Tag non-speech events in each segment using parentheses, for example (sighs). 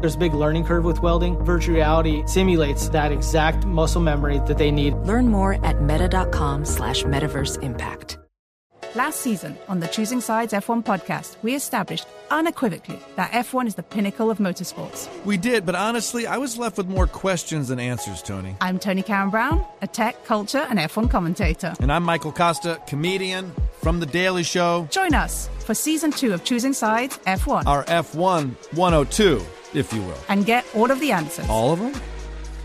There's a big learning curve with welding. Virtual reality simulates that exact muscle memory that they need. Learn more at meta.com slash metaverse impact. Last season on the Choosing Sides F1 podcast, we established unequivocally that F1 is the pinnacle of motorsports. We did, but honestly, I was left with more questions than answers, Tony. I'm Tony Karen Brown, a tech, culture, and F1 commentator. And I'm Michael Costa, comedian from The Daily Show. Join us for season two of Choosing Sides F1. Our F1 102, if you will. And get all of the answers. All of them?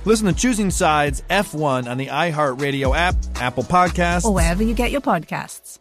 Listen to Choosing Sides F1 on the iHeartRadio app, Apple Podcasts, or wherever you get your podcasts.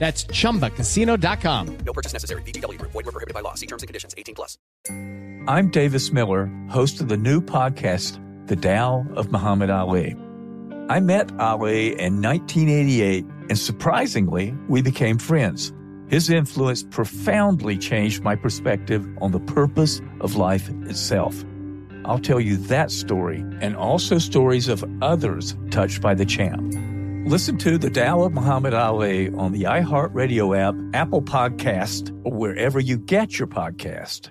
That's ChumbaCasino.com. No purchase necessary. VGW. Void were prohibited by law. See terms and conditions. 18 plus. I'm Davis Miller, host of the new podcast, The Tao of Muhammad Ali. I met Ali in 1988, and surprisingly, we became friends. His influence profoundly changed my perspective on the purpose of life itself. I'll tell you that story and also stories of others touched by the champ. Listen to The Tao of Muhammad Ali on the iHeartRadio app, Apple Podcast, or wherever you get your podcast.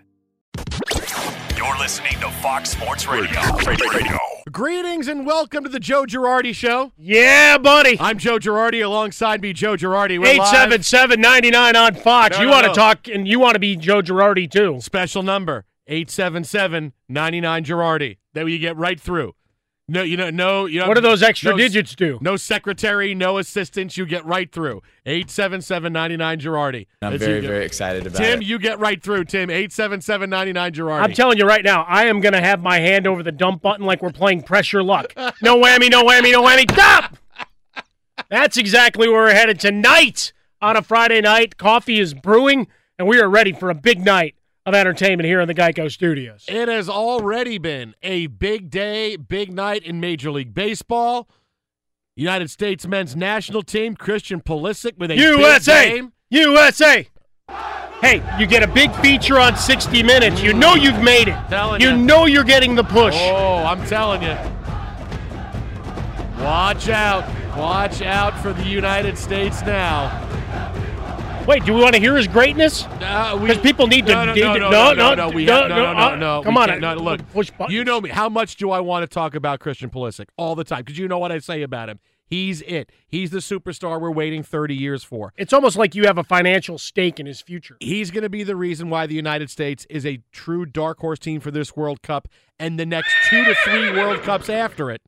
You're listening to Fox Sports Radio. Radio. Greetings and welcome to the Joe Girardi Show. Yeah, buddy. I'm Joe Girardi. Alongside me, Joe Girardi. We're Eight seven seven ninety nine on Fox. No, you no, want to no. talk, and you want to be Joe Girardi too. Special number 877 99 Girardi. That you get right through. No, you know, no, you know. What do those extra no, digits do? No secretary, no assistants. You get right through. 877 99 Girardi. I'm That's very, very excited about Tim, it. Tim, you get right through. Tim, 877 99 Girardi. I'm telling you right now, I am going to have my hand over the dump button like we're playing Press Your Luck. No whammy, no whammy, no whammy. Stop! That's exactly where we're headed tonight on a Friday night. Coffee is brewing, and we are ready for a big night of entertainment here in the Geico Studios. It has already been a big day, big night in Major League Baseball. United States men's national team, Christian Pulisic with a USA! game. USA! Hey, you get a big feature on 60 Minutes. You know you've made it. Telling you ya. know you're getting the push. Oh, I'm telling you. Watch out. Watch out for the United States now. Wait, do we want to hear his greatness? Uh, Because people need to. no, no, need no, to- no, no, no, no, we no, have, no, no, no, uh, no. Come on, no, look, push buttons. you know me. How much do I want to talk about Christian Pulisic all the time? Because you know what I say about him. He's it. He's the superstar we're waiting 30 years for. It's almost like you have a financial stake in his future. He's going to be the reason why the United States is a true dark horse team for this World Cup and the next two to three World Cups after it.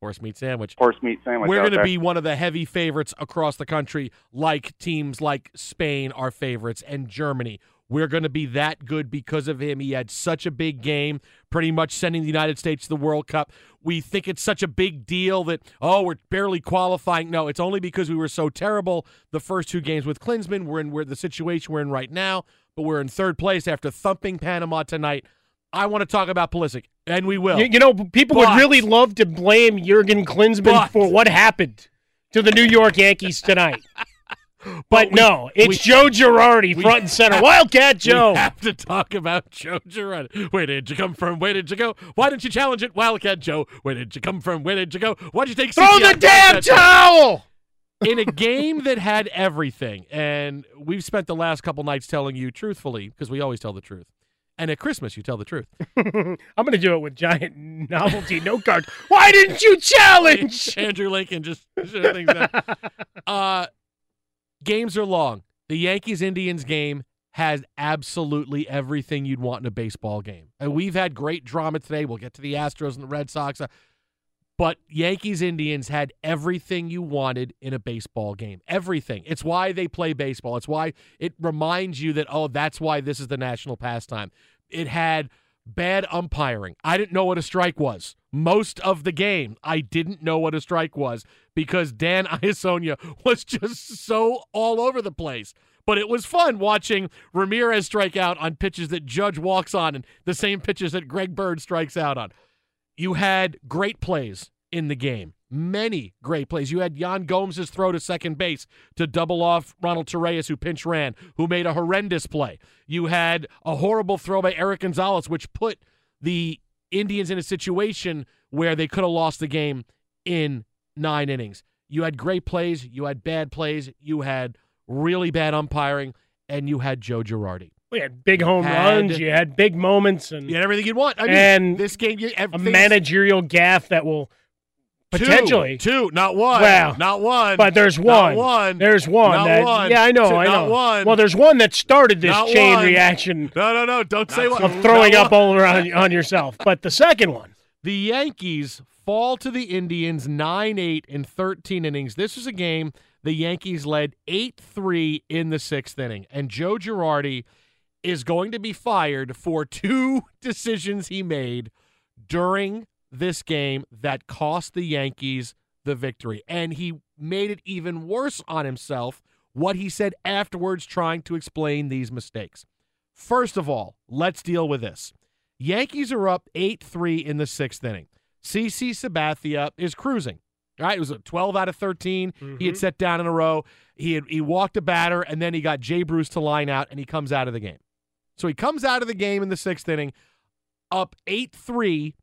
Horse meat sandwich. Horse meat sandwich. We're going to be one of the heavy favorites across the country, like teams like Spain are favorites and Germany. We're going to be that good because of him. He had such a big game, pretty much sending the United States to the World Cup. We think it's such a big deal that, oh, we're barely qualifying. No, it's only because we were so terrible the first two games with Klinsmann. We're in we're the situation we're in right now, but we're in third place after thumping Panama tonight. I want to talk about Pulisic, and we will. You, you know, people But- would really love to blame Jurgen Klinsmann But- for what happened to the New York Yankees tonight. (laughs) But, we- no, it's we- Joe Girardi, we front and center. have- Wildcat Joe. We have to talk about Joe Girardi. Where did you come from? Where did you go? Why didn't you challenge it, Wildcat Joe? Where did you come from? Where did you go? Why'd you take Throw the damn towel. in a game that had everything, and we've spent the last couple nights telling you truthfully because we always tell the truth. And at Christmas, you tell the truth. (laughs) I'm going to do it with giant novelty note cards. Why didn't you challenge? (laughs) Andrew Lincoln just shut things. (laughs) Uh, games are long. The Yankees Indians game has absolutely everything you'd want in a baseball game. And we've had great drama today. We'll get to the Astros and the Red Sox. But Yankees Indians had everything you wanted in a baseball game. Everything. It's why they play baseball. It's why it reminds you that, oh, that's why this is the national pastime. It had bad umpiring. I didn't know what a strike was. Most of the game, I didn't know what a strike was because Dan (laughs) Iassogna was just so all over the place. But it was fun watching Ramirez strike out on pitches that Judge walks on and the same pitches that Greg Bird strikes out on. You had great plays in the game. Many great plays. You had Yan Gomes' throw to second base to double off Ronald Torreyes, who pinch ran, who made a horrendous play. You had a horrible throw by Erik Gonzalez, which put the Indians in a situation where they could have lost the game in nine innings. You had great plays. You had bad plays. You had really bad umpiring, and you had Joe Girardi. We had big home Had- runs. You had big moments, and You had everything you'd want. I mean, And this game, you, a managerial gaff that will potentially. two, not one. Well, not one. But there's Not one. one. There's one. Not that, one. Yeah, I know. Two- I not know. one. Well, there's one that started this Not chain one. reaction No, no, no. Don't say what. of throwing up all around on yourself. (laughs) But the second one, The Yankees fall to the Indians 9 8 in 13 innings. This is a game the Yankees led 8 3 in the sixth inning. And Joe Girardi is going to be fired for two (laughs) decisions he made during this game that cost the Yankees the victory. And he made it even worse on himself what he said afterwards, trying to explain these mistakes. First of all, let's deal with this. Yankees are up 8 3 in the sixth inning. CC Sabathia is cruising. All right, it was a 12 out of 13. He had mm-hmm. set down in a row. He had he walked a batter, and then he got Jay Bruce to line out, and he comes out of the game. So he comes out of the game in the sixth inning, up 8 3,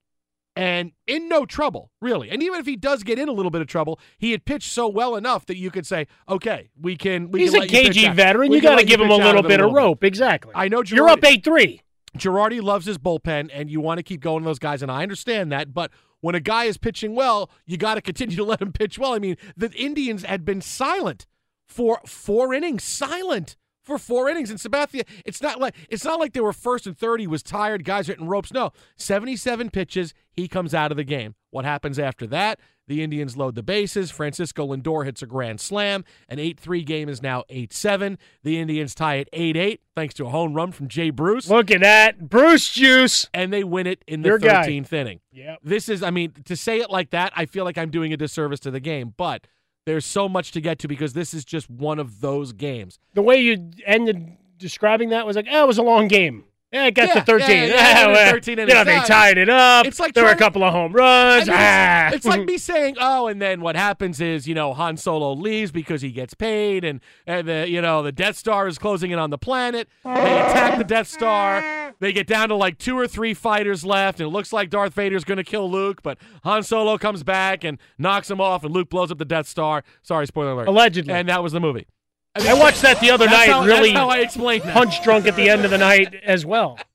and in no trouble, really. And even if he does get in a little bit of trouble, he had pitched so well enough that you could say, okay, we can. We he's can a let you pitch cagey veteran. We You got to give him a little bit of rope. Exactly. I know You're up 8 3. Girardi loves his bullpen, and you want to keep going to those guys, and I understand that. But when a guy is pitching well, you got to continue (laughs) to let him pitch well. I mean, the Indians had been silent for four innings, silent for four innings. And Sabathia, it's not like it's not like they were first and third. He was tired. Guys hitting ropes. No, seventy-seven pitches. He comes out of the game. What happens after that? The Indians load the bases. Francisco Lindor hits a grand slam. An 8 3 game is now 8 7. The Indians tie it 8 8, thanks to a home run from Jay Bruce. Look at that. Bruce Juice. And they win it in the Your guy. 13th inning. Yep. This is, I mean, to say it like that, I feel like I'm doing a disservice to the game, but there's so much to get to because this is just one of those games. The way you ended describing that was like, oh, it was a long game. Yeah, it got Yeah, to 13. yeah, yeah, yeah, (laughs) well, 13 you know, they tied it up. It's like there were a couple of home runs. I mean, ah. it's, it's like (laughs) me saying, "Oh," and then what happens is, you know, Han Solo leaves because he gets paid, and and the you know the Death Star is closing in on the planet. They attack the Death Star. They get down to like two or three fighters left, and it looks like Darth Vader's going to kill Luke, but Han Solo comes back and knocks him off, and Luke blows up the Death Star. Sorry, spoiler alert. Allegedly. and that was the movie. I watched that the other night. how- really that's how I explain that. punch drunk at the end of the night as well. (laughs)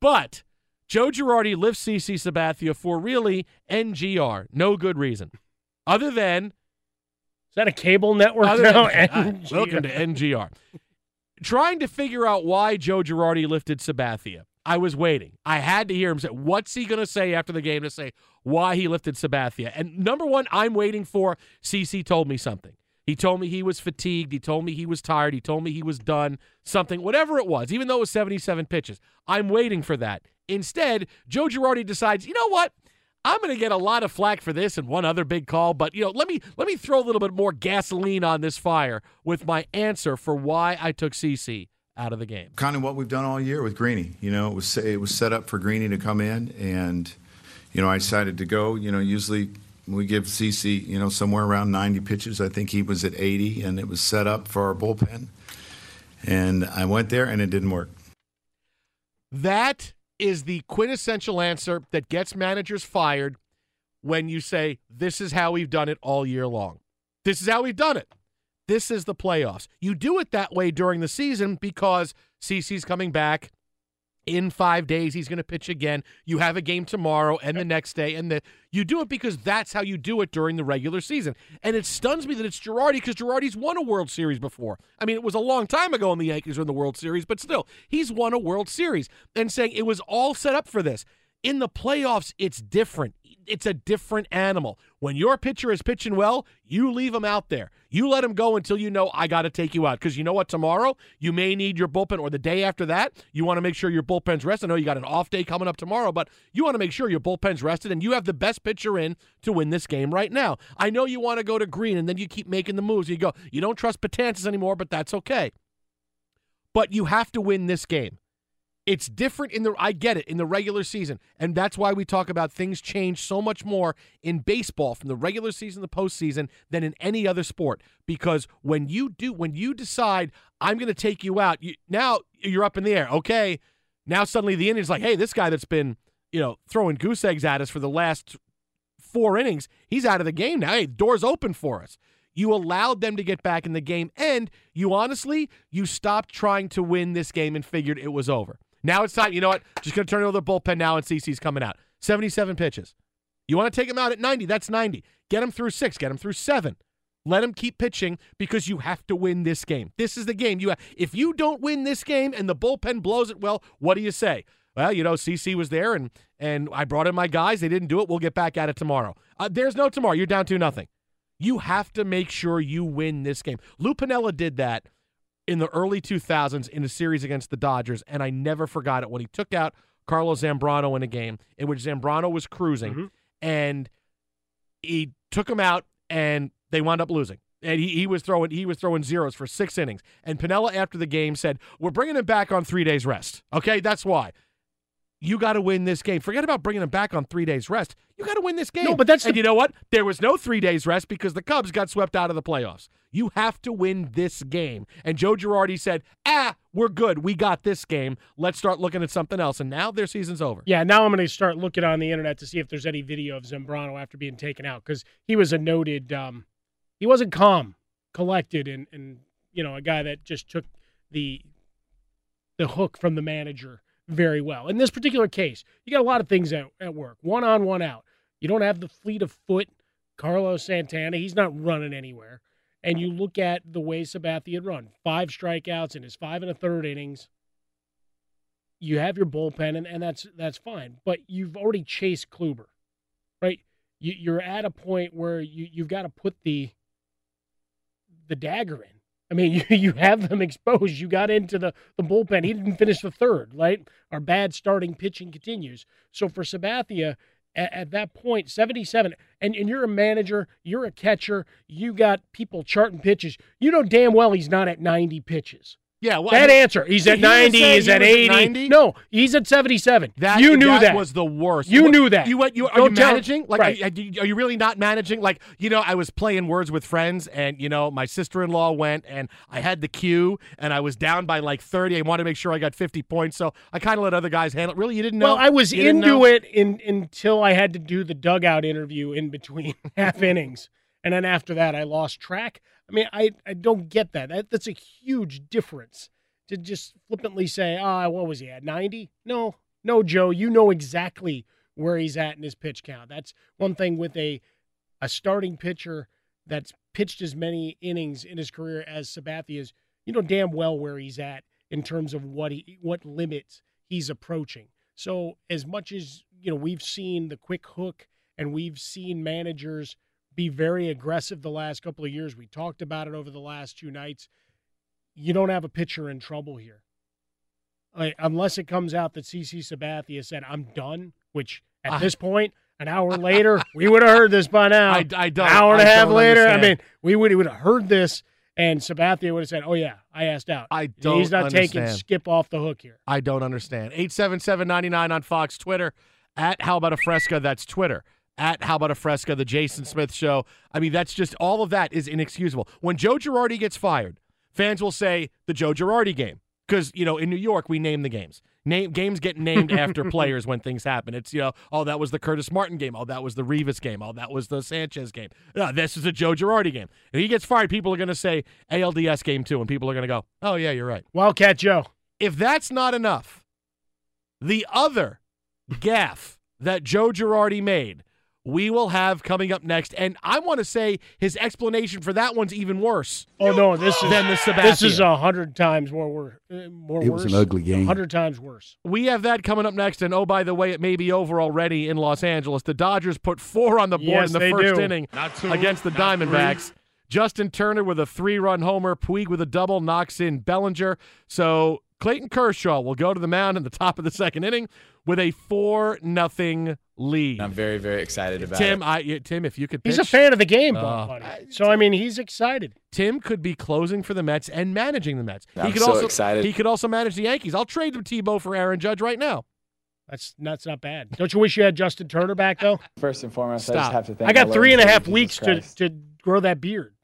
But Joe Girardi lifts CC Sabathia for really NGR, no good reason, other than Is that a cable network now? (laughs) than- NGR. welcome to NGR. Trying to figure out why Joe Girardi lifted Sabathia. I was waiting. I had to hear him say, what's he going to say after the game to say why he lifted Sabathia? And number one, I'm waiting for CC told me something. He told me he was fatigued. He told me he was tired. He told me he was done. Something, whatever it was, even though it was 77 pitches. I'm waiting for that. Instead, Joe Girardi decides, you know what? I'm going to get a lot of flack for this and one other big call, but you know, let me let me throw a little bit more gasoline on this fire with my answer for why I took CC out of the game. kind of what we've done all year with Greeny. You know, it was it was set up for Greeny to come in, and you know, I decided to go. You know, usually we give CC, you know, somewhere around 90 pitches. I think he was at 80, and it was set up for our bullpen. And I went there, and it didn't work. That is the quintessential answer that gets managers fired when you say, This is how we've done it all year long. This is how we've done it. This is the playoffs. You do it that way during the season because CC's coming back in five days. He's going to pitch again. You have a game tomorrow and the next day, and the you do it because that's how you do it during the regular season. And it stuns me that it's Girardi because Girardi's won a World Series before. I mean, it was a long time ago when the Yankees were in the World Series, but still, he's won a World Series. And saying it was all set up for this. In the playoffs, it's different. It's a different animal. When your pitcher is pitching well, you leave him out there. You let him go until you know I got to take you out. Because you know what? Tomorrow, you may need your bullpen, or the day after that, you want to make sure your bullpen's rested. I know you got an off day coming up tomorrow, but you want to make sure your bullpen's rested and you have the best pitcher in to win this game right now. I know you want to go to Green and then you keep making the moves. You go, you don't trust Betances anymore, but that's okay. But you have to win this game. It's different in the I get it in the regular season, and that's why we talk about things change so much more in baseball from the regular season to the postseason than in any other sport. Because when you do, when you decide I'm going to take you out, you, now you're up in the air. Okay, now suddenly the Indians like, hey, this guy that's been you know throwing goose eggs at us for the last four innings, he's out of the game now. Hey, doors open for us. You allowed them to get back in the game, and you honestly, you stopped trying to win this game and figured it was over. Now it's time. You know what? Just going to turn over the bullpen now, and CC's coming out. 77 pitches. You want to take him out at 90? That's 90. Get him through six. Get him through seven. Let him keep pitching because you have to win this game. This is the game. You have, if you don't win this game and the bullpen blows it, well, what do you say? Well, you know, CC was there and and I brought in my guys. They didn't do it. We'll get back at it tomorrow. Uh, there's no tomorrow. You're down to nothing. You have to make sure you win this game. Lou Piniella did that in the early 2000s in a series against the Dodgers, and I never forgot it when he took out Carlos Zambrano in a game in which Zambrano was cruising, Mm-hmm. and he took him out, and they wound up losing. And he, he was throwing he was throwing zeros for six innings. And Piniella after the game said, "We're bringing him back on three days rest. Okay, that's why." You got to win this game. Forget about bringing him back on three days rest. You got to win this game. No, but that's and the- you know what? There was no three days rest because the Cubs got swept out of the playoffs. You have to win this game. And Joe Girardi said, "Ah, we're good. We got this game. Let's start looking at something else." And now their season's over. Yeah, now I'm going to start looking on the internet to see if there's any video of Zambrano after being taken out because he was a noted. Um, he wasn't calm, collected, and and you know a guy that just took the the hook from the manager very well. In this particular case, you got a lot of things at, at work. One on, one out. You don't have the fleet of foot. Carlos Santana, he's not running anywhere. And you look at the way Sabathia had run five strikeouts in his five and a third innings you have your bullpen, and, and that's that's fine. But you've already chased Kluber, right? You, you're at a point where you you've got to put the the dagger in. I mean, (laughs) you, you have them exposed. You got into the, the bullpen. He didn't finish the third, right? Our bad starting pitching continues. So for Sabathia, at, at that point, 77, and, and you're a manager, you're a catcher, you got people charting pitches. You know damn well he's not at 90 pitches. Yeah, well, that I mean, answer. He's at 90. saying He's he at 80. 90? No, he's at 77. That you knew that, that was the worst. You knew that. You went. You are Don't you managing? Like, right. are, are you really not managing? Like, you know, I was playing words with friends, and you know, my sister-in-law went, and I had the cue, and I was down by like thirty. I wanted to make sure I got fifty points, so I kind of let other guys handle it. Really, you didn't know? Well, I was You into it in, until I had to do the dugout interview in between (laughs) half innings, and then after that, I lost track. I mean, I, I don't get that. that. That's a huge difference to just flippantly say, "Ah, what was he at? 90?" No, no, Joe. You know exactly where he's at in his pitch count. That's one thing with a a starting pitcher that's pitched as many innings in his career as Sabathia's. You know damn well where he's at in terms of what he what limits he's approaching. So as much as you know, we've seen the quick hook and we've seen managers be very aggressive the last couple of years. We talked about it over the last two nights. You don't have a pitcher in trouble here. Like, unless it comes out that CC Sabathia said, I'm done, which at I- this point, an hour later, we would have heard this by (laughs) now. I, I don't. An hour and a I half don't later, I mean, we would, would have heard this, and Sabathia would have said, Oh, yeah, I asked out. I don't. He's not taking skip off the hook here. I don't understand. 877-99 on Fox Twitter. At How About a Fresca, that's Twitter. At How About a Fresca, the Jason Smith show. I mean, that's just all of that is inexcusable. When Joe Girardi gets fired, fans will say the Joe Girardi game because you know in New York we name the games. Name games get named (laughs) after players when things happen. It's you know, oh that was the Curtis Martin game. Oh that was the Rivas game. Oh that was the Sanchez game. No, this is a Joe Girardi game. If he gets fired, people are going to say ALDS game too, and people are going to go, oh yeah, you're right. Wildcat Joe. If that's not enough, the other gaff that Joe Girardi made, we will have coming up next. And I want to say his explanation for that one's even worse. Oh no, this is than the Sabathia. this is a hundred times more worse. Uh, more It worse. was an ugly game. Hundred times worse. We have that coming up next. And oh, by the way, it may be over already in Los Angeles. The Dodgers put four on the board Yes, in the first do. inning two, against the not Diamondbacks. Justin Turner with a three run homer, Puig with a double, knocks in Bellinger. So Clayton Kershaw will go to the mound in the top of the second inning with a 4 nothing lead. I'm very, very excited about Tim, it. I, Tim, if you could He's a fan of the game, Uh, Bob buddy. So I mean, he's excited. Tim could be closing for the Mets and managing the Mets. he I'm could so also, excited. He could also manage the Yankees. I'll trade him Tebow for Aaron Judge right now. That's that's not bad. Don't you wish you had Justin Turner back though? First and foremost, I just have to thank. I got three and a half three Lord and a and half Savior, weeks Jesus to to grow that beard.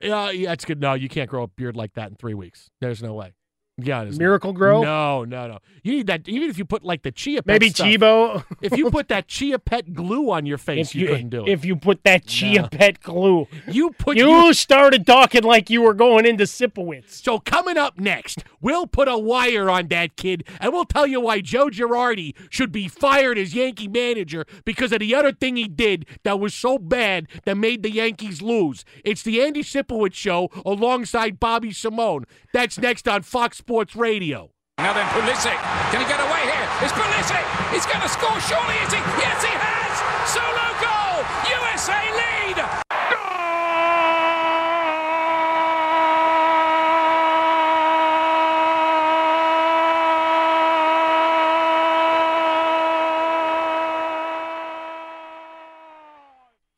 Yeah, yeah, that's good. No, you can't grow a beard like that in three weeks. There's no way. Yeah, Miracle-Gro? No, no, no. You need that. Even if you put like the chia pet Maybe stuff- Tebow. if you put (laughs) that chia pet glue on your face, you, you, couldn't do it. if you put that chia No. pet glue, you put you started talking like you were going into Sipowicz. So coming up next, we'll put a wire on that kid, and we'll tell you why Joe Girardi should be fired as Yankee manager because of the other thing he did that was so bad that made the Yankees lose. It's the Andy Sipowicz show alongside Bobby Simone. That's next on Fox Sports Radio. Now then, Pulisic. Can he get away here? It's Pulisic. He's going to score, surely, is he? Yes, he has! Solo goal! USA lead!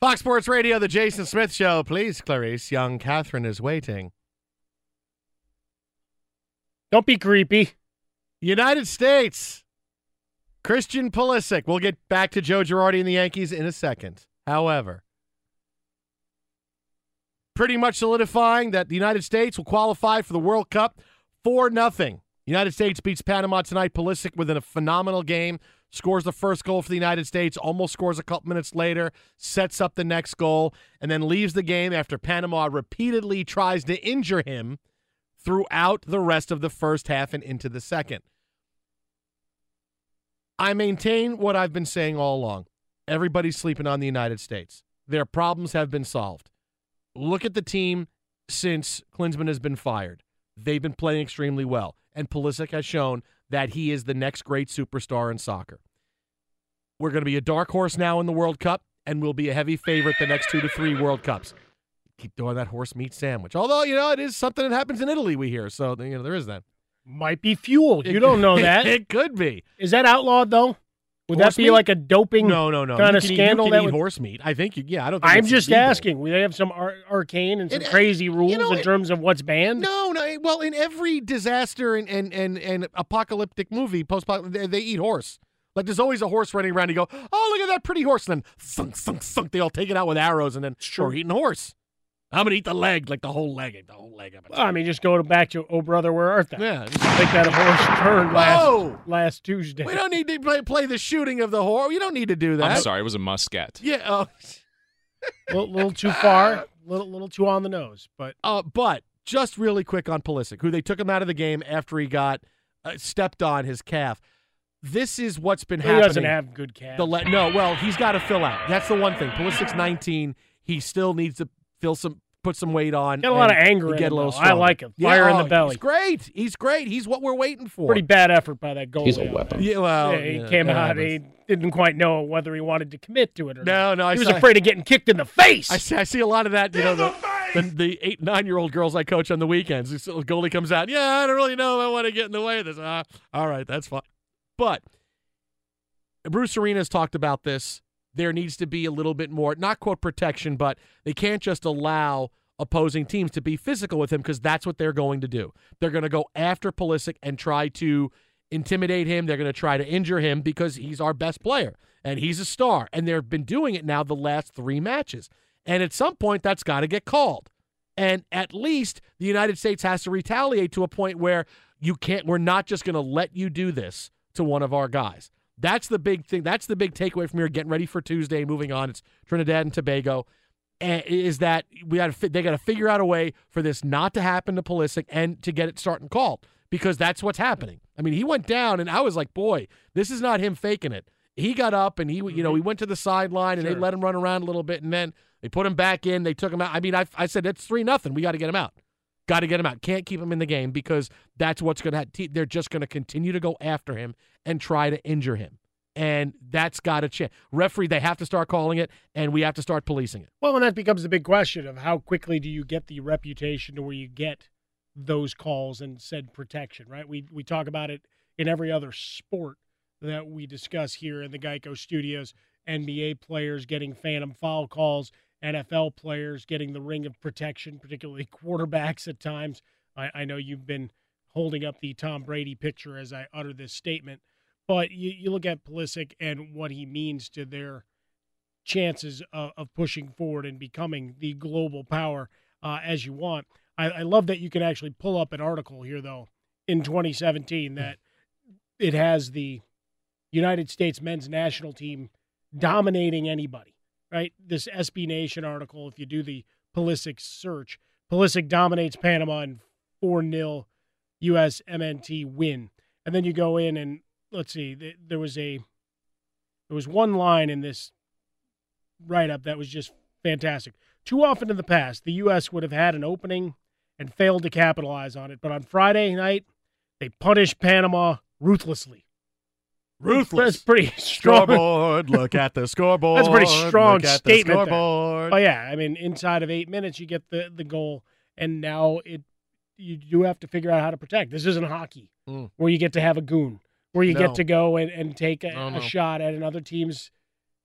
Fox Sports Radio, the Jason Smith Show. Please, Clarice, young Catherine is waiting. Don't be creepy. United States. Christian Pulisic. We'll get back to Joe Girardi and the Yankees in a second. However, pretty much solidifying that the United States will qualify for the World Cup for nothing. United States beats Panama tonight. Pulisic within a phenomenal game scores the first goal for the United States, almost scores a couple minutes later, sets up the next goal, and then leaves the game after Panama repeatedly tries to injure him throughout the rest of the first half and into the second. I maintain what I've been saying all along. Everybody's sleeping on the United States. Their problems have been solved. Look at the team since Klinsmann has been fired. They've been playing extremely well, and Pulisic has shown that he is the next great superstar in soccer. We're going to be a dark horse now in the World Cup, and we'll be a heavy favorite the next two to three World Cups. Keep doing that horse meat sandwich. Although, you know, it is something that happens in Italy, we hear. So, you know, there is that. Might be fuel. You It- don't know that. (laughs) it could be. Is that outlawed though? Would Horse that be meat? like a doping No, no, no. kind You of can eat- scandal? You that eat would... horse meat. I think you. Yeah, I don't. think I'm just illegal. asking. We have some ar- arcane and some It- crazy rules know, in it- terms of what's banned. No, no. Well, in every disaster and and and, and apocalyptic movie, post they, they eat horse. Like there's always a horse running around. You go, oh look at that pretty horse, and then thunk thunk thunk. They all take it out with arrows, and then sure eating horse. I'm gonna eat the leg, like the whole leg, the whole leg of it. I mean, just go back to Oh Brother, Where Art Thou? Yeah. I think that horse (laughs) turned last Whoa! last Tuesday. We don't need to play, play the shooting of the horse. We don't need to do that. I'm sorry, it was a muscat. Yeah. Oh. (laughs) little, little too far, little little too on the nose, but Uh, but just really quick on Pulisic, who they took him out of the game after he got uh, stepped on his calf. This is what's been he happening. He doesn't have good calves. The le- no, well, he's got to fill out. That's the one thing. Pulisic's 19. He still needs to fill some, put some weight on. Got a lot of anger and in get him, a little though. I like him. Yeah, Fire in the oh, belly. He's great. He's great. He's what we're waiting for. Pretty bad effort by that goalie. He's a weapon. Yeah, well, Yeah, he yeah, came that out. He didn't quite know whether he wanted to commit to it or No, not. no, I he was saw- afraid of getting kicked in the face. I see, I see a lot of that. You know, the, the, the eight, nine year old girls I coach on the weekends. This little goalie comes out. Yeah, I don't really know if I want to get in the way of this. Ah, all right, that's fine. But Bruce Arenas talked about this. There needs to be a little bit more, not quote protection, but they can't just allow opposing teams to be physical with him because that's what they're going to do. They're going to go after Pulisic and try to intimidate him. They're going to try to injure him because he's our best player and he's a star. And they've been doing it now the last three matches. And at some point, that's got to get called. And at least the United States has to retaliate to a point where you can't, we're not just going to let you do this to one of our guys. That's the big thing. That's the big takeaway from here. Getting ready for Tuesday, moving on. It's Trinidad and Tobago. And is that we got to they got to figure out a way for this not to happen to Pulisic and to get it starting called because that's what's happening. I mean, he went down and I was like, boy, this is not him faking it. He got up and he you know he mm-hmm. went to the sideline and Sure. they let him run around a little bit and then they put him back in. They took him out. I mean, I I said it's three nothing. We got to get him out. Got to get him out. Can't keep him in the game because that's what's going to. They're just going to continue to go after him and try to injure him, and that's got to change. Referee, they have to start calling it, and we have to start policing it. Well, and that becomes the big question of how quickly do you get the reputation to where you get those calls and said protection, right? We we talk about it in every other sport that we discuss here in the Geico studios. NBA players getting phantom foul calls, NFL players getting the ring of protection, particularly (laughs) quarterbacks at times. I, I know you've been holding up the Tom Brady picture as I utter this statement, but you, you look at Pulisic and what he means to their chances of, of pushing forward and becoming the global power uh, as you want. I, I love that you can actually pull up an article here, though, in 2017 that it has the United States men's national team dominating anybody, right? This SB Nation article, if you do the Pulisic search, Pulisic dominates Panama in 4 0 U.S. MNT win. And then you go in and let's see, th- there was a there was one line in this write up that was just fantastic. Too often in the past, the U.S. would have had an opening and failed to capitalize on it. But on Friday night, they punished Panama ruthlessly. Ruthless. That's pretty (laughs) strong. Scoreboard. Look at the scoreboard. That's a pretty strong Look at the statement. Oh yeah, I mean, inside of eight minutes, you get the the goal, and now it you do have to figure out how to protect. This isn't hockey Mm. where you get to have a goon, where you No. get to go and, and take a, no. a shot at another team's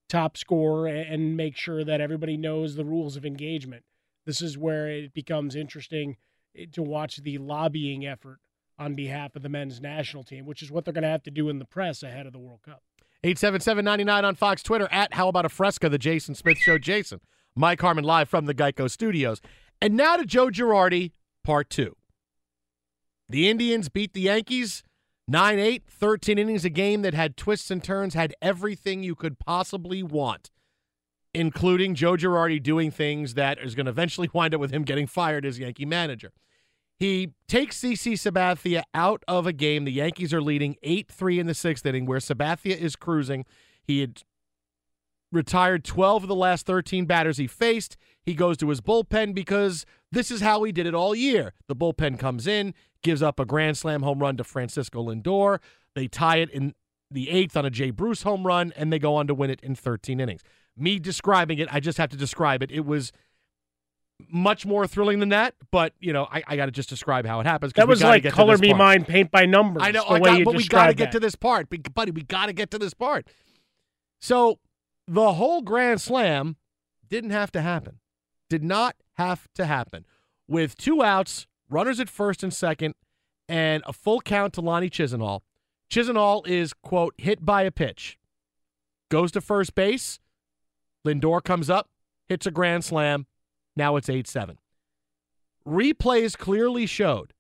top scorer and, and make sure that everybody knows the rules of engagement. This is where it becomes interesting eh, to watch the lobbying effort on behalf of the men's national team, which is what they're going to have to do in the press ahead of the World Cup. 877-99 on Fox Twitter at How About a Fresca, the Jason Smith Show. Jason, Mike Harmon live from the Geico Studios. And now to Joe Girardi, part two. The Indians beat the Yankees 9-8, 13 innings, a game that had twists and turns, had everything you could possibly want, including Joe Girardi doing things that is going to eventually wind up with him getting fired as Yankee manager. He takes CC Sabathia out of a game. The Yankees are leading 8 3 in the sixth inning, where Sabathia is cruising. He had retired 12 of the last 13 batters he faced. He goes to his bullpen because this is how he did it all year. The bullpen comes in, gives up a grand slam home run to Francisco Lindor. They tie it in the eighth on a Jay Bruce home run, and they go on to win it in 13 innings. Me describing it, I just have to describe it. It was much more thrilling than that, but you know, I, I got to just describe how it happens. That was like color me part. mine, paint by numbers. I know, the I way got, you but we got to get to this part, Be- buddy. We got to get to this part. So the whole Grand Slam didn't have to happen. Did not have to happen. With two outs, runners at first and second, and a full count to Lonnie Chisenhall. Chisenhall is quote hit by a pitch, goes to first base. Lindor comes up, hits a grand slam. Now it's eight seven. Replays clearly showed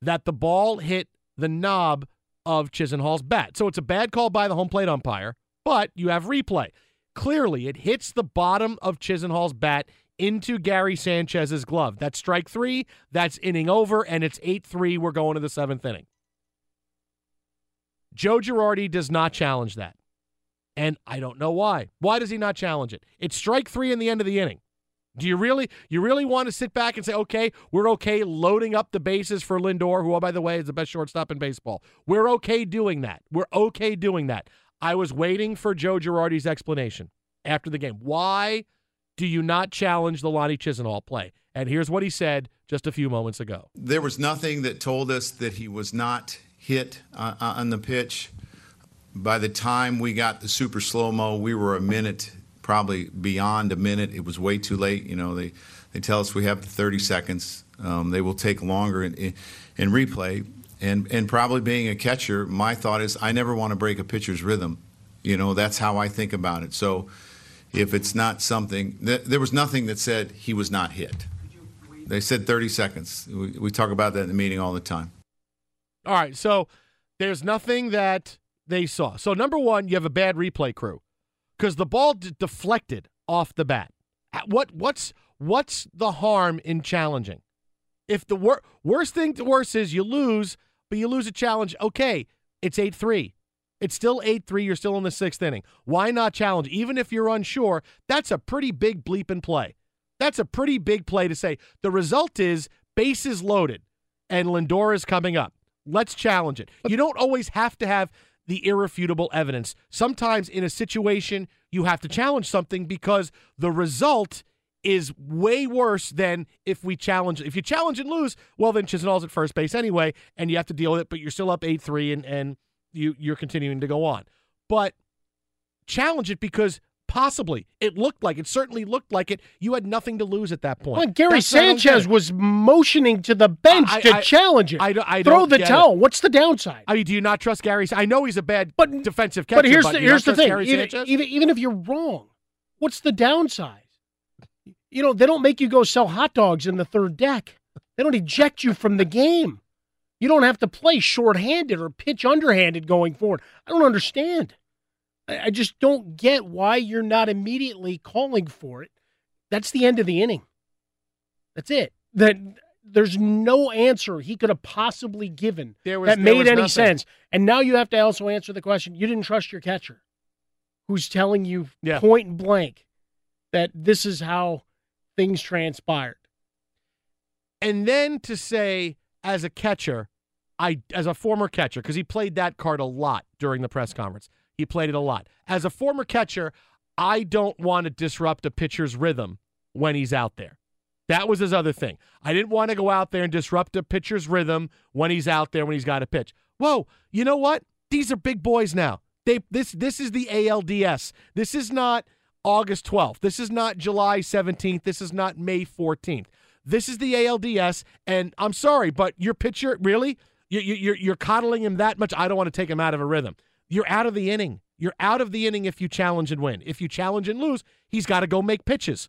that the ball hit the knob of Chisenhall's bat. So it's a bad call by the home plate umpire, but you have replay. Clearly, it hits the bottom of Chisenhall's bat into Gary Sanchez's glove. That's strike three. That's inning over, and it's 8 3. We're going to the seventh inning. Joe Girardi does not challenge that. And I don't know why. Why does he not challenge it? It's strike three in the end of the inning. Do you really you really want to sit back and say, okay, we're okay loading up the bases for Lindor, who, oh, by the way, is the best shortstop in baseball? We're okay doing that. We're okay doing that. I was waiting for Joe Girardi's explanation after the game. Why do you not challenge the Lonnie Chisenhall play? And here's what he said just a few moments ago. There was nothing that told us that he was not hit uh, uh, on the pitch. By the time we got the super slow mo, we were a minute, probably beyond a minute. It was way too late. You know, they, they tell us we have 30 seconds. Um, they will take longer in, in, in replay. And and probably being a catcher, my thought is I never want to break a pitcher's rhythm. You know, that's how I think about it. So if it's not something, th- there was nothing that said he was not hit. They said 30 seconds. We, we talk about that in the meeting all the time. All right, so there's nothing that they saw. So number one, you have a bad replay crew because the ball d- deflected off the bat. What what's what's the harm in challenging? If the wor- worst thing to worse is you lose, but you lose a challenge, okay, it's eight three. It's still 8 3. You're still in the sixth inning. Why not challenge? Even if you're unsure, that's a pretty big bleep and play. That's a pretty big play to say. The result is bases loaded and Lindor is coming up. Let's challenge it. You don't always have to have the irrefutable evidence. Sometimes in a situation, you have to challenge something because the result is way worse than if we challenge. If you challenge and lose, well, then Chisenhall's at first base anyway, and you have to deal with it, but you're still up 8 3 and, and you, you're continuing to go on. But challenge it because possibly it looked like it certainly looked like it. You had nothing to lose at that point. Well, Gary That's what I don't get Sanchez was motioning to the bench I- to I- challenge it. I I Throw the towel. it. What's the downside? I mean, do you not trust Gary? I know he's a bad defensive catcher, but here's the here's the thing. Even, even even if you're wrong, what's the downside? You know, they don't make you go sell hot dogs in the third deck. They don't eject you from the game. You don't have to play shorthanded or pitch underhanded going forward. I don't understand. I, just don't get why you're not immediately calling for it. That's the end of the inning. That's it. That there's no answer he could have possibly given was- that made any nothing. sense. And now you have to also answer the question: You didn't trust your catcher, who's telling you Yeah. point blank that this is how things transpired. and then to say as a catcher, I as a former catcher because he played that card a lot during the press conference. He played it a lot. As a former catcher, I don't want to disrupt a pitcher's rhythm when he's out there. That was his other thing. I didn't want to go out there and disrupt a pitcher's rhythm when he's out there when he's got to pitch. Whoa, you know what? These are big boys now. They this this is the ALDS. This is not August 12th. This is not July 17th. This is not May 14th. This is the ALDS, and I'm sorry, but your pitcher really you, you, you're you're coddling him that much. I don't want to take him out of a rhythm. You're out of the inning. You're out of the inning if you challenge and win. If you challenge and lose, he's got to go make pitches.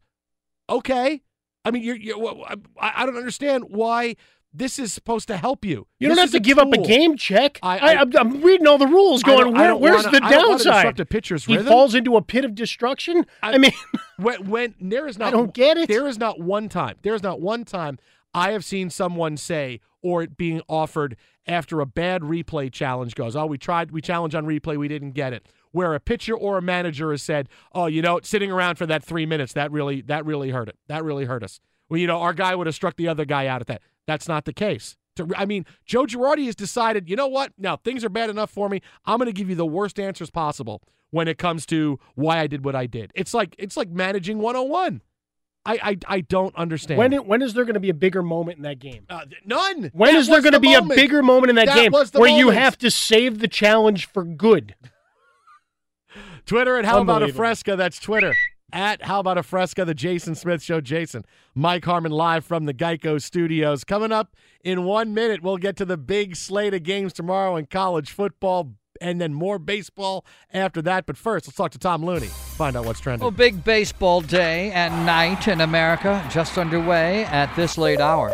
Okay, I mean, you're, you're I, I don't understand why this is supposed to help you. You don't have to give up a game check. I- I, I- am I'm reading all the rules, going, Where, where's wanna- the I downside? a pitcher's he rhythm. falls into a pit of destruction. I, mean, (laughs) when when there is not I don't get it. There is not one time. There is not one time I have seen someone say or it being offered after a bad replay challenge goes, "Oh, we tried, we challenged on replay, we didn't get it." Where a pitcher or a manager has said, "Oh, you know, sitting around for that 3 minutes, that really that really hurt it. That really hurt us." Well, you know, our guy would have struck the other guy out at that. That's not the case. I mean, Joe Girardi has decided, you know what? Now things are bad enough for me. I'm going to give you the worst answers possible when it comes to why I did what I did. It's like it's like managing 101. I I, I don't understand. when when is there going to be a bigger moment in that game? Uh, none. When That is there going to the be moment. a bigger moment in that, That game where you have to save the challenge for good? (laughs) Twitter at How About a Fresca. That's Twitter. At How About a Fresca, the Jason Smith Show. Jason, Mike Harmon live from the Geico Studios. Coming up in one minute, we'll get to the big slate of games tomorrow in college football and then more baseball after that. But first, let's talk to Tom Looney. Find out what's trending. Well, big baseball day and night in America just underway at this late hour.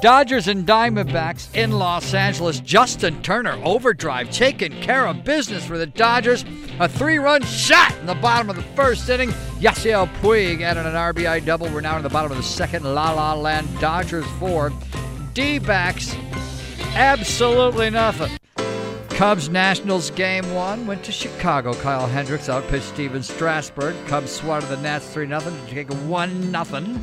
Dodgers and Diamondbacks in Los Angeles. Justin Turner overdrive taking care of business for the Dodgers. A three-run shot in the bottom of the first inning. Yasiel Puig added an RBI double. We're now in the bottom of the second. La La Land. Dodgers four. D-backs absolutely nothing. Cubs Nationals game one went to Chicago. Kyle Hendricks outpitched Stephen Strasburg. Cubs swatted the Nats 3 0 to take a 1 0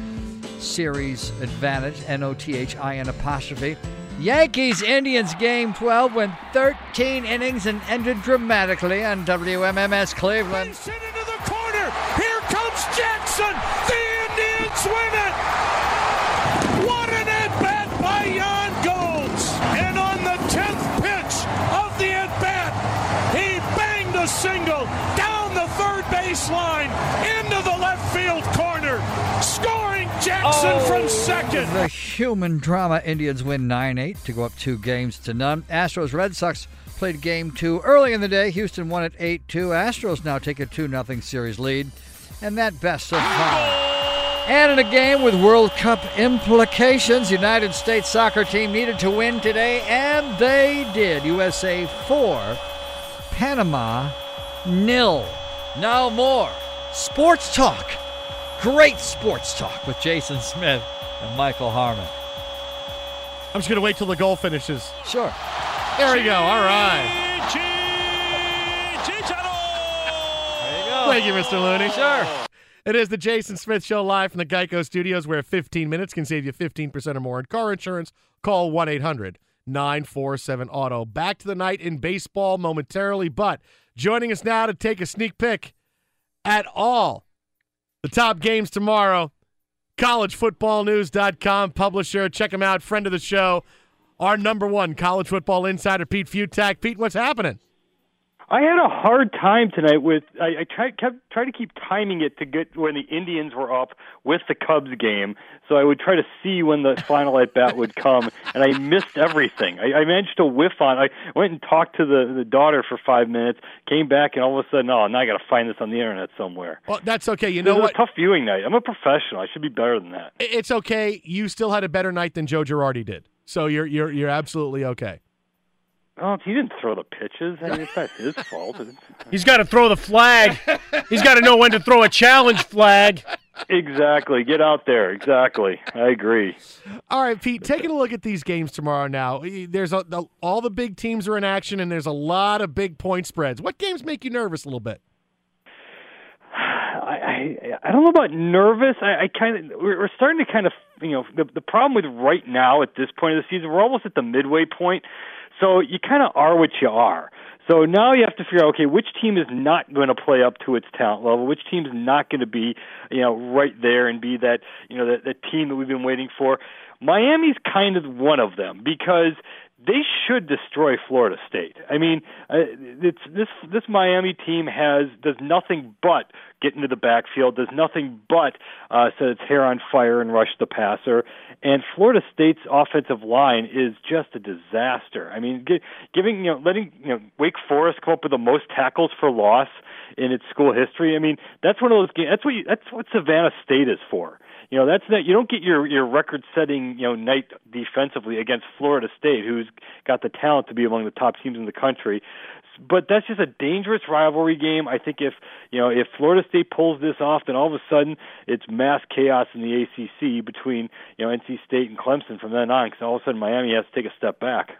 series advantage. N O T H I N apostrophe. Yankees Indians game 12 went 13 innings and ended dramatically on WMMS Cleveland. into the corner. Here comes Jackson. The Indians win it. Down the third base line into the left field corner, scoring Jackson from oh. second. The human drama Indians win 9 8 to go up two games to none. Astros Red Sox played game two early in the day. Houston won at 8 2. Astros now take a 2 0 series lead. And that best of five. And in a game with World Cup implications, United States soccer team needed to win today, and they did. USA 4, Panama nil. Now more sports talk. Great sports talk with Jason Smith and Michael Harmon. I'm just going to wait till the goal finishes. Sure. There we go. All right. There you go. Thank you, Mr. Looney. Sure. It is the Jason Smith Show live from the Geico Studios, where 15 minutes can save you 15% or more in car insurance. Call 1 800 947 Auto. Back to the night in baseball momentarily, but joining us now to take a sneak peek at all the top games tomorrow, collegefootballnews.com publisher. Check him out, friend of the show, our number one college football insider, Pete Fiutak. Pete, what's happening? I had a hard time tonight with I, I tried kept try to keep timing it to get when the Indians were up with the Cubs game, so I would try to see when the final at bat would come, and I missed everything. I, I managed to whiff on. I went and talked to the the daughter for five minutes, came back, and all of a sudden, oh, now I got to find this on the internet somewhere. Well, that's okay. You It know was what? a tough viewing night. I'm a professional. I should be better than that. It's okay. You still had a better night than Joe Girardi did. So you're you're you're absolutely okay. Oh, he didn't throw the pitches. I mean, it's not his fault. (laughs) He's got to throw the flag. He's got to know when to throw a challenge flag. Exactly. Get out there. Exactly. I agree. All right, Pete, taking a look at these games tomorrow now. There's a, the, all the big teams are in action and there's a lot of big point spreads. What games make you nervous a little bit? I, I I don't know about nervous. I, I kind of we're, we're starting to kind of you know the the problem with right now at this point of the season we're almost at the midway point, so you kind of are what you are. So now you have to figure out okay which team is not going to play up to its talent level, which team's not going to be you know right there and be that you know that, that team that we've been waiting for. Miami's kind of one of them because they should destroy Florida State. I mean, uh, it's this this Miami team has does nothing but get into the backfield, does nothing but uh, set its hair on fire and rush the passer. And Florida State's offensive line is just a disaster. I mean, gi- giving you know letting you know Wake Forest come up with the most tackles for loss in its school history. I mean, that's one of those games. That's what you, that's what Savannah State is for. You know, that's not you don't get your your record-setting you know night defensively against Florida State, who's got the talent to be among the top teams in the country. But that's just a dangerous rivalry game. I think if you know if Florida State pulls this off, then all of a sudden it's mass chaos in the ACC between you know NC State and Clemson from then on. Because all of a sudden Miami has to take a step back.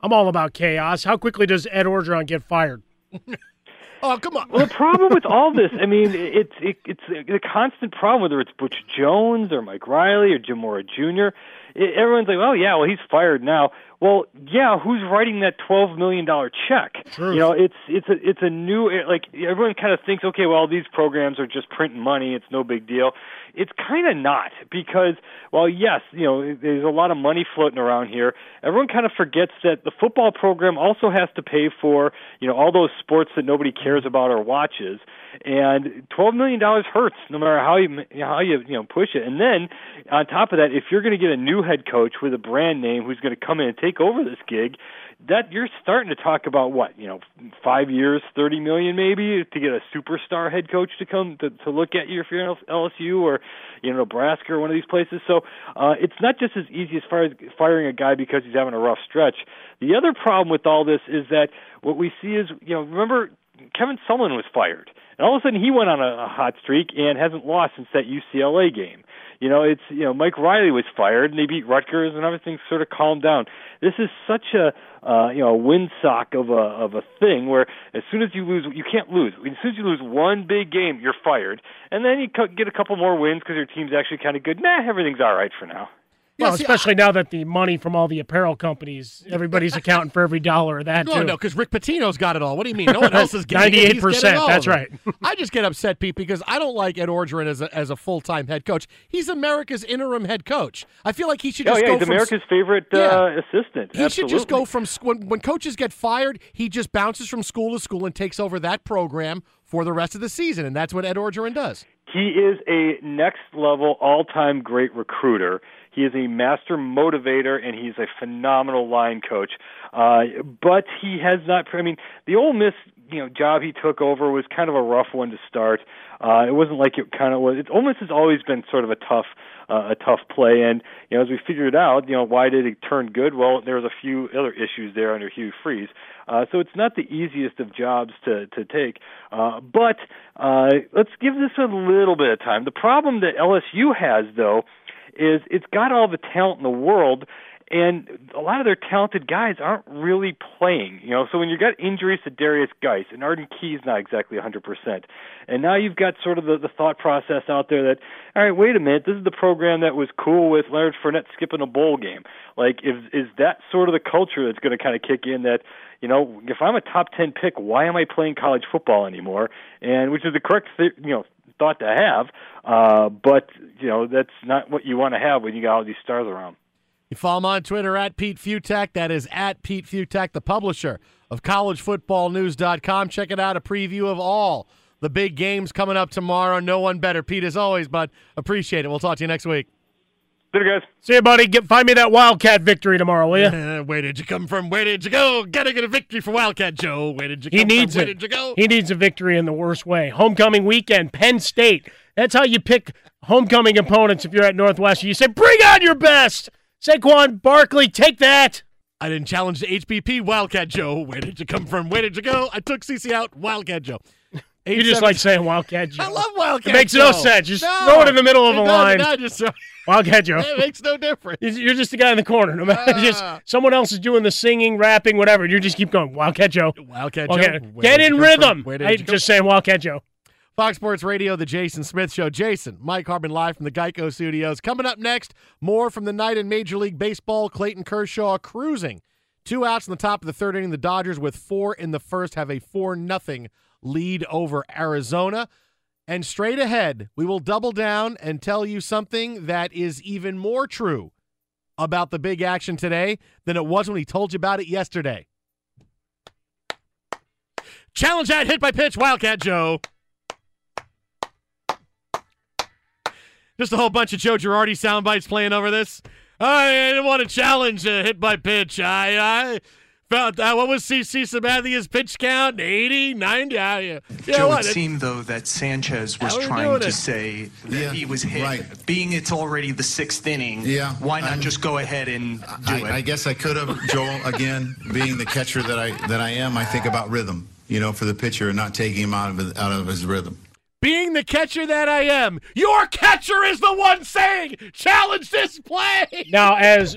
I'm all about chaos. How quickly does Ed Orgeron get fired? (laughs) Oh, come on. Well, the problem with all this, I mean, it's it, it's a constant problem. Whether it's Butch Jones or Mike Riley or Jim Mora Jr., everyone's like, "Oh yeah, well he's fired now." Well, yeah, who's writing that twelve million dollar check? Truth. You know, it's it's a it's a new like everyone kind of thinks, okay, well these programs are just printing money; it's no big deal. It's kind of not because, well, yes, you know, there's a lot of money floating around here. Everyone kind of forgets that the football program also has to pay for you know all those sports that nobody cares about or watches, and twelve million dollars hurts no matter how you how you you know push it. And then on top of that, if you're going to get a new head coach with a brand name who's going to come in and take over this gig, that you're starting to talk about what you know five years, thirty million maybe to get a superstar head coach to come to, to look at you if you're LSU or you know Nebraska or one of these places. So uh, it's not just as easy as far as firing a guy because he's having a rough stretch. The other problem with all this is that what we see is you know remember Kevin Sumlin was fired, and all of a sudden he went on a, a hot streak and hasn't lost since that UCLA game. You know, it's you know Mike Riley was fired and they beat Rutgers and everything sort of calmed down. This is such a uh, you know windsock of a of a thing where as soon as you lose, you can't lose. As soon as you lose one big game, you're fired, and then you get a couple more wins because your team's actually kind of good. Nah, everything's all right for now. Well, especially now that the money from all the apparel companies, (laughs) everybody's accounting for every dollar of that No, too. no, because Rick Pitino's got it all. What do you mean? No one else is getting it. 98%, (laughs) that's right. (laughs) I just get upset, Pete, because I don't like Ed Orgeron as a, as a full time head coach. He's America's interim head coach. I feel like he should Oh just yeah, go he's from America's favorite Yeah. uh, assistant. He should just go from sc- when, when coaches get fired, he just bounces from school to school and takes over that program for the rest of the season, and that's what Ed Orgeron does. He is a next level, all time great recruiter. He is a master motivator, and he's a phenomenal line coach. Uh, but he has not. I mean, the Ole Miss you know job he took over was kind of a rough one to start. Uh, it wasn't like it kind of was. It Miss has always been sort of a tough uh, a tough play. And you know, as we figured out, you know, why did it turn good? Well, there was a few other issues there under Hugh Freeze. Uh, so it's not the easiest of jobs to to take. Uh, but uh, let's give this a little bit of time. The problem that LSU has, though, is it's got all the talent in the world and a lot of their talented guys aren't really playing. You know, so when you've got injuries to Derrius Guice and Arden Key's not exactly 100%, and now you've got sort of the, the thought process out there that, all right, wait a minute, this is the program that was cool with Leonard Fournette skipping a bowl game. Like, is is that sort of the culture that's going to kind of kick in that, you know, if I'm a top 10 pick, why am I playing college football anymore? And which is the correct, you know, thought to have, uh, but you know that's not what you want to have when you got all these stars around. You follow him on Twitter at Pete Fiutak. That is at Pete Fiutak, the publisher of collegefootballnews.com. Check it out, a preview of all the big games coming up tomorrow. No one better. Pete, as always, but appreciate it. We'll talk to you next week. Later, guys. See you, buddy. Get, find me that Wildcat victory tomorrow, will you? Where did you come from? Where did you go? Gotta get a victory for Wildcat Joe. Where did you He come needs from? Where did you go? He needs a victory in the worst way. Homecoming weekend, Penn State. That's how you pick homecoming opponents if you're at Northwestern. You say, bring on your best. Saquon Barkley, take that. I didn't challenge the HBP. Wildcat Joe. Where did you come from? Where did you go? I took CC out. Wildcat Joe. You just like saying Wildcat Joe. I love Wildcat It makes Joe. no sense. Just No, throw it in the middle of a line. I just Wildcat Joe. (laughs) It makes no difference. You're just the guy in the corner. No matter, ah. just someone else is doing the singing, rapping, whatever. You just keep going. Wildcat Joe. Wildcat Wildcat- Joe. Get in rhythm. from? Where did I just saying Wildcat Joe. Fox Sports Radio, the Jason Smith Show. Jason, Mike Harmon live from the Geico Studios. Coming up next, more from the night in Major League Baseball. Clayton Kershaw cruising. Two outs in the top of the third inning. The Dodgers, with four in the first, have a 4 nothing lead over Arizona. And straight ahead, we will double down and tell you something that is even more true about the big action today than it was when he told you about it yesterday. Challenge that hit by pitch, Wildcat Joe. Just a whole bunch of Joe Girardi sound bites playing over this. I didn't want to challenge a hit by pitch. I, I felt that. What was CC Sabathia's pitch count? 80, 90? I, ah, yeah, Joe, what? it seemed though that Sanchez was How are we trying to it? say that Yeah, he was hit. right. Being it's already the sixth inning, Yeah, why not I'm- just go ahead and do it? I, I guess I could have, Joel. Again, being the catcher that I that I am, I think about rhythm. You know, for the pitcher and not taking him out of his, out of his rhythm. Being the catcher that I am, your catcher is the one saying, challenge this play. Now, as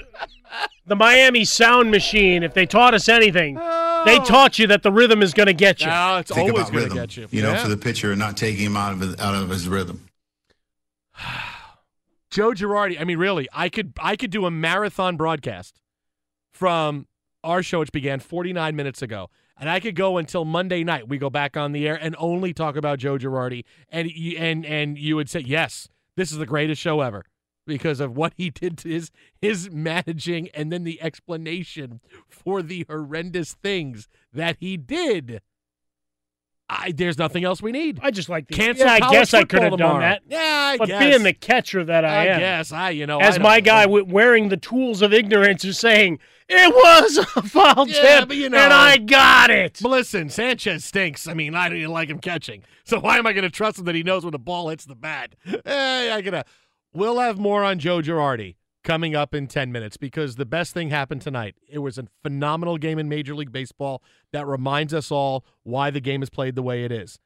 the Miami sound machine, if they taught us anything, they oh. taught you that the rhythm is going to get you. No, it's think always about going to rhythm. get you. You know, Yeah. for the pitcher and not taking him out of his, out of his rhythm. (sighs) Joe Girardi. I mean, really, I could I could do a marathon broadcast from our show, which began 49 minutes ago, and I could go until Monday night. We go back on the air and only talk about Joe Girardi, and and and you would say, yes, this is the greatest show ever because of what he did to his his managing, and then the explanation for the horrendous things that he did. I, there's nothing else we need. I just like the Cancel Yeah, I guess I could have done that. Yeah, I but guess. being the catcher that I, I am, guess I, you know, as my don't guy wearing the tools of ignorance is saying, it was a foul Yeah, tip, but you know, and I got it. But listen, Sanchez stinks. I mean, I don't even like him catching. So why am I going to trust him that he knows when the ball hits the bat? (laughs) Eh, I gotta. We'll have more on Joe Girardi coming up in ten minutes because the best thing happened tonight. It was a phenomenal game in Major League Baseball that reminds us all why the game is played the way it is,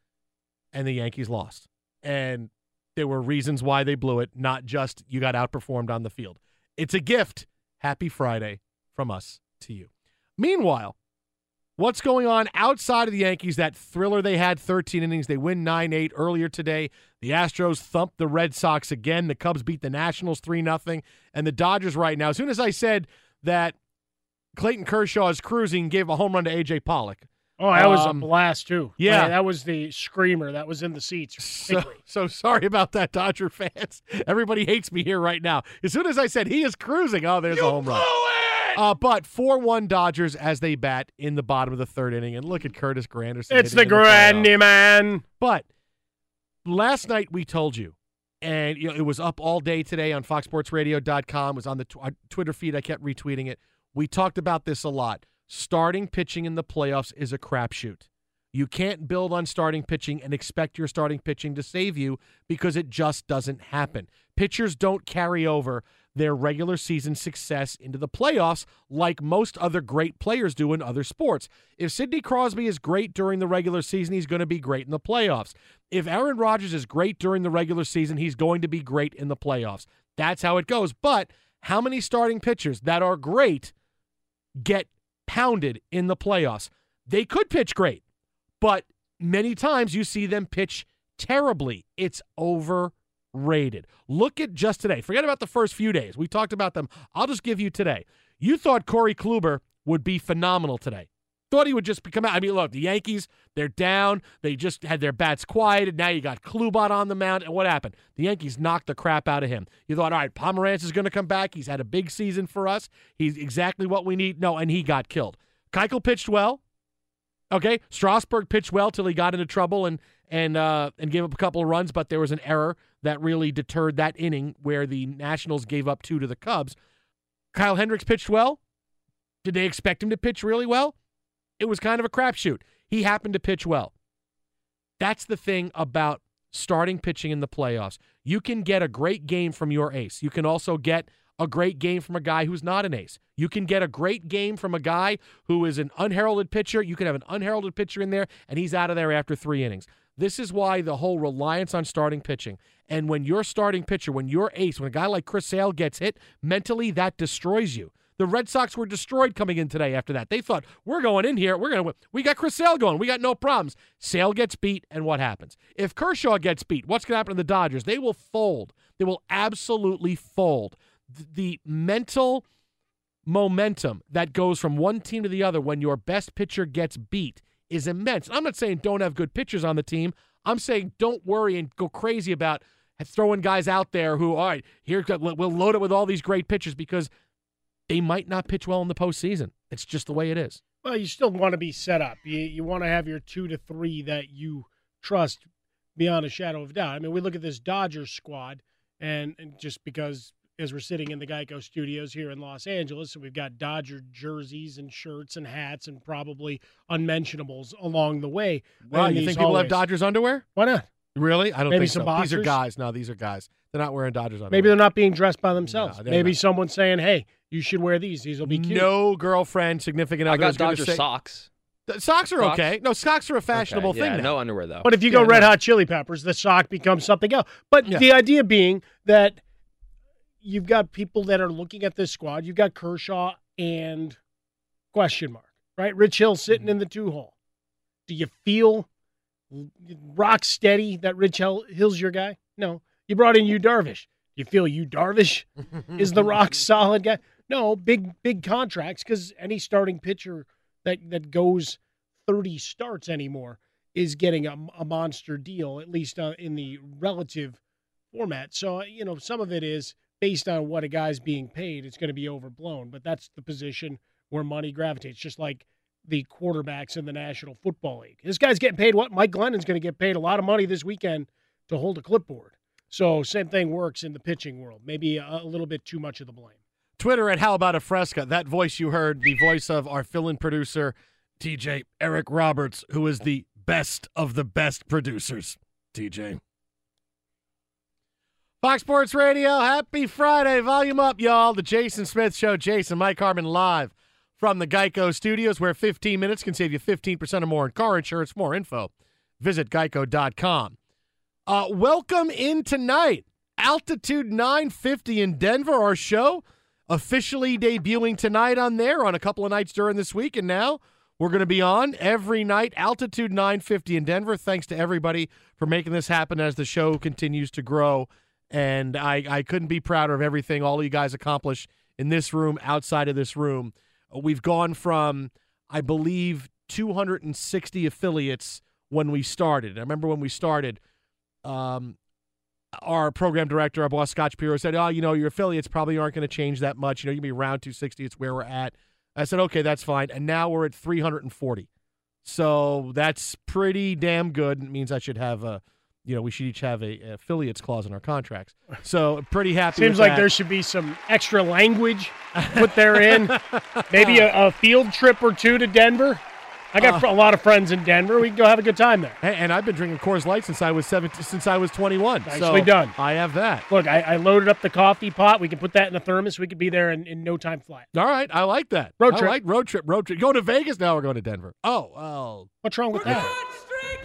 and the Yankees lost. And there were reasons why they blew it, not just you got outperformed on the field. It's a gift. Happy Friday from us to you. Meanwhile, what's going on outside of the Yankees? That thriller they had 13 innings. They win 9 8 earlier today. The Astros thumped the Red Sox again. The Cubs beat the Nationals 3 0. And the Dodgers, right now, as soon as I said that Clayton Kershaw is cruising, gave a home run to A.J. Pollock. Oh, that was a Um, blast too. yeah. Man, that was the screamer that was in the seats. So, so sorry about that, Dodger fans. (laughs) Everybody hates me here right now. As soon as I said he is cruising, oh, there's a home run. (laughs) Uh, but 4 1 Dodgers as they bat in the bottom of the third inning. And look at Curtis Granderson. It's the. Grandy man. But last night we told you, and you know, it was up all day today on FoxSportsRadio.com. It was on the tw- uh, Twitter feed. I kept retweeting it. We talked about this a lot. Starting pitching in the playoffs is a crapshoot. You can't build on starting pitching and expect your starting pitching to save you because it just doesn't happen. Pitchers don't carry over their regular season success into the playoffs like most other great players do in other sports. If Sidney Crosby is great during the regular season, he's going to be great in the playoffs. If Aaron Rodgers is great during the regular season, he's going to be great in the playoffs. That's how it goes. But how many starting pitchers that are great get pounded in the playoffs? They could pitch great, but many times you see them pitch terribly. It's overrated. Look at just today. Forget about the first few days. We talked about them. I'll just give you today. You thought Corey Kluber would be phenomenal today. Thought he would just come out. I mean, look, the Yankees, they're down. They just had their bats quieted. Now you got Klubot on the mound. And what happened? The Yankees knocked the crap out of him. You thought, all right, Pomeranz is going to come back. He's had a big season for us. He's exactly what we need. No, and he got killed. Keuchel pitched well. Okay, Strasburg pitched well till he got into trouble and and uh, and gave up a couple of runs, but there was an error that really deterred that inning where the Nationals gave up two to the Cubs. Kyle Hendricks pitched well. Did they expect him to pitch really well? It was kind of a crapshoot. He happened to pitch well. That's the thing about starting pitching in the playoffs. You can get a great game from your ace. You can also get a great game from a guy who's not an ace. You can get a great game from a guy who is an unheralded pitcher. You can have an unheralded pitcher in there, and he's out of there after three innings. This is why the whole reliance on starting pitching. And when your starting pitcher, when your ace, when a guy like Chris Sale gets hit, mentally that destroys you. The Red Sox were destroyed coming in today after that. They thought, we're going in here. We're going to. We got Chris Sale going. We got no problems. Sale gets beat, and what happens? If Kershaw gets beat, what's going to happen to the Dodgers? They will fold. They will absolutely fold. The mental momentum that goes from one team to the other when your best pitcher gets beat is immense. I'm not saying don't have good pitchers on the team. I'm saying don't worry and go crazy about throwing guys out there who, all right, here we'll load it with all these great pitchers because they might not pitch well in the postseason. It's just the way it is. Well, you still want to be set up. You you want to have your two to three that you trust beyond a shadow of doubt. I mean, we look at this Dodgers squad, and, and just because as we're sitting in the Geico studios here in Los Angeles, and we've got Dodger jerseys and shirts and hats and probably unmentionables along the way. Wow, you think people have. Dodgers underwear? Why not? Really? I don't Maybe think some so. These are guys. No, these are guys. They're not wearing Dodgers underwear. Maybe they're not being dressed by themselves. No, Maybe not. someone's saying, "Hey, you should wear these. These will be cute." No girlfriend, significant other. I other got Dodger say- socks. Socks are Socks? okay. No, socks are a fashionable Okay, thing. now. no underwear though. But if you go Yeah, Red no. Hot Chili Peppers, the sock becomes something else. But Yeah. the idea being that you've got people that are looking at this squad. You've got Kershaw and question mark, right? Rich Hill sitting Mm-hmm. in the two hole. Do you feel rock steady that Rich Hill, Hill's your guy? No. You brought in Yu Darvish. You feel Yu Darvish is the rock (laughs) solid guy? No, big big contracts because any starting pitcher that that goes 30 starts anymore is getting a, a monster deal, at least uh, in the relative format. So, you know, some of it is based on what a guy's being paid. It's going to be overblown, but that's the position where money gravitates, just like the quarterbacks in the National Football League. This guy's getting paid what? Mike Glennon's going to get paid a lot of money this weekend to hold a clipboard. So, same thing works in the pitching world. Maybe a, little bit too much of the blame. Twitter at How About a Fresca. That voice you heard, the voice of our fill-in producer, TJ Eric Roberts, who is the best of the best producers. TJ. Fox Sports Radio, happy Friday. Volume up, y'all. The Jason Smith Show. Jason, Mike Harmon live from the Geico Studios, where 15 minutes can save you 15% or more in car insurance. More info, visit geico.com. Uh, welcome in tonight. Altitude 950 in Denver, our show officially debuting tonight on there on a couple of nights during this week. And now we're going to be on every night, Altitude 950 in Denver. Thanks to everybody for making this happen as the show continues to grow. And I, I couldn't be prouder of everything all you guys accomplish in this room, outside of this room. Uh, We've gone from, I believe, 260 affiliates when we started. I remember when we started, um, our program director, our boss Scott Shapiro, said, "Oh, you know, your affiliates probably aren't going to change that much. You know, to be around 260. It's where we're at." I said, "Okay, that's fine." And now we're at 340. So that's pretty damn good. It means I should have a you know, we should each have a, a affiliates clause in our contracts. So pretty happy. (laughs) Seems like that. there should be some extra language put there in. (laughs) Maybe a, a field trip or two to Denver. I got Uh. a lot of friends in Denver. We can go have a good time there. And I've been drinking Coors Light since I was 17, since I was 21. Nicely so done. I have that. Look, I, I loaded up the coffee pot. We can put that in a thermos. We could be there in, in no time flat. All right, I like that. Road I trip. like road trip. Road trip. Go to Vegas now. We're going to Denver. Oh, well. What's wrong with that?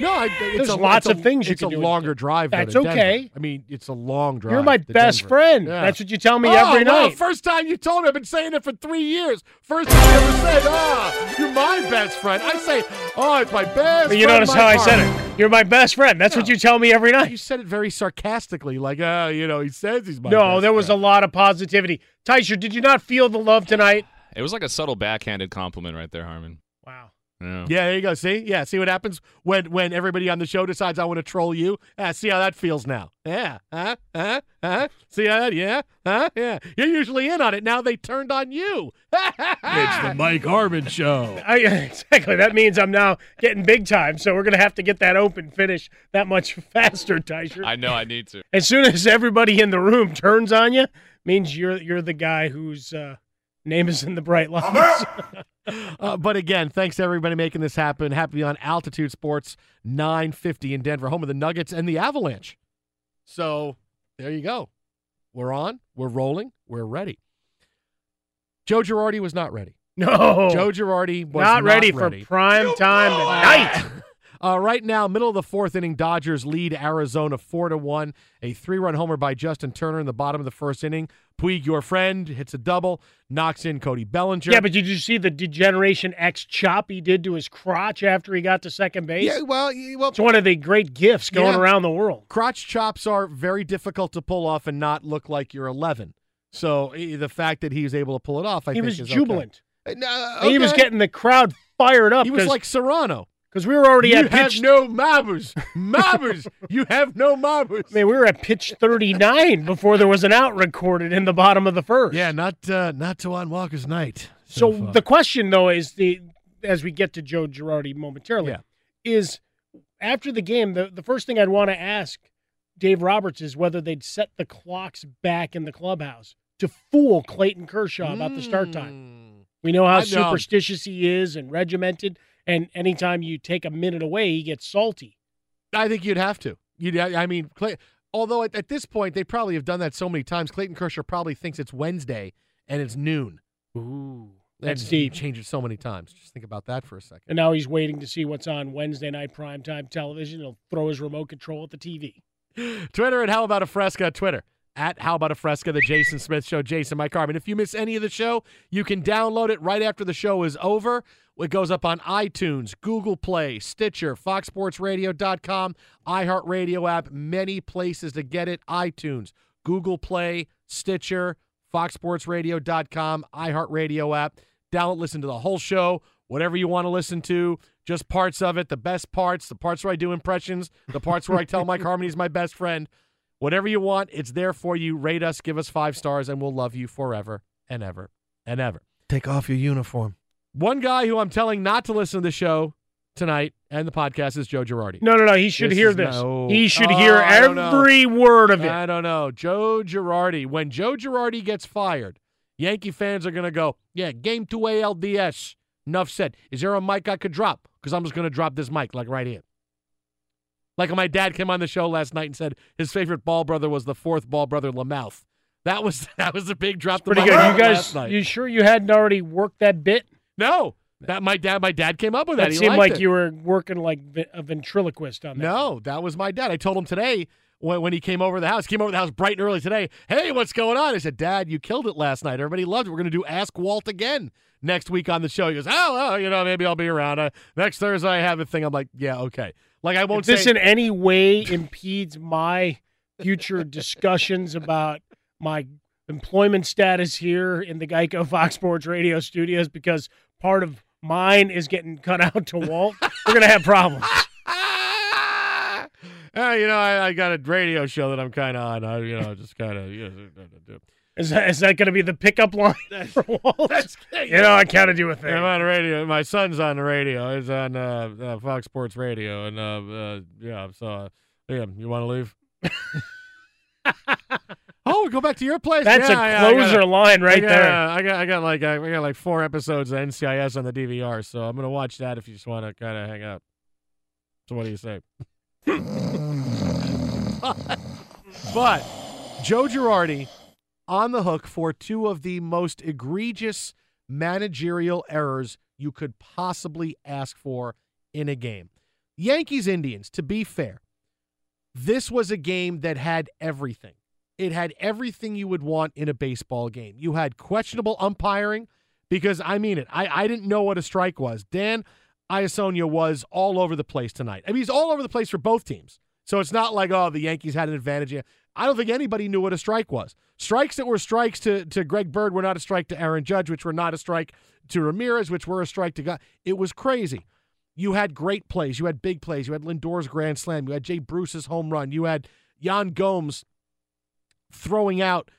No, I, it's There's a, lots it's a- of things you It's can a do in longer drive. though, That's to Denver. okay. I mean, it's a long drive. You're my best Denver. friend. Yeah. That's what you tell me oh, every well, night. First time you told me, I've been saying it for three years. First time you ever said, "Ah, you're my best friend." I say, "Oh, it's my best." But you friend, notice my how I said it. You're my best friend. That's what you tell me every night. You said it very sarcastically, like, "Ah, you know, he says he's my." no, best there was a lot of positivity. Tysher, did you not feel the love tonight? It was like a subtle backhanded compliment right there, Harmon. Wow. Yeah. Yeah, there you go. See, yeah, see what happens when when everybody on the show decides I want to troll you. Ah, see how that feels now. Yeah, huh, huh, huh. See how that? Yeah, huh, yeah. You're usually in on it. Now they turned on you. (laughs) it's the Mike Harmon show. I, (laughs) exactly. That means I'm now getting big time. So we're going to have to get that open finish that much (laughs) faster, Tysher. I know I need to. As soon as everybody in the room turns on you, means you're you're the guy whose uh, name is in the bright lights. (laughs) Uh, but again, thanks to everybody making this happen. Happy on Altitude Sports 950 in Denver, home of the Nuggets and the Avalanche. So there you go. We're on. We're rolling. We're ready. Joe Girardi was not ready. No. Joe Girardi was not, ready, ready. for prime time tonight. (laughs) Uh, right now, middle of the fourth inning, Dodgers lead Arizona four to one. A three-run homer by Justin Turner in the bottom of the first inning. Puig, your friend, hits a double, knocks in Cody Bellinger. Yeah, but did you see the D-Generation X chop he did to his crotch after he got to second base? Yeah, well, well, It's one of the great gifts going Yeah. around the world. crotch chops are very difficult to pull off and not look like you're 11. So the fact that he was able to pull it off, I he think was jubilant. Okay. Uh, no, He was getting the crowd fired up. He was like Serrano. Because we were already you at have pitch. no mabbers, mabbers. (laughs) you have no mabbers. I mean, we were at pitch 39 before there was an out recorded in the bottom of the first. Yeah, not uh, not Taijuan Walker's night. So far. the question though is the as we get to Joe Girardi momentarily Yeah. is after the game the, the first thing I'd want to ask Dave Roberts is whether they'd set the clocks back in the clubhouse to fool Clayton Kershaw about the start time. We know how superstitious he is and regimented and anytime you take a minute away he gets salty. I think you'd have to. You, I mean, Clay, although at, at this point they probably have done that so many times. Clayton Kershaw probably thinks it's Wednesday and it's noon. Ooh. And That's deep. Change it so many times. Just think about that for a second. And now he's waiting to see what's on Wednesday night primetime television. He'll throw his remote control at the TV. (gasps) Twitter at How About a Fresca. Twitter at How About a Fresca, the Jason Smith Show, Jason Mike Harmon. If you miss any of the show, you can download it right after the show is over. It goes up on iTunes, Google Play, Stitcher, FoxSportsRadio.com, iHeartRadio app, many places to get it. iTunes, Google Play, Stitcher, FoxSportsRadio.com, iHeartRadio app. Download, listen to the whole show, whatever you want to listen to, just parts of it, the best parts, the parts where I do impressions, the parts where I tell Mike (laughs) Harmony is my best friend. Whatever you want, it's there for you. Rate us, give us five stars, and we'll love you forever and ever and ever. Take off your uniform. One guy who I'm telling not to listen to the show tonight and the podcast is Joe Girardi. No, no, no. He should This hear this. no- He should Oh, hear I don't know. every word of it. I don't know. Joe Girardi. When Joe Girardi gets fired, Yankee fans are going to go, yeah, game two ALDS. Enough said. Is there a mic I could drop? Because I'm just going to drop this mic, like right here. Like my dad came on the show last night and said his favorite ball brother was the fourth ball brother, Lamouth. That was (laughs) that was a big drop. the Pretty good. You guys, you sure you hadn't already worked that bit? No, that my dad, my dad came up with that. That He seemed like it. you were working like a ventriloquist on that. No, that was my dad. I told him today when, when he came over the house. Came over the house bright and early today. Hey, what's going on? I said, Dad, you killed it last night. Everybody loved it. We're going to do Ask Walt again next week on the show. He goes, Oh, well, you know, maybe I'll be around. Uh, next Thursday, I have a thing. I'm like, Yeah, okay. Like I won't If this say. in any way impedes my future discussions about my employment status here in the Geico Fox Sports Radio studios because part of mine is getting cut out to Walt, we're going to have problems. (laughs) Uh, you know, I, I got a radio show that I'm kind of on. I, you know, just kind of. You know, Is that, is that going to be the pickup line for Walt? (laughs) you know, I kind of do a thing. I'm on the radio. My son's on the radio. He's on uh, uh, Fox Sports Radio, and uh, uh, yeah, so uh, Liam, you want to leave? (laughs) oh, go back to your place. That's Yeah, a yeah, closer got- line right I got, there. I got, I got like, I got like four episodes of NCIS on the DVR, so I'm gonna watch that if you just want to kind of hang out. So what do you say? (laughs) but Joe Girardi on the hook for two of the most egregious managerial errors you could possibly ask for in a game. Yankees Indians, to be fair, this was a game that had everything. It had everything you would want in a baseball game. You had questionable umpiring because I mean it. I, I didn't know what a strike was. Dan Iassogna was all over the place tonight. I mean, he's all over the place for both teams. So it's not like, oh, the Yankees had an advantage. I don't think anybody knew what a strike was. Strikes that were strikes to, to Greg Bird were not a strike to Aaron Judge, which were not a strike to Ramirez, which were a strike to God. It was crazy. You had great plays. You had big plays. You had Lindor's grand slam. You had Jay Bruce's home run. You had Yan Gomes throwing out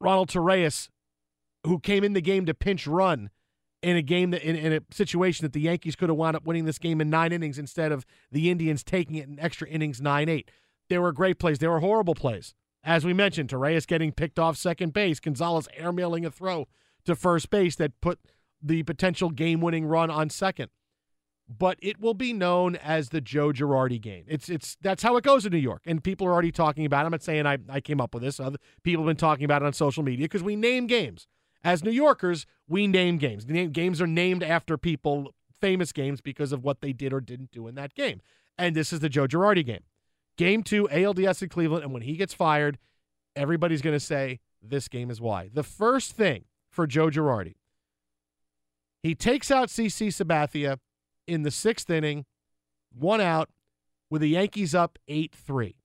Ronald Torreyes, who came in the game to pinch run in a game that in, in a situation that the Yankees could have wound up winning this game in nine innings instead of the Indians taking it in extra innings nine eight. There were great plays. There were horrible plays. As we mentioned, Torreyes getting picked off second base, Gonzalez airmailing a throw to first base that put the potential game winning run on second. But it will be known as the Joe Girardi game. It's it's that's how it goes in New York, and people are already talking about. it. I'm not saying I, I came up with this. Other people have been talking about it on social media because we name games. As New Yorkers, we name games. The name, games are named after people, famous games, because of what they did or didn't do in that game. And this is the Joe Girardi game. Game two, ALDS in Cleveland, and when he gets fired, everybody's going to say this game is why. The first thing for Joe Girardi, he takes out CC Sabathia in the sixth inning, one out, with the Yankees up 8 3.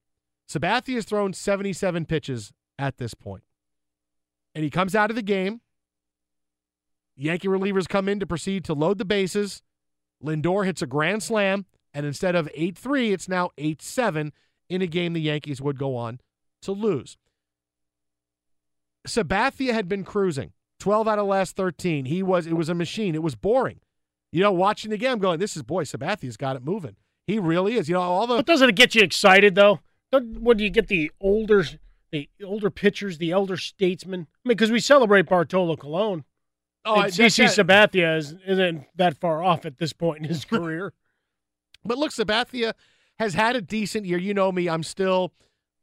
Sabathia has thrown 77 pitches at this point. And he comes out of the game. Yankee relievers come in to proceed to load the bases. Lindor hits a grand slam, and instead of 8 3, it's now 8 7 in a game the Yankees would go on to lose. Sabathia had been cruising 12 out of last 13. He was, it was a machine. It was boring. You know, watching the game, I'm going, this is, boy, Sabathia's got it moving. He really is. You know, all the. But doesn't it get you excited though? When you get the older, the older pitchers, the elder statesmen. I mean, because we celebrate Bartolo Colon. Oh, and I- CC Sabathia is, isn't that far off at this point in his (laughs) career. But look, Sabathia has had a decent year. You know me. I'm still,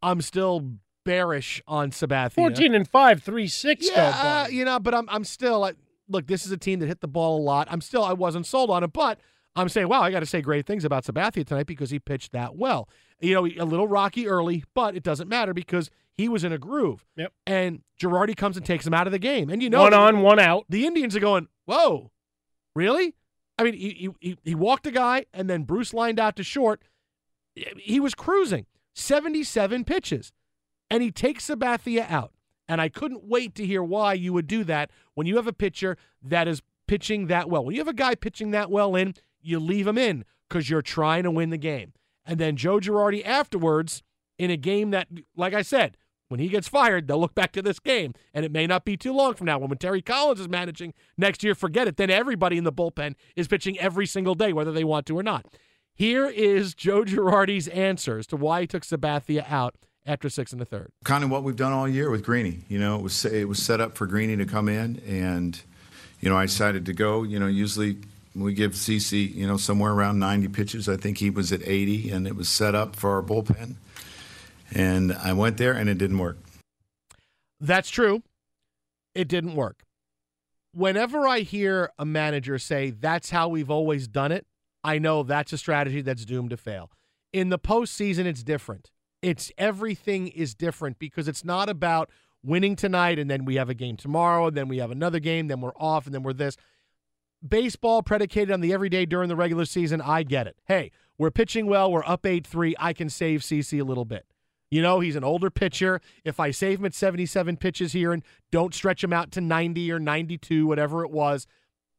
I'm still bearish on Sabathia. Fourteen and five, three six. Yeah, uh, you know, but I'm I'm still look, this is a team that hit the ball a lot. I'm still I wasn't sold on it, but I'm saying, wow, I got to say great things about Sabathia tonight because he pitched that well. You know, a little rocky early, but it doesn't matter because he was in a groove. Yep. And Girardi comes and takes him out of the game, and you know, one on, one out. the Indians are going, whoa, really? I mean, he, he, he walked a guy, and then Bruce lined out to short. He was cruising 77 pitches, and he takes Sabathia out. And I couldn't wait to hear why you would do that when you have a pitcher that is pitching that well. When you have a guy pitching that well in, you leave him in because you're trying to win the game. And then Joe Girardi afterwards, in a game that, like I said, when he gets fired, they'll look back to this game, and it may not be too long from now. When Terry Collins is managing next year, forget it. Then everybody in the bullpen is pitching every single day, whether they want to or not. Here is Joe Girardi's answer as to why he took Sabathia out after six and a third. kind of what we've done all year with Greeny. You know, it was it was set up for Greeny to come in, and you know, I decided to go. You know, usually we give CC you know somewhere around 90 pitches. I think he was at 80, and it was set up for our bullpen. And I went there, and it didn't work. That's true. It didn't work. Whenever I hear a manager say that's how we've always done it, I know that's a strategy that's doomed to fail. In the postseason, it's different. It's everything is different because it's not about winning tonight and then we have a game tomorrow and then we have another game, then we're off and then we're this. Baseball predicated on the everyday during the regular season, I get it. Hey, we're pitching well, we're up 8 3. I can save CC a little bit. You know, he's an older pitcher. If I save him at 77 pitches here and don't stretch him out to 90 or 92, whatever it was,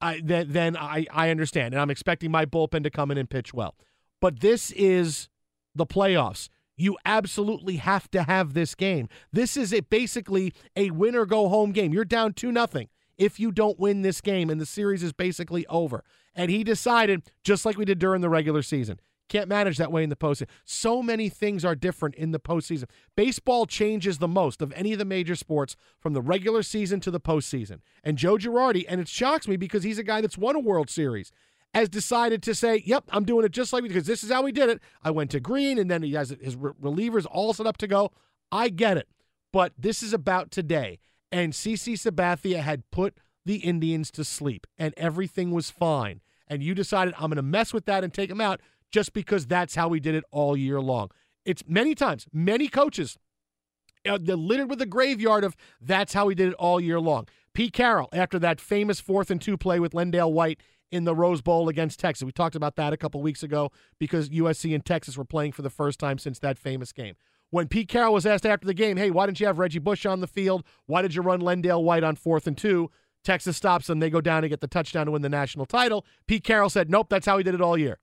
I, then, then I, I understand. And I'm expecting my bullpen to come in and pitch well. But this is the playoffs. You absolutely have to have this game. This is a, basically a win or go home game. You're down 2 nothing if you don't win this game, and the series is basically over. And he decided, just like we did during the regular season, Can't manage that way in the postseason. So many things are different in the postseason. Baseball changes the most of any of the major sports from the regular season to the postseason. And Joe Girardi, and it shocks me because he's a guy that's won a World Series, has decided to say, "Yep, I'm doing it just like because this is how we did it." I went to green, and then he has his relievers all set up to go. I get it, but this is about today. And CC Sabathia had put the Indians to sleep, and everything was fine. And you decided I'm going to mess with that and take him out just because that's how we did it all year long. It's many times, many coaches, uh, they're littered with a graveyard of that's how we did it all year long. Pete Carroll, after that famous fourth and two play with Lendale White in the Rose Bowl against Texas. We talked about that a couple weeks ago because USC and Texas were playing for the first time since that famous game. When Pete Carroll was asked after the game, hey, why didn't you have Reggie Bush on the field? Why did you run Lendale White on fourth and two? Texas stops them. They go down and get the touchdown to win the national title. Pete Carroll said, nope, that's how he did it all year.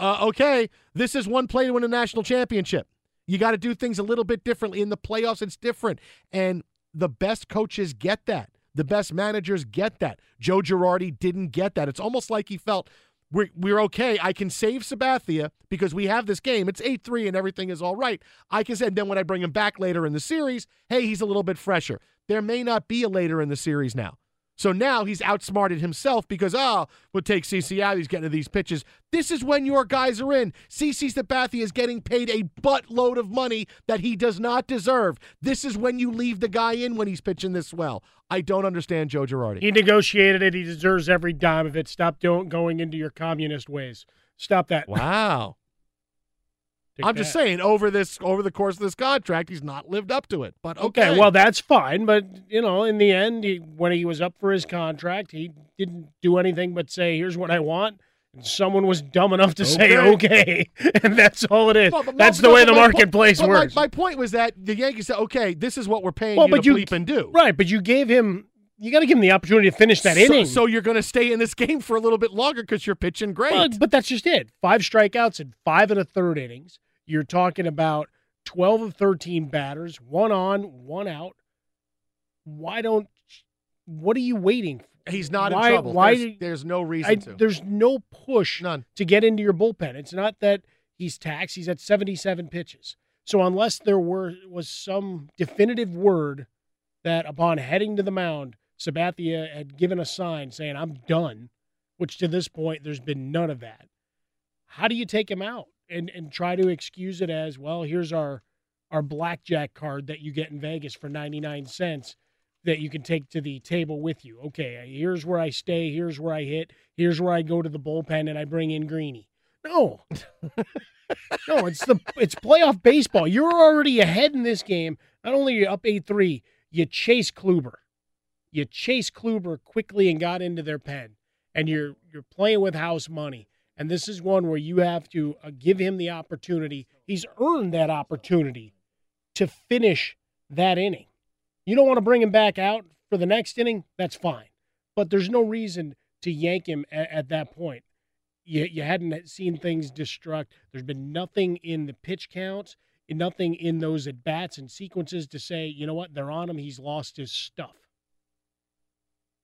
Uh, okay, this is one play to win a national championship. You got to do things a little bit differently. In the playoffs, it's different. And the best coaches get that. The best managers get that. Joe Girardi didn't get that. It's almost like he felt we're, we're okay. I can save Sabathia because we have this game. It's 8 3 and everything is all right. I can say, and then when I bring him back later in the series, hey, he's a little bit fresher. There may not be a later in the series now. So now he's outsmarted himself because, oh, we'll take CC out. He's getting to these pitches. This is when your guys are in. CC Sabathia is getting paid a buttload of money that he does not deserve. This is when you leave the guy in when he's pitching this well. I don't understand Joe Girardi. He negotiated it. He deserves every dime of it. Stop doing, going into your communist ways. Stop that. Wow. (laughs) I'm just saying, over this over the course of this contract, he's not lived up to it. But okay, Okay, well that's fine, but you know, in the end, he, when he was up for his contract, he didn't do anything but say, "Here's what I want." And someone was dumb enough to say, "Okay," (laughs) and that's all it is. Well, that's no, the way the my po- marketplace but my- works. My, point was that the Yankees said, "Okay, this is what we're paying Well, you but to you- and do." right, but you gave him. You got to give him the opportunity to finish that so, inning. So you're going to stay in this (laughs) game for a little bit longer because you're pitching great. Well, but that's just it. Five strikeouts in five and a third innings. You're talking about 12 of 13 batters, one on, one out. Why don't, what are you waiting for? He's not Why- in trouble. Why? there's, there's no reason I- to. There's no push None. to get into your bullpen. It's not that he's taxed. He's at 77 pitches. So unless there were was some definitive word that upon heading to the mound, Sabathia had given a sign saying, I'm done, which to this point, there's been none of that. How do you take him out and, and try to excuse it as, well, here's our, our blackjack card that you get in Vegas for 99 cents that you can take to the table with you. Okay, here's where I stay, here's where I hit, here's where I go to the bullpen and I bring in Greeny. No. (laughs) no, it's the it's playoff baseball. You're already ahead in this game. Not only are you up 8-3, you chase Kluber. You chase Kluber quickly and got into their pen. And you're you're playing with house money. And this is one where you have to uh, give him the opportunity. He's earned that opportunity to finish that inning. You don't want to bring him back out for the next inning, that's fine. But there's no reason to yank him at, at that point. You, you hadn't seen things destruct. There's been nothing in the pitch counts, nothing in those at bats and sequences to say, you know what, they're on him. He's lost his stuff.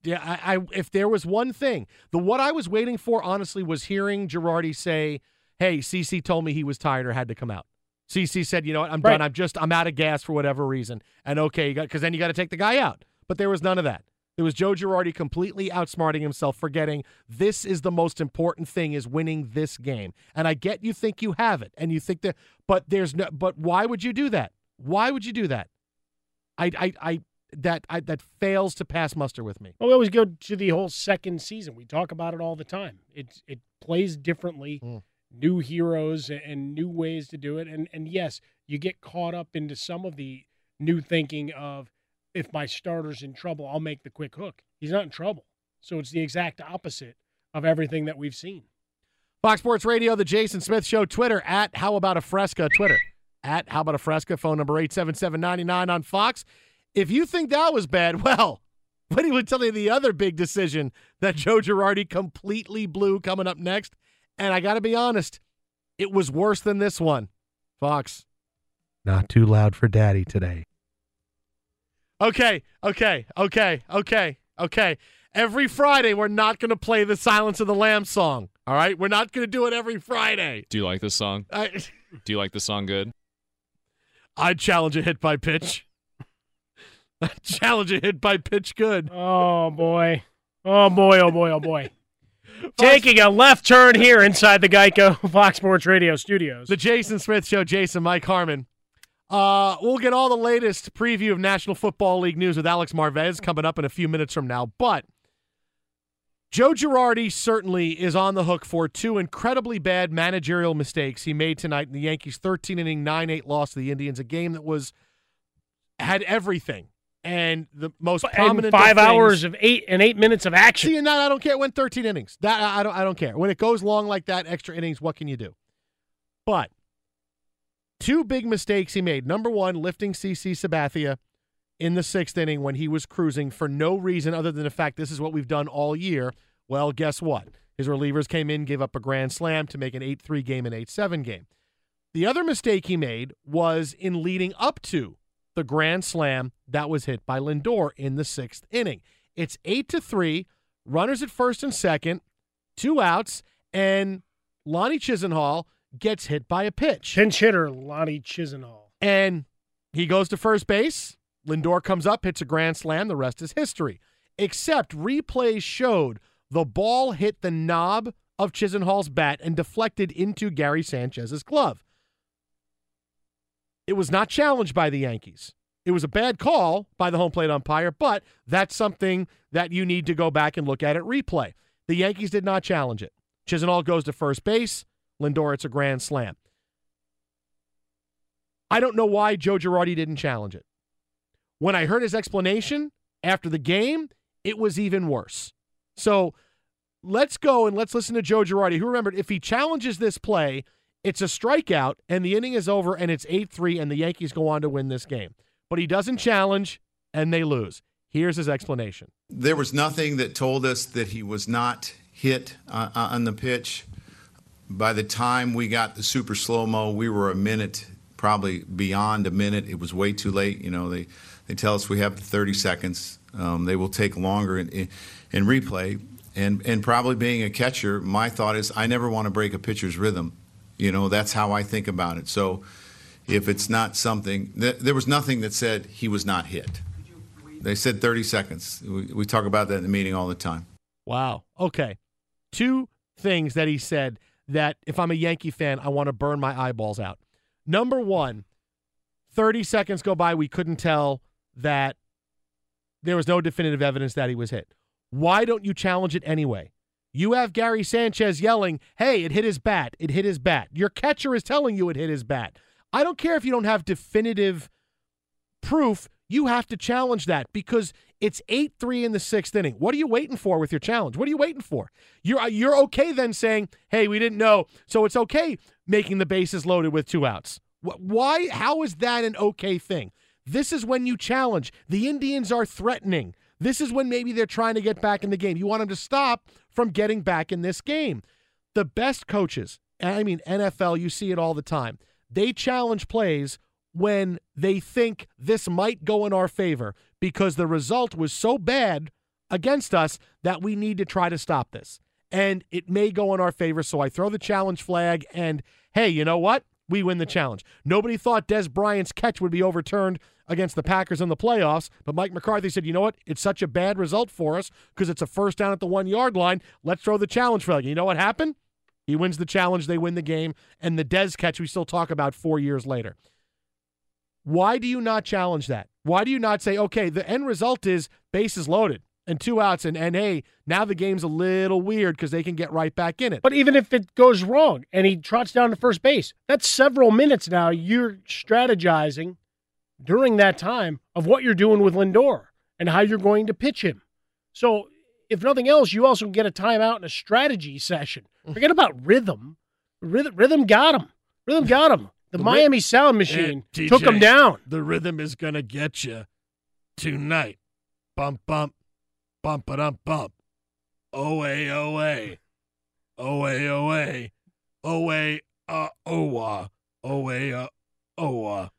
Yeah, I, I if there was one thing, the what I was waiting for honestly was hearing Girardi say, "Hey, CC told me he was tired or had to come out." CC said, "You know what? I'm Right. done. I'm just I'm out of gas for whatever reason." And okay, because then you got to take the guy out. But there was none of that. There was Joe Girardi completely outsmarting himself, forgetting this is the most important thing is winning this game. And I get you think you have it, and you think that, but there's no. But why would you do that? Why would you do that? I I I that I, that fails to pass muster with me. Well, we always go to the whole second season. We talk about it all the time. It it plays differently, mm. New heroes and new ways to do it. And and yes, you get caught up into some of the new thinking of if my starter's in trouble, I'll make the quick hook. He's not in trouble. So it's the exact opposite of everything that we've seen. Fox Sports Radio, the Jason Smith Show, Twitter at How About a Fresca, Twitter at How About a Fresca, phone number 877-99 on Fox. If you think that was bad, (laughs) well, what he would tell you the other big decision that Joe Girardi completely blew coming up next. And I got to be honest, it was worse than this one. Fox. Not too loud for daddy today. Okay, okay, okay, okay, okay. Every Friday, we're not going to play the Silence of the Lamb song. All right, we're not going to do it every Friday. Do you like this song? I, (laughs) Do you like this song good? I'd challenge a hit by pitch. (laughs) I'd challenge a hit by pitch good. Oh boy. Oh boy, oh boy, oh boy. Taking a left turn here inside the Geico (laughs) Fox Sports Radio studios. The Jason Smith Show, Jason, Mike Harmon. Uh, we'll get all the latest preview of National Football League news with Alex Marvez coming up in a few minutes from now. But Joe Girardi certainly is on the hook for two incredibly bad managerial mistakes he made tonight in the Yankees' 13 inning 9 8 loss to the Indians, a game that was had everything. And the most And prominent five of hours of eight and eight minutes of action. See, and that I don't care. It went 13 innings. That I don't. I don't care. When it goes long like that, extra innings. What can you do? But two big mistakes he made. Number one, lifting CC Sabathia in the sixth inning when he was cruising for no reason other than the fact this is what we've done all year. Well, guess what? His relievers came in, gave up a grand slam to make an 8 3 game and 8 7 game. The other mistake he made was in leading up to the grand slam that was hit by Lindor in the sixth inning. It's 8 to 3, runners at first and second, two outs, and Lonnie Chisenhall gets hit by a pitch. Pinch hitter Lonnie Chisenhall. And he goes to first base. Lindor comes up, hits a grand slam. The rest is history. Except replays showed the ball hit the knob of Chisenhall's bat and deflected into Gary Sanchez's glove. It was not challenged by the Yankees. It was a bad call by the home plate umpire, but that's something that you need to go back and look at at replay. The Yankees did not challenge it. Chisenhall goes to first base. Lindor, it's a grand slam. I don't know why Joe Girardi didn't challenge it. When I heard his explanation after the game, it was even worse. So let's go and let's listen to Joe Girardi, who remembered if he challenges this play, it's a strikeout and the inning is over and it's 8 3 and the Yankees go on to win this game. But he doesn't challenge and they lose. Here's his explanation. There was nothing that told us that he was not hit uh, uh, on the pitch. By the time we got the super slow mo, we were a minute, probably beyond a minute. It was way too late. You know, they, they tell us we have 30 seconds. Um, they will take longer in, in, in replay. And, and probably being a catcher, my thought is I never want to break a pitcher's rhythm. You know, that's how I think about it. So if it's not something, th- there was nothing that said he was not hit. They said 30 seconds. We, we talk about that in the meeting all the time. Wow. Okay. Two things that he said that if I'm a Yankee fan, I want to burn my eyeballs out. Number one, 30 seconds go by. We couldn't tell that there was no definitive evidence that he was hit. Why don't you challenge it anyway? You have Gary Sanchez yelling, hey, it hit his bat. It hit his bat. Your catcher is telling you it hit his bat. I don't care if you don't have definitive proof. You have to challenge that because it's 8 3 in the sixth inning. What are you waiting for with your challenge? What are you waiting for? You're, you're okay then saying, hey, we didn't know. So it's okay making the bases loaded with two outs. Why? How is that an okay thing? This is when you challenge. The Indians are threatening. This is when maybe they're trying to get back in the game. You want them to stop from getting back in this game. The best coaches, I mean NFL, you see it all the time. They challenge plays when they think this might go in our favor because the result was so bad against us that we need to try to stop this. And it may go in our favor. So I throw the challenge flag, and hey, you know what? We win the challenge. Nobody thought Dez Bryant's catch would be overturned against the Packers in the playoffs, but Mike McCarthy said, you know what? It's such a bad result for us because it's a first down at the one yard line. Let's throw the challenge flag. You know what happened? He wins the challenge, they win the game, and the Dez catch we still talk about four years later. Why do you not challenge that? Why do you not say, okay, the end result is bases loaded and two outs, and, and hey, now the game's a little weird because they can get right back in it. But even if it goes wrong and he trots down to first base, that's several minutes now. You're strategizing during that time of what you're doing with Lindor and how you're going to pitch him. So, if nothing else, you also get a timeout and a strategy session. Forget about rhythm. Rhythm, rhythm got him. Rhythm got him. The, The Miami rhy- Sound Machine Eh, took him down. The rhythm is gonna get you tonight. Bump bump, bump dum bump. Oa oa, oa oa, oa uh oa, oa uh oa.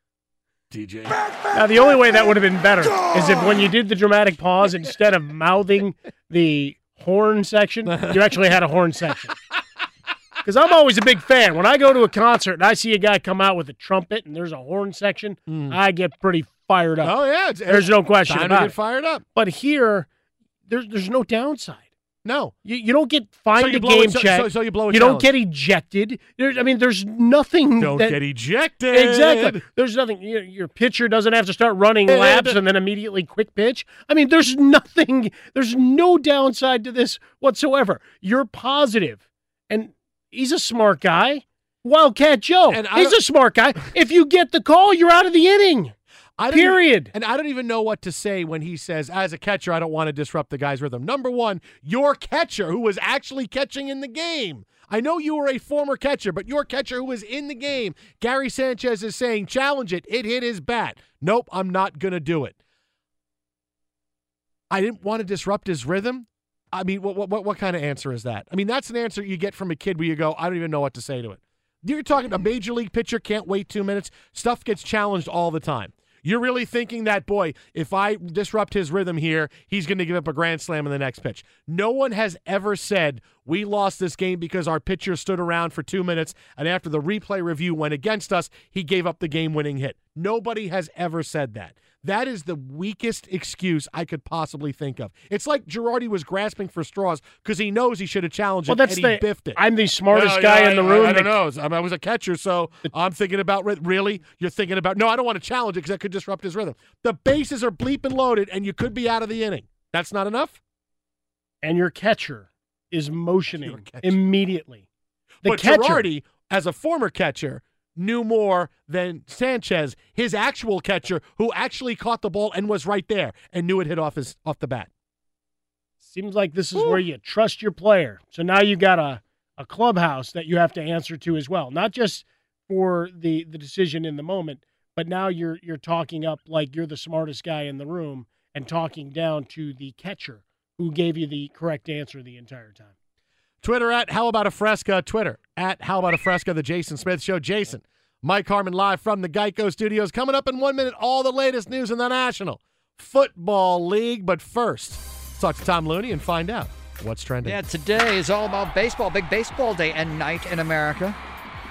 DJ. Now, the only way that would have been better is if when you did the dramatic pause, instead of mouthing the horn section, you actually had a horn section. Because I'm always a big fan. When I go to a concert and I see a guy come out with a trumpet and there's a horn section, hmm. I get pretty fired up. Oh yeah, it's, There's no question time to about get it. fired up. But here, there's there's no downside. No, you, you don't get fined So you a game check. so- so you blow a You don't get ejected. There's, I mean, there's nothing. Don't that- get ejected. Exactly. There's nothing. Your, your pitcher doesn't have to start running Ed. laps and then immediately quick pitch. I mean, there's nothing. There's no downside to this whatsoever. You're positive, and he's a smart guy. Wildcat Joe. And he's a smart guy. If you get the call, you're out of the inning. I Period. and I don't even know what to say when he says, as a catcher, I don't want to disrupt the guy's rhythm. Number one, your catcher who was actually catching in the game. I know you were a former catcher, but your catcher who was in the game, Gary Sanchez is saying, challenge it. It hit his bat. Nope, I'm not going to do it. I didn't want to disrupt his rhythm. I mean, what, what, what kind of answer is that? I mean, that's an answer you get from a kid where you go, I don't even know what to say to it. You're talking a major league pitcher can't wait two minutes. Stuff gets challenged all the time. You're really thinking that, boy, if I disrupt his rhythm here, he's going to give up a grand slam in the next pitch. No one has ever said we lost this game because our pitcher stood around for two minutes and after the replay review went against us, he gave up the game winning hit. Nobody has ever said that. That is the weakest excuse I could possibly think of. It's like Girardi was grasping for straws because he knows he should have challenged Well, it that's and he the- biffed it. I'm the smartest Well, guy yeah, in the I- room I, don't that- know. I, mean, I was a catcher, so I'm thinking about really. You're thinking about no. I don't want to challenge it because that could disrupt his rhythm. The bases are bleeping loaded, and you could be out of the inning. That's not enough. And your catcher is motioning immediately. The but catcher. Girardi, as a former catcher, knew more than Sanchez, his actual catcher, who actually caught the ball and was right there and knew it hit off his off the bat. Seems like this is where you trust your player. So now you got a, a clubhouse that you have to answer to as well. Not just for the, the decision in the moment, but now you're you're talking up like you're the smartest guy in the room and talking down to the catcher who gave you the correct answer the entire time. Twitter at How About a Fresca. Twitter at How About a Fresca, the Jason Smith Show. Jason, Mike Harmon live from the Geico Studios. Coming up in one minute, all the latest news in the National Football League. But first, let's talk to Tom Looney and find out what's trending. Yeah, today is all about baseball. Big baseball day and night in America.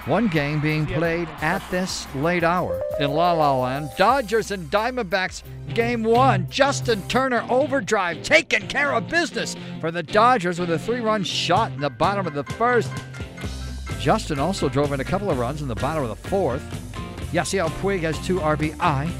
One game being played at this late hour in La La Land. Dodgers and Diamondbacks, game one. Justin Turner overdrive, taking care of business for the Dodgers with a three run shot in the bottom of the first. Justin also drove in a couple of runs in the bottom of the fourth. Yasiel Puig has two RBI.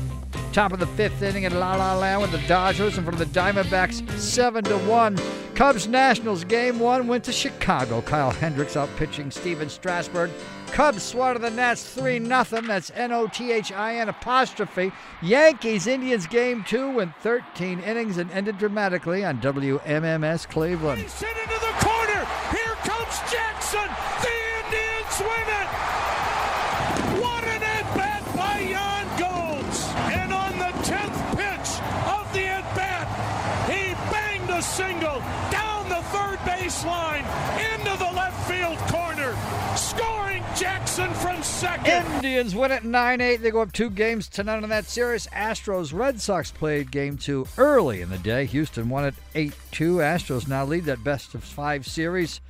Top of the fifth inning in La La Land with the Dodgers and from the Diamondbacks, seven to one. Cubs Nationals game one went to Chicago. Kyle Hendricks out pitching Stephen Strasburg. Cubs swat the Nats 3 0. That's N O T H I N apostrophe. Yankees Indians game two went 13 innings and ended dramatically on WMMS Cleveland. Sent into the corner. Here comes Jackson. The Indians win it. What an at bat by Yan Gomes. And on the 10th pitch of the at bat, he banged a single down the third baseline into second. Indians win it 9 8. They go up two games to none in that series. Astros Red Sox played game two early in the day. Houston won it 8 2. Astros now lead that best of five series.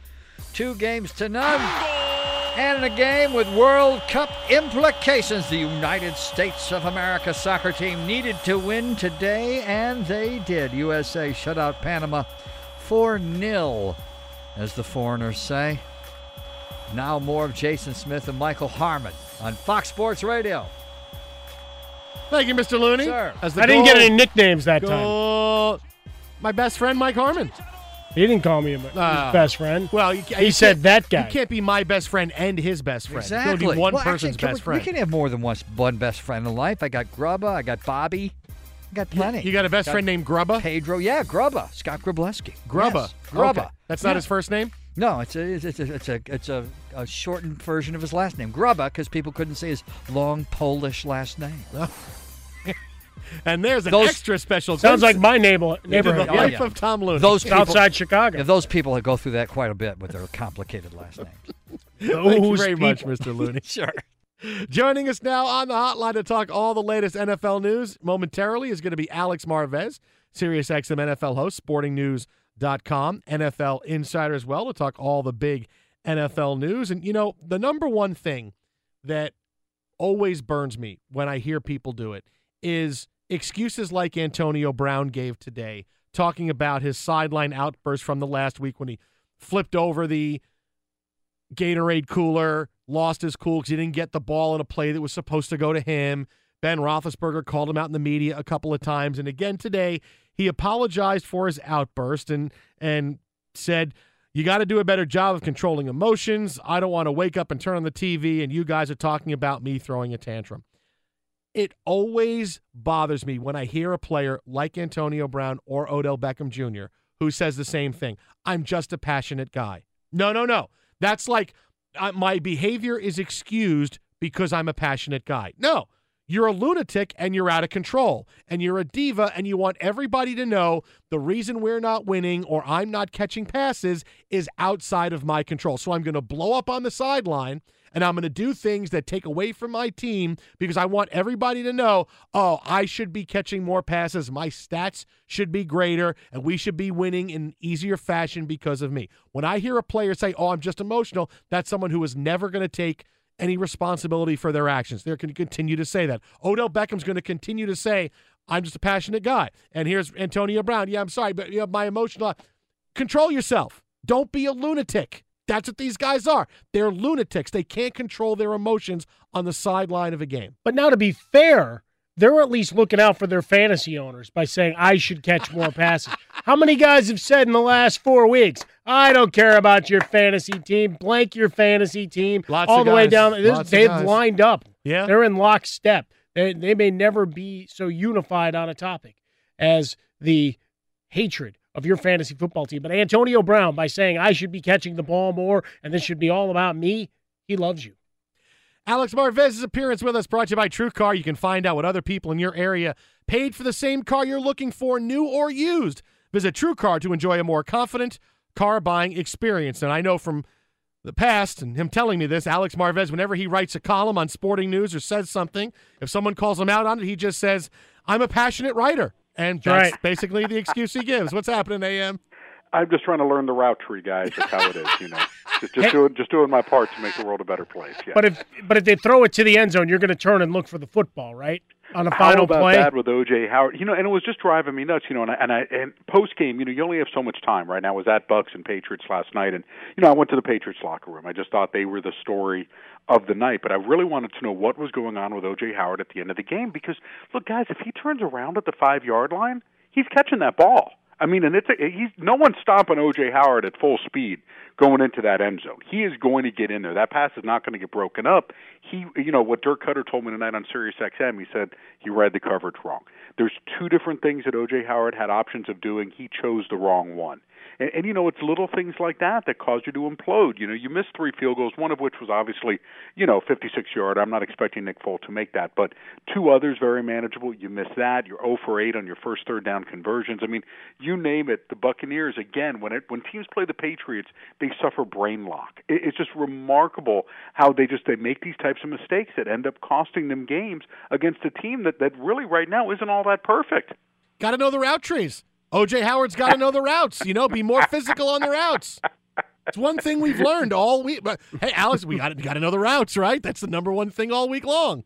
Two games to none. And in a game with World Cup implications, the United States of America soccer team needed to win today, and they did. USA shut out Panama 4 0, as the foreigners say. Now more of Jason Smith and Michael Harmon on Fox Sports Radio. Thank you, Mr. Looney. Sir. As the I didn't get any nicknames that time. My best friend, Mike Harmon. He didn't call me his Ah. best friend. Well, you, he said that guy. You can't be my best friend and his best friend. You can Exactly. be one Well, person's can best we, friend. We can have more than one, one best friend in life. I got Grubba. I got Bobby. I got plenty. You got a best friend named Grubba? Pedro. Yeah, Grubba. Scott Grubleski. Grubba. Yes, Grubba. Okay. That's not Yeah. his first name? No, it's a it's a it's a, it's a, a shortened version of his last name, Grubba, because people couldn't say his long Polish last name. (laughs) And there's an Those- extra special. Sounds like my neighbor, neighborhood. the life oh, yeah. of Tom Looney. Those people, outside Chicago. Yeah, those people that go through that quite a bit with their complicated last (laughs) names. Thank you Those very much. Mr. (laughs) Looney. sure. Joining us now on the hotline to talk all the latest NFL news momentarily is going to be Alex Marvez, SiriusXM NFL host, sportingnews.com, NFL insider as well, to talk all the big NFL news. And, you know, the number one thing that always burns me when I hear people do it is excuses like Antonio Brown gave today, talking about his sideline outburst from the last week when he flipped over the Gatorade cooler, lost his cool because he didn't get the ball in a play that was supposed to go to him. Ben Roethlisberger called him out in the media a couple of times, and again today he apologized for his outburst and and said, "You got to do a better job of controlling emotions. I don't want to wake up and turn on the TV and you guys are talking about me throwing a tantrum." It always bothers me when I hear a player like Antonio Brown or Odell Beckham Jr. who says the same thing. I'm just a passionate guy. No, no, no. That's like uh, my behavior is excused because I'm a passionate guy. No, you're a lunatic and you're out of control and you're a diva and you want everybody to know the reason we're not winning or I'm not catching passes is outside of my control. So I'm going to blow up on the sideline and I'm going to do things that take away from my team because I want everybody to know, oh, I should be catching more passes. My stats should be greater, and we should be winning in easier fashion because of me. When I hear a player say, oh, I'm just emotional, that's someone who is never going to take any responsibility for their actions. They're going to continue to say that. Odell Beckham's going to continue to say, I'm just a passionate guy. And here's Antonio Brown. Yeah, I'm sorry, but you know, my emotional. Control yourself. Don't be a lunatic. That's what these guys are. They're lunatics. They can't control their emotions on the sideline of a game. But now, to be fair, they're at least looking out for their fantasy owners by saying, I should catch more passes. How many guys have said in the last four weeks, I don't care about your fantasy team, blank your fantasy team, Lots all the way down? This, Lots they've lined up. Yeah. They're in lockstep. They, they may never be so unified on a topic as the hatred of your fantasy football team. But Antonio Brown, by saying, I should be catching the ball more and this should be all about me, he loves you. Alex Marvez's appearance with us brought to you by True Car. You can find out what other people in your area paid for the same car you're looking for, new or used. Visit True Car to enjoy a more confident car buying experience. And I know from the past and him telling me this, Alex Marvez, whenever he writes a column on sporting news or says something, if someone calls him out on it, he just says, I'm a passionate writer. And that's right. basically the excuse he gives. What's happening, AM? I'm just trying to learn the route tree, guys. That's how it is, you know. (laughs) Just, just doing, just doing my part to make the world a better place. Yeah. But if but if they throw it to the end zone, you're going to turn and look for the football, right? On a How final about play. that with OJ Howard? You know, and it was just driving me nuts. You know, and I, and, I, and post game, you know, you only have so much time. Right now, I was at Bucks and Patriots last night, and you know, I went to the Patriots locker room. I just thought they were the story of the night, but I really wanted to know what was going on with OJ Howard at the end of the game because look, guys, if he turns around at the five yard line, he's catching that ball. I mean, and it's a, he's no one's stopping OJ Howard at full speed going into that end zone. He is going to get in there. That pass is not going to get broken up. He, you know, what Dirk Koetter told me tonight on Sirius XM, he said he read the coverage wrong. There's two different things that OJ Howard had options of doing. He chose the wrong one. And, and you know, it's little things like that that cause you to implode. You know, you missed three field goals, one of which was obviously, you know, 56 yard. I'm not expecting Nick Folk to make that, but two others very manageable. You miss that. You're 0 for 8 on your first third down conversions. I mean, you name it. The Buccaneers again, when it when teams play the Patriots, they suffer brain lock. It, it's just remarkable how they just they make these types of mistakes that end up costing them games against a team that that really right now isn't all that perfect. Got to know the route trees. OJ Howard's got to know the routes. You know, be more physical on the routes. It's one thing we've learned all week. But hey, Alex, we got got to know the routes, right? That's the number one thing all week long.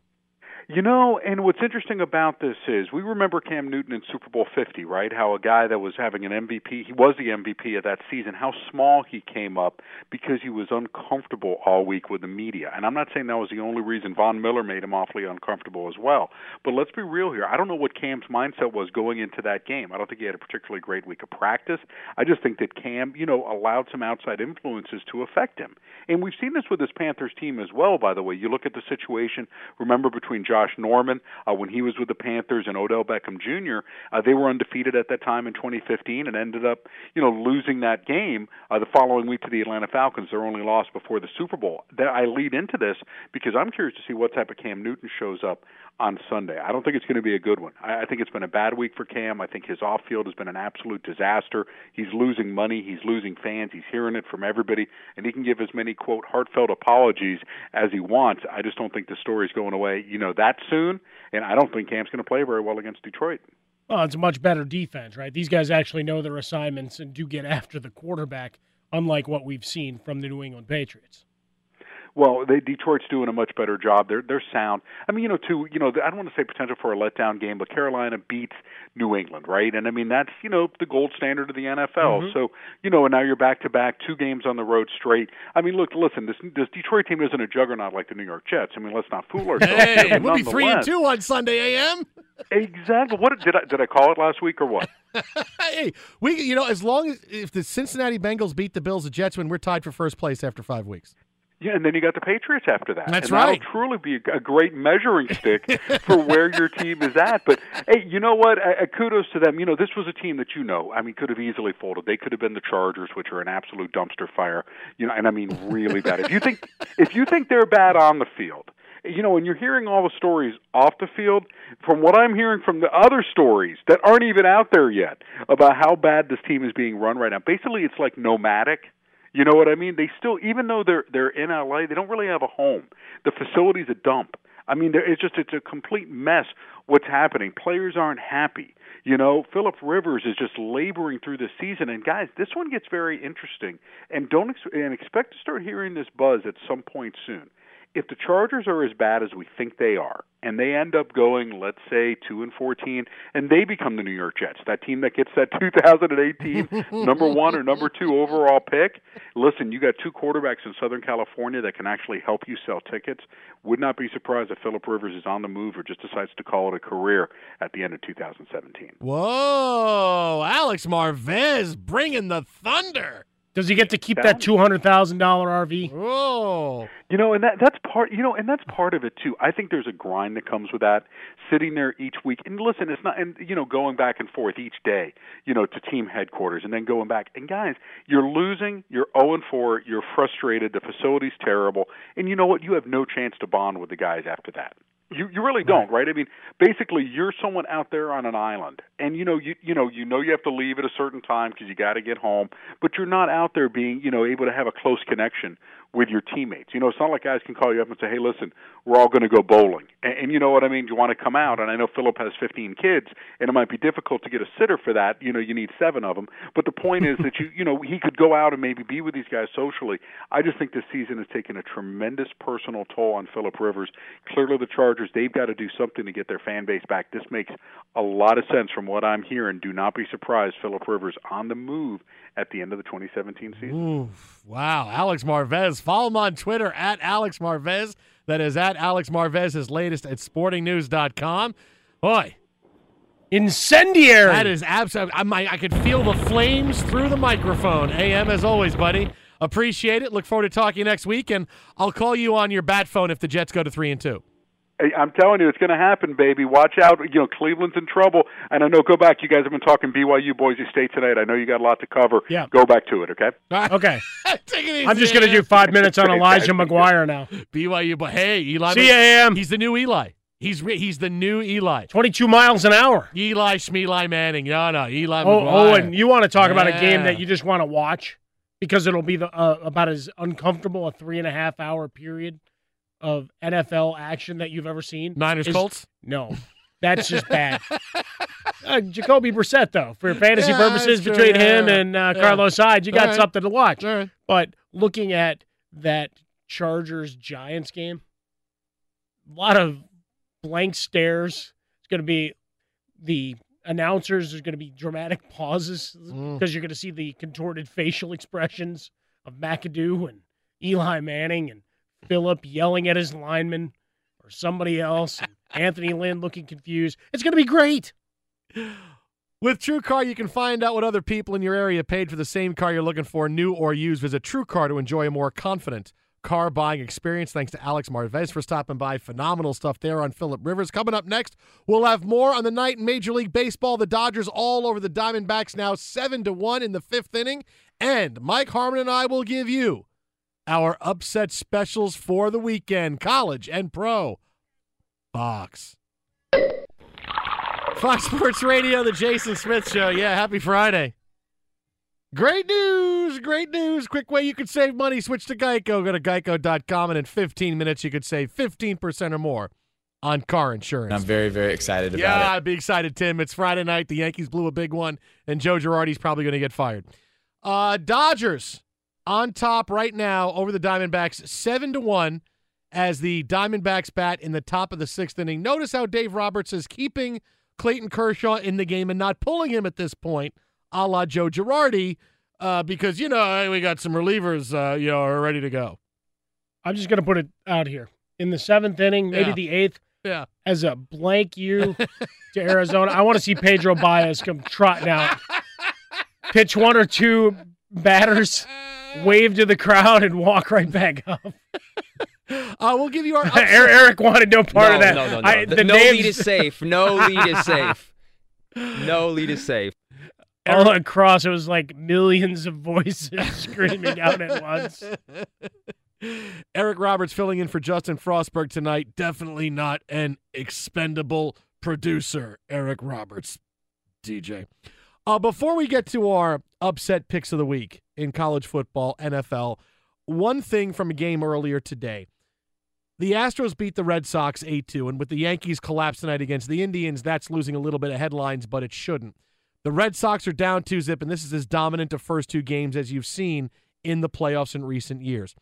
You know, and what's interesting about this is we remember Cam Newton in Super Bowl 50, right? How a guy that was having an MVP, he was the MVP of that season, how small he came up because he was uncomfortable all week with the media. And I'm not saying that was the only reason Von Miller made him awfully uncomfortable as well. But let's be real here. I don't know what Cam's mindset was going into that game. I don't think he had a particularly great week of practice. I just think that Cam, you know, allowed some outside influences to affect him. And we've seen this with this Panthers team as well, by the way. You look at the situation, remember, between Josh Norman uh, when he was with the Panthers and Odell Beckham Jr., uh, they were undefeated at that time in 2015 and ended up, you know, losing that game uh, the following week to the Atlanta Falcons, their only loss before the Super Bowl. That I lead into this because I'm curious to see what type of Cam Newton shows up on Sunday. I don't think it's going to be a good one. I, think it's been a bad week for Cam. I think his off field has been an absolute disaster. He's losing money. He's losing fans. He's hearing it from everybody, and he can give as many quote heartfelt apologies as he wants. I just don't think the story's going away, you know, that soon. And I don't think Cam's going to play very well against Detroit. Well, it's a much better defense, right? These guys actually know their assignments and do get after the quarterback unlike what we've seen from the New England Patriots. Well, they, Detroit's doing a much better job. They're they're sound. I mean, you know, too. You know, I don't want to say potential for a letdown game, but Carolina beats New England, right? And I mean, that's you know the gold standard of the NFL. Mm-hmm. So you know, and now you're back to back, two games on the road straight. I mean, look, listen, this this Detroit team isn't a juggernaut like the New York Jets. I mean, let's not fool ourselves. hey, here, we'll be three and two on Sunday AM. Exactly. What did I did I call it last week or what? (laughs) hey, we you know as long as if the Cincinnati Bengals beat the Bills, the Jets win, we're tied for first place after five weeks. Yeah, and then you got the Patriots after that. That's and that'll truly be a, great measuring stick for where your team is at. But hey, you know what? Uh, uh, kudos to them. You know, this was a team that you know. I mean, could have easily folded. They could have been the Chargers, which are an absolute dumpster fire. You know, and I mean really bad. If you think if you think they're bad on the field, you know, and you're hearing all the stories off the field, from what I'm hearing from the other stories that aren't even out there yet about how bad this team is being run right now. Basically, it's like nomadic. You know what I mean? They still, even though they're they're in LA, they don't really have a home. The facility's a dump. I mean, it's just it's a complete mess. What's happening? Players aren't happy. You know, Philip Rivers is just laboring through the season. And guys, this one gets very interesting. And don't ex- and expect to start hearing this buzz at some point soon. If the Chargers are as bad as we think they are, and they end up going, let's say, two and fourteen, and they become the New York Jets, that team that gets that (laughs) 2018 number one or number two overall pick. Listen, you got two quarterbacks in Southern California that can actually help you sell tickets. Would not be surprised if Philip Rivers is on the move or just decides to call it a career at the end of 2017. Whoa, Alex Marvez bringing the thunder. Does he get to keep that two hundred thousand dollar RV? Oh, You know, and that that's part. You know, and that's part of it too. I think there's a grind that comes with that. Sitting there each week, and listen, it's not, and you know, going back and forth each day. You know, to team headquarters, and then going back. And guys, you're losing. You're zero and four. You're frustrated. The facility's terrible, and you know what? You have no chance to bond with the guys after that. You you really don't, right? I mean, basically, you're someone out there on an island, and you know you you know you know you have to leave at a certain time because you got to get home, but you're not out there being you know able to have a close connection with your teammates. You know, it's not like guys can call you up and say, "Hey, listen, we're all going to go bowling," and, and you know what I mean. You want to come out? And I know Philip has 15 kids, and it might be difficult to get a sitter for that. You know, you need seven of them. But the point is that you (laughs) you know he could go out and maybe be with these guys socially. I just think this season has taken a tremendous personal toll on Philip Rivers. Clearly, the Chargers they've got to do something to get their fan base back. This makes a lot of sense from what I'm hearing. Do not be surprised, Philip Rivers on the move at the end of the 2017 season. Oof, wow. Alex Marvez. Follow him on Twitter at Alex Marvez. That is at Alex Marvez, his latest at sportingnews.com. Boy. Incendiary. That is absolutely. I, I could feel the flames through the microphone. AM, as always, buddy. Appreciate it. Look forward to talking next week, and I'll call you on your bat phone if the Jets go to 3 and 2. I'm telling you, it's going to happen, baby. Watch out. You know, Cleveland's in trouble. And I know, go back. You guys have been talking BYU, Boise State tonight. I know you got a lot to cover. Yeah. Go back to it, okay? (laughs) Okay. Take it easy, I'm just going to do five minutes on (laughs) Elijah McGuire now. BYU, but hey, Eli. See ya, AM. He's the new Eli. He's re- he's the new Eli. 22 miles an hour. Eli Schmeeli Manning. No, no, Eli Oh, McGuire. oh, and you want to talk about a game that you just want to watch because it'll be the, uh, about as uncomfortable a three and a half hour period of NFL action that you've ever seen. Niners is- Colts? No, that's just bad. (laughs) uh, Jacoby Brissett, though, for fantasy Yeah, purposes, between true, him yeah. and uh, Yeah. Carlos Hyde, you got right. something to watch. Right. But looking at that Chargers Giants game, a lot of blank stares. It's going to be the announcers. There's going to be dramatic pauses Mm. because you're going to see the contorted facial expressions of McAdoo and Eli Manning and Philip yelling at his lineman or somebody else. Anthony Lynn looking confused. It's going to be great. With TrueCar, you can find out what other people in your area paid for the same car you're looking for, new or used. Visit TrueCar to enjoy a more confident car buying experience. Thanks to Alex Marvez for stopping by. Phenomenal stuff there on Philip Rivers. Coming up next, we'll have more on the night in Major League Baseball. The Dodgers all over the Diamondbacks now 7 to 1 in the fifth inning. And Mike Harmon and I will give you our upset specials for the weekend, college and pro. Fox. Fox Sports Radio, the Jason Smith Show. Yeah, happy Friday. Great news, great news. Quick way you could save money. Switch to Geico. Go to geico.com, and in 15 minutes, you could save 15% or more on car insurance. I'm very, very excited about yeah, it. I'd be excited, Tim. It's Friday night. The Yankees blew a big one, and Joe Girardi's probably going to get fired. Uh, Dodgers on top right now over the Diamondbacks, seven to one, as the Diamondbacks bat in the top of the sixth inning. Notice how Dave Roberts is keeping Clayton Kershaw in the game and not pulling him at this point, a la Joe Girardi, uh, because you know we got some relievers, uh, you know, are ready to go. I'm just going to put it out here. In the seventh inning, maybe Yeah. the eighth, Yeah. as a blank you (laughs) to Arizona, I want to see Pedro Baez come trotting out, (laughs) pitch one or two batters, (laughs) wave to the crowd, and walk right back up. Uh, we'll give you our (laughs) Eric, Eric wanted no part no, of that. No, no, no. I- The- the no names- lead is safe. No lead is safe. No lead is safe. (laughs) All across, it was like millions of voices (laughs) screaming out at once. Eric Roberts filling in for Justin Frostberg tonight. Definitely not an expendable producer, Eric Roberts, DJ. Uh, before we get to our upset picks of the week in college football, NFL, one thing from a game earlier today. The Astros beat the Red Sox 8 2, and with the Yankees collapse tonight against the Indians, that's losing a little bit of headlines, but it shouldn't. The Red Sox are down 2 zip, and this is as dominant a first two games as you've seen in the playoffs in recent years.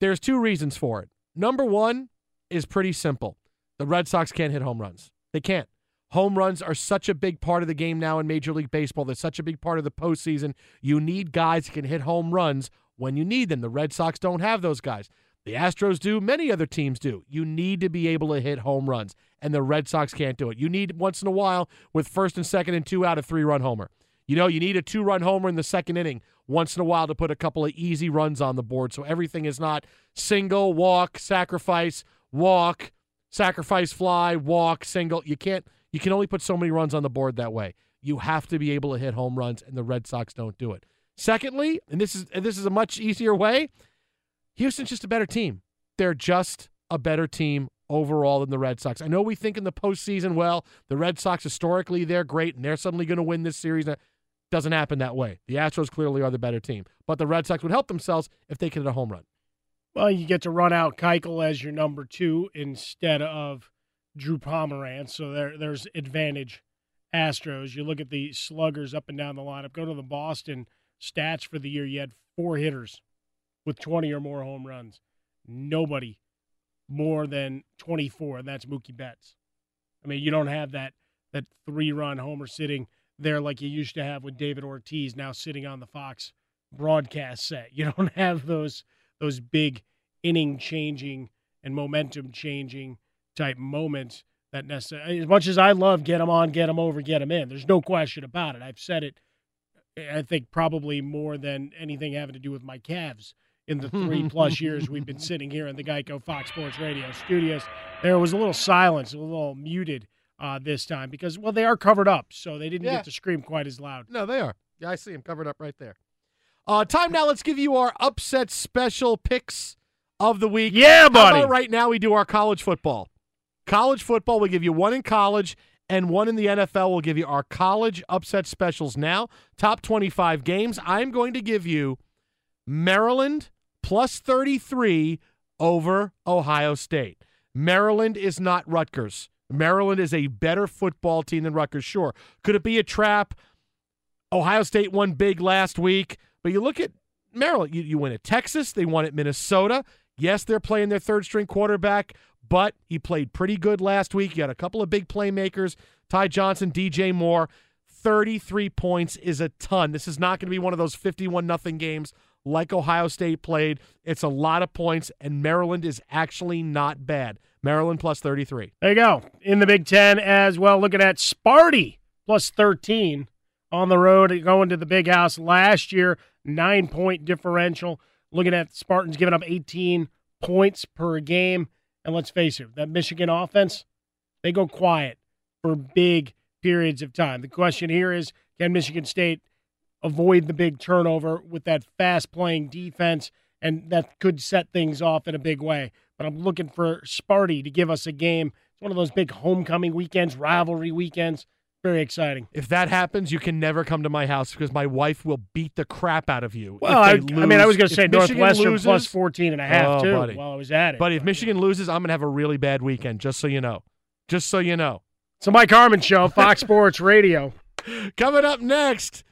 There's two reasons for it. Number one is pretty simple the Red Sox can't hit home runs. They can't. Home runs are such a big part of the game now in Major League Baseball. They're such a big part of the postseason. You need guys who can hit home runs when you need them. The Red Sox don't have those guys. The Astros do. Many other teams do. You need to be able to hit home runs, and the Red Sox can't do it. You need once in a while with first and second and two out of three run homer. You know, you need a two run homer in the second inning once in a while to put a couple of easy runs on the board so everything is not single, walk, sacrifice, walk, sacrifice, fly, walk, single. You can't, you can only put so many runs on the board that way. You have to be able to hit home runs, and the Red Sox don't do it. Secondly, and this is and this is a much easier way, Houston's just a better team. They're just a better team overall than the Red Sox. I know we think in the postseason, well, the Red Sox historically they're great and they're suddenly going to win this series. Doesn't happen that way. The Astros clearly are the better team, but the Red Sox would help themselves if they could hit a home run. Well, you get to run out Keuchel as your number two instead of Drew Pomeranz, so there there's advantage. Astros. You look at the sluggers up and down the lineup. Go to the Boston stats for the year. You had four hitters with 20 or more home runs. Nobody more than 24, and that's Mookie Betts. I mean, you don't have that that three run homer sitting there like you used to have with David Ortiz now sitting on the Fox broadcast set. (laughs) You don't have those those big inning changing and momentum changing type moments that necessarily as much as I love get them on, get them over, get them in. There's no question about it. I've said it I think probably more than anything having to do with my Cavs in the (laughs) three plus years we've been sitting here in the Geico Fox Sports Radio studios. There was a little silence, a little muted uh, this time because, well, they are covered up, so they didn't Yeah. get to scream quite as loud. No, they are. Yeah, I see them covered up right there. Uh, time now. Let's give you our upset special picks of the week. Yeah, buddy. right now we do our college football. College football, we give you one in college and one in the NFL. We'll give you our college upset specials now. Top 25 games. I'm going to give you Maryland plus 33 over Ohio State. Maryland is not Rutgers. Maryland is a better football team than Rutgers. Sure. Could it be a trap? Ohio State won big last week, but you look at Maryland, you, you win at Texas, they won at Minnesota. Yes, they're playing their third string quarterback, but he played pretty good last week. You had a couple of big playmakers, Ty Johnson, DJ Moore. 33 points is a ton. This is not going to be one of those 51 nothing games like Ohio State played. It's a lot of points, and Maryland is actually not bad. Maryland plus 33. There you go. In the Big Ten as well, looking at Sparty plus 13 on the road, going to the big house last year, nine point differential. Looking at Spartans giving up 18 points per game. And let's face it, that Michigan offense, they go quiet for big periods of time. The question here is can Michigan State avoid the big turnover with that fast playing defense? And that could set things off in a big way. But I'm looking for Sparty to give us a game. It's one of those big homecoming weekends, rivalry weekends. Very exciting. If that happens, you can never come to my house because my wife will beat the crap out of you. Well, I, they I mean, I was going to say Michigan Northwestern loses- plus 14 and a half, Oh, too, buddy. while I was at it. But if Michigan uh, loses, I'm going to have a really bad weekend, just so you know. Just so you know. It's So Mike Harmon Show, (laughs) Fox Sports Radio. Coming up next,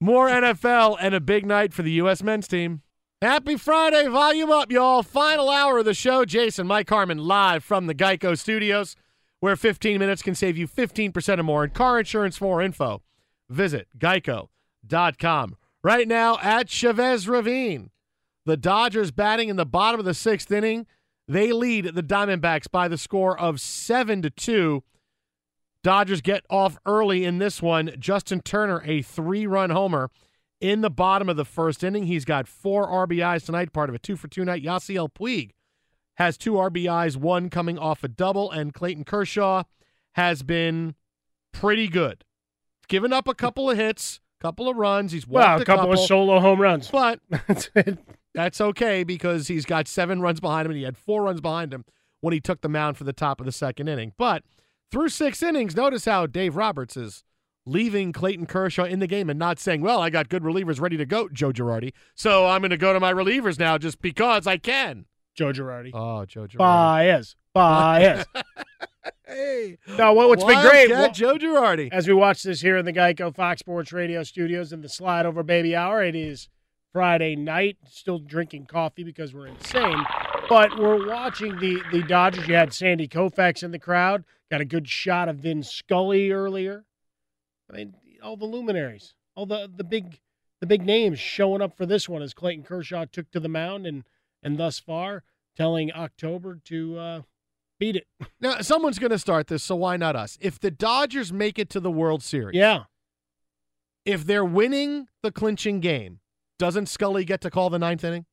More NFL and a big night for the U.S. men's team. Happy Friday. Volume up, y'all. Final hour of the show. Jason, Mike Harmon, live from the Geico Studios, where 15 minutes can save you 15% or more in car insurance. For more info, visit geico.com. Right now at Chavez Ravine, the Dodgers batting in the bottom of the sixth inning. They lead the Diamondbacks by the score of 7 to 2. Dodgers get off early in this one. Justin Turner, a three run homer in the bottom of the first inning. He's got four RBIs tonight, part of a two for two night. Yasiel Puig has two RBIs, one coming off a double, and Clayton Kershaw has been pretty good. Given up a couple of hits, a couple of runs. He's walked Well, a couple of solo home runs. but (laughs) that's okay because he's got seven runs behind him, and he had four runs behind him when he took the mound for the top of the second inning. But through six innings, notice how Dave Roberts is leaving Clayton Kershaw in the game and not saying, "Well, I got good relievers ready to go, Joe Girardi, so I'm going to go to my relievers now just because I can." Joe Girardi. Oh, Joe Girardi. Bias. (laughs) Bias. hey. Now, what, what's been great, Wildcat wa- Joe Girardi. as we watch this here in the Geico Fox Sports Radio studios in the Slide Over Baby Hour, it is Friday night. Still drinking coffee because we're insane. But we're watching the, the Dodgers. You had Sandy Koufax in the crowd. Got a good shot of Vin Scully earlier. I mean, all the luminaries, all the, the big the big names showing up for this one as Clayton Kershaw took to the mound and and thus far telling October to uh, beat it. (laughs) Now, someone's going to start this, so why not us? If the Dodgers make it to the World Series, Yeah. if they're winning the clinching game, doesn't Scully get to call the ninth inning?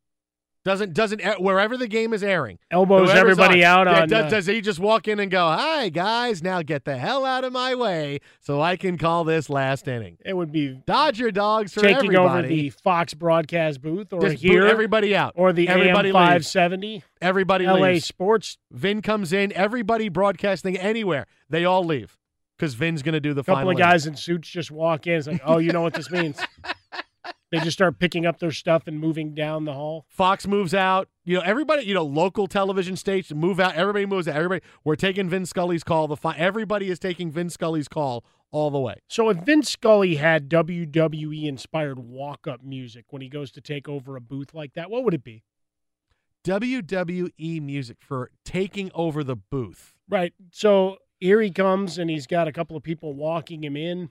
Doesn't doesn't wherever the game is airing, Elbows everybody out yeah, on, Does, uh, does he just walk in and go, "Hi guys, now get the hell out of my way so I can call this last inning"? It would be Dodger dogs for taking over the Fox broadcast booth or Just here everybody out or the Everybody AM leaves. 570 Everybody LA leaves. Sports. Vin comes in. Everybody broadcasting anywhere. They all leave because Vin's going to do the A couple final of inning. guys in suits just walk in. It's like, oh, you know what this means. (laughs) they just start picking up their stuff and moving down the hall. Fox moves out. You know, everybody, you know, local television stations move out. Everybody moves out. Everybody, we're taking Vin Scully's call. The fi- everybody is taking Vin Scully's call all the way. So if Vin Scully had WWE inspired walk up music when he goes to take over a booth like that, what would it be? WWE music for taking over the booth. Right. So here he comes and he's got a couple of people walking him in.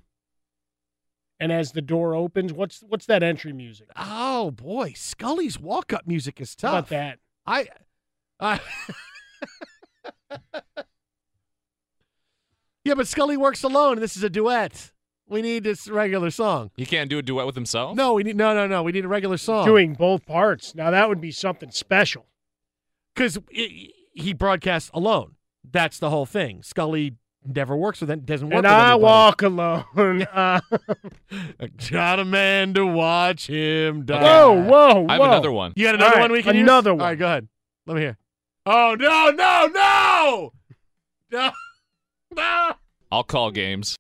And as the door opens, what's what's that entry music? Oh boy, Scully's walk up music is How tough. about that? I, I. (laughs) yeah, but Scully works alone. and This is a duet. We need this regular song. He can't do a duet with himself. No, we need no, no, no. We need a regular song. Doing both parts. Now that would be something special. because he broadcasts alone. That's the whole thing. Scully never works with it. Doesn't work. And with I anybody. walk alone. (laughs) Uh, Got a man to watch him die. whoa, whoa, whoa! I have another one. You got another All right, one we can use? another All one. All right, go ahead. Let me hear. Oh no, no, no, (laughs) no, no! (laughs) I'll call games.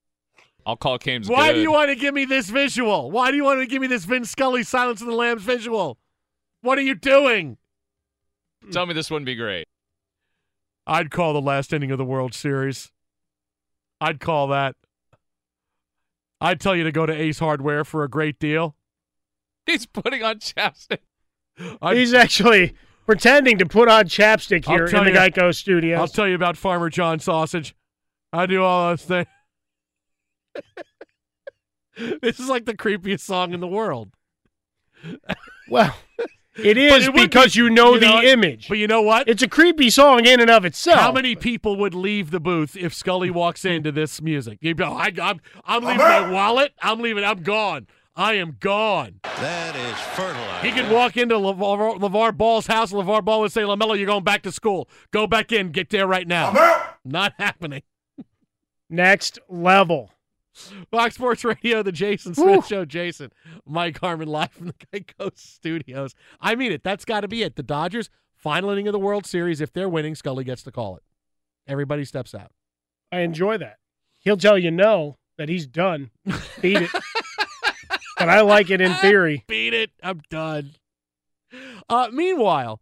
I'll call games. Why good. do you want to give me this visual? Why do you want to give me this Vin Scully Silence of the Lambs visual? What are you doing? Tell me this wouldn't be great. I'd call the last inning of the World Series. I'd call that. I'd tell you to go to Ace Hardware for a great deal. He's putting on chapstick. I'd- He's actually pretending to put on chapstick here in the you- Geico studio. I'll tell you about Farmer John sausage. I do all those things. (laughs) this is like the creepiest song in the world. well, (laughs) it But is it because be- you know you the know image. But you know what? It's a creepy song in and of itself. How many people would leave the booth if Scully walks into this music? You'd go, I, I'm, I'm leaving my wallet. I'm leaving. I'm gone. I am gone. That is fertilizer. He could walk into LeVar, LeVar Ball's house. LeVar Ball would say, LaMelo, you're going back to school. Go back in. Get there right now. Not happening. Next level. (laughs) Fox Sports Radio, the Jason Smith Show. Jason, Mike Harmon live from the Geico Studios. I mean it. That's got to be it. The Dodgers, final inning of the World Series. If they're winning, Scully gets to call it. Everybody steps out. I enjoy that. He'll tell you no, that he's done. Beat it. (laughs) but I like it in theory. Beat it. I'm done. Uh, meanwhile,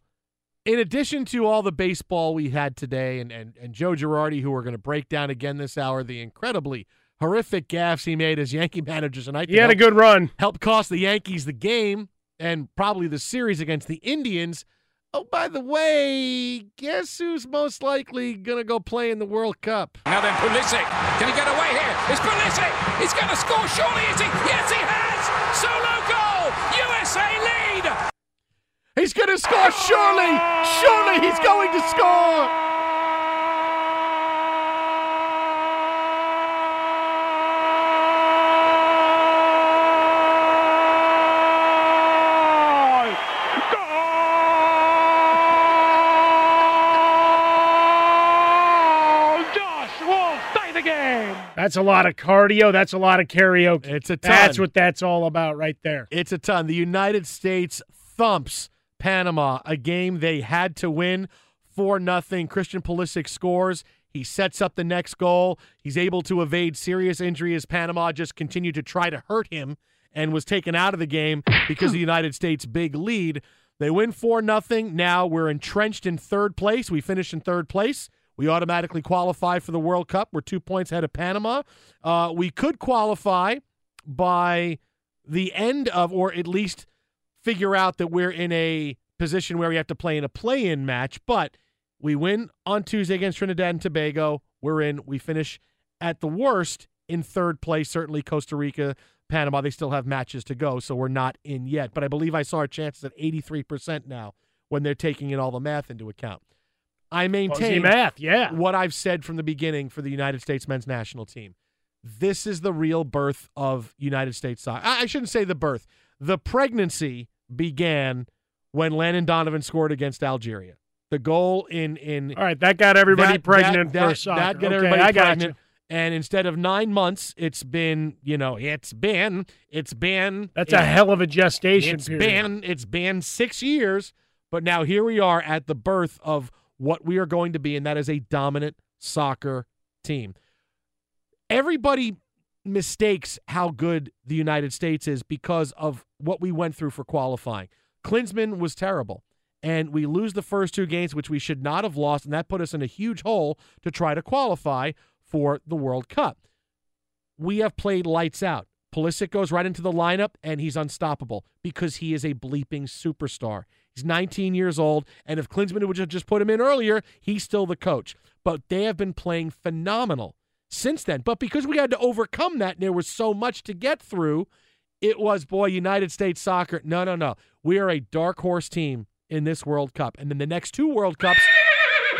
in addition to all the baseball we had today and, and, and Joe Girardi, who we're going to break down again this hour, the incredibly horrific gaffes he made as Yankee (laughs) manager tonight. He had a good run. Helped cost the Yankees the game and probably the series against the Indians. Oh, by the way, guess who's most likely going to go play in the World Cup? Now then, Pulisic. Can he get away here? It's Pulisic. He's going to score. Surely is he? Yes, he has. Solo goal. USA lead. He's going to score. Surely, surely he's going to score. That's a lot of cardio. That's a lot of karaoke. It's a ton. That's what that's all about right there. It's a ton. The United States thumps Panama, a game they had to win for nothing. Christian Pulisic scores. He sets up the next goal. He's able to evade serious injury as Panama just continued to try to hurt him and was taken out of the game because of the United States' big lead. They win 4 nothing. Now we're entrenched in third place. We finish in third place. We automatically qualify for the World Cup. We're two points ahead of Panama. Uh, we could qualify by the end of, or at least figure out that we're in a position where we have to play in a play in match. But we win on Tuesday against Trinidad and Tobago. We're in. We finish at the worst in third place. Certainly Costa Rica, Panama, they still have matches to go, so we're not in yet. But I believe I saw our chances at 83% now when they're taking in all the math into account. I maintain math, yeah. what I've said from the beginning for the United States men's national team. This is the real birth of United States soccer. I shouldn't say the birth. The pregnancy began when Landon Donovan scored against Algeria. The goal in in All right, that got everybody that- pregnant that, for that, soccer. That got Okay, everybody I got pregnant. you. And instead of nine months, it's been you know it's been it's been That's a hell of a gestation It's period. been it's been six years, but now here we are at the birth of what we are going to be, and that is a dominant soccer team. Everybody mistakes how good the United States is because of what we went through for qualifying. Klinsmann was terrible, and we lose the first two games, which we should not have lost, and that put us in a huge hole to try to qualify for the World Cup. We have played lights out. Pulisic goes right into the lineup, and he's unstoppable because he is a bleeping superstar. He's 19 years old, and if Klinsmann would have just put him in earlier, he's still the coach. But they have been playing phenomenal since then. But because we had to overcome that, and there was so much to get through, it was, boy, United States soccer. No, no, no. We are a dark horse team in this World Cup. And then the next two World Cups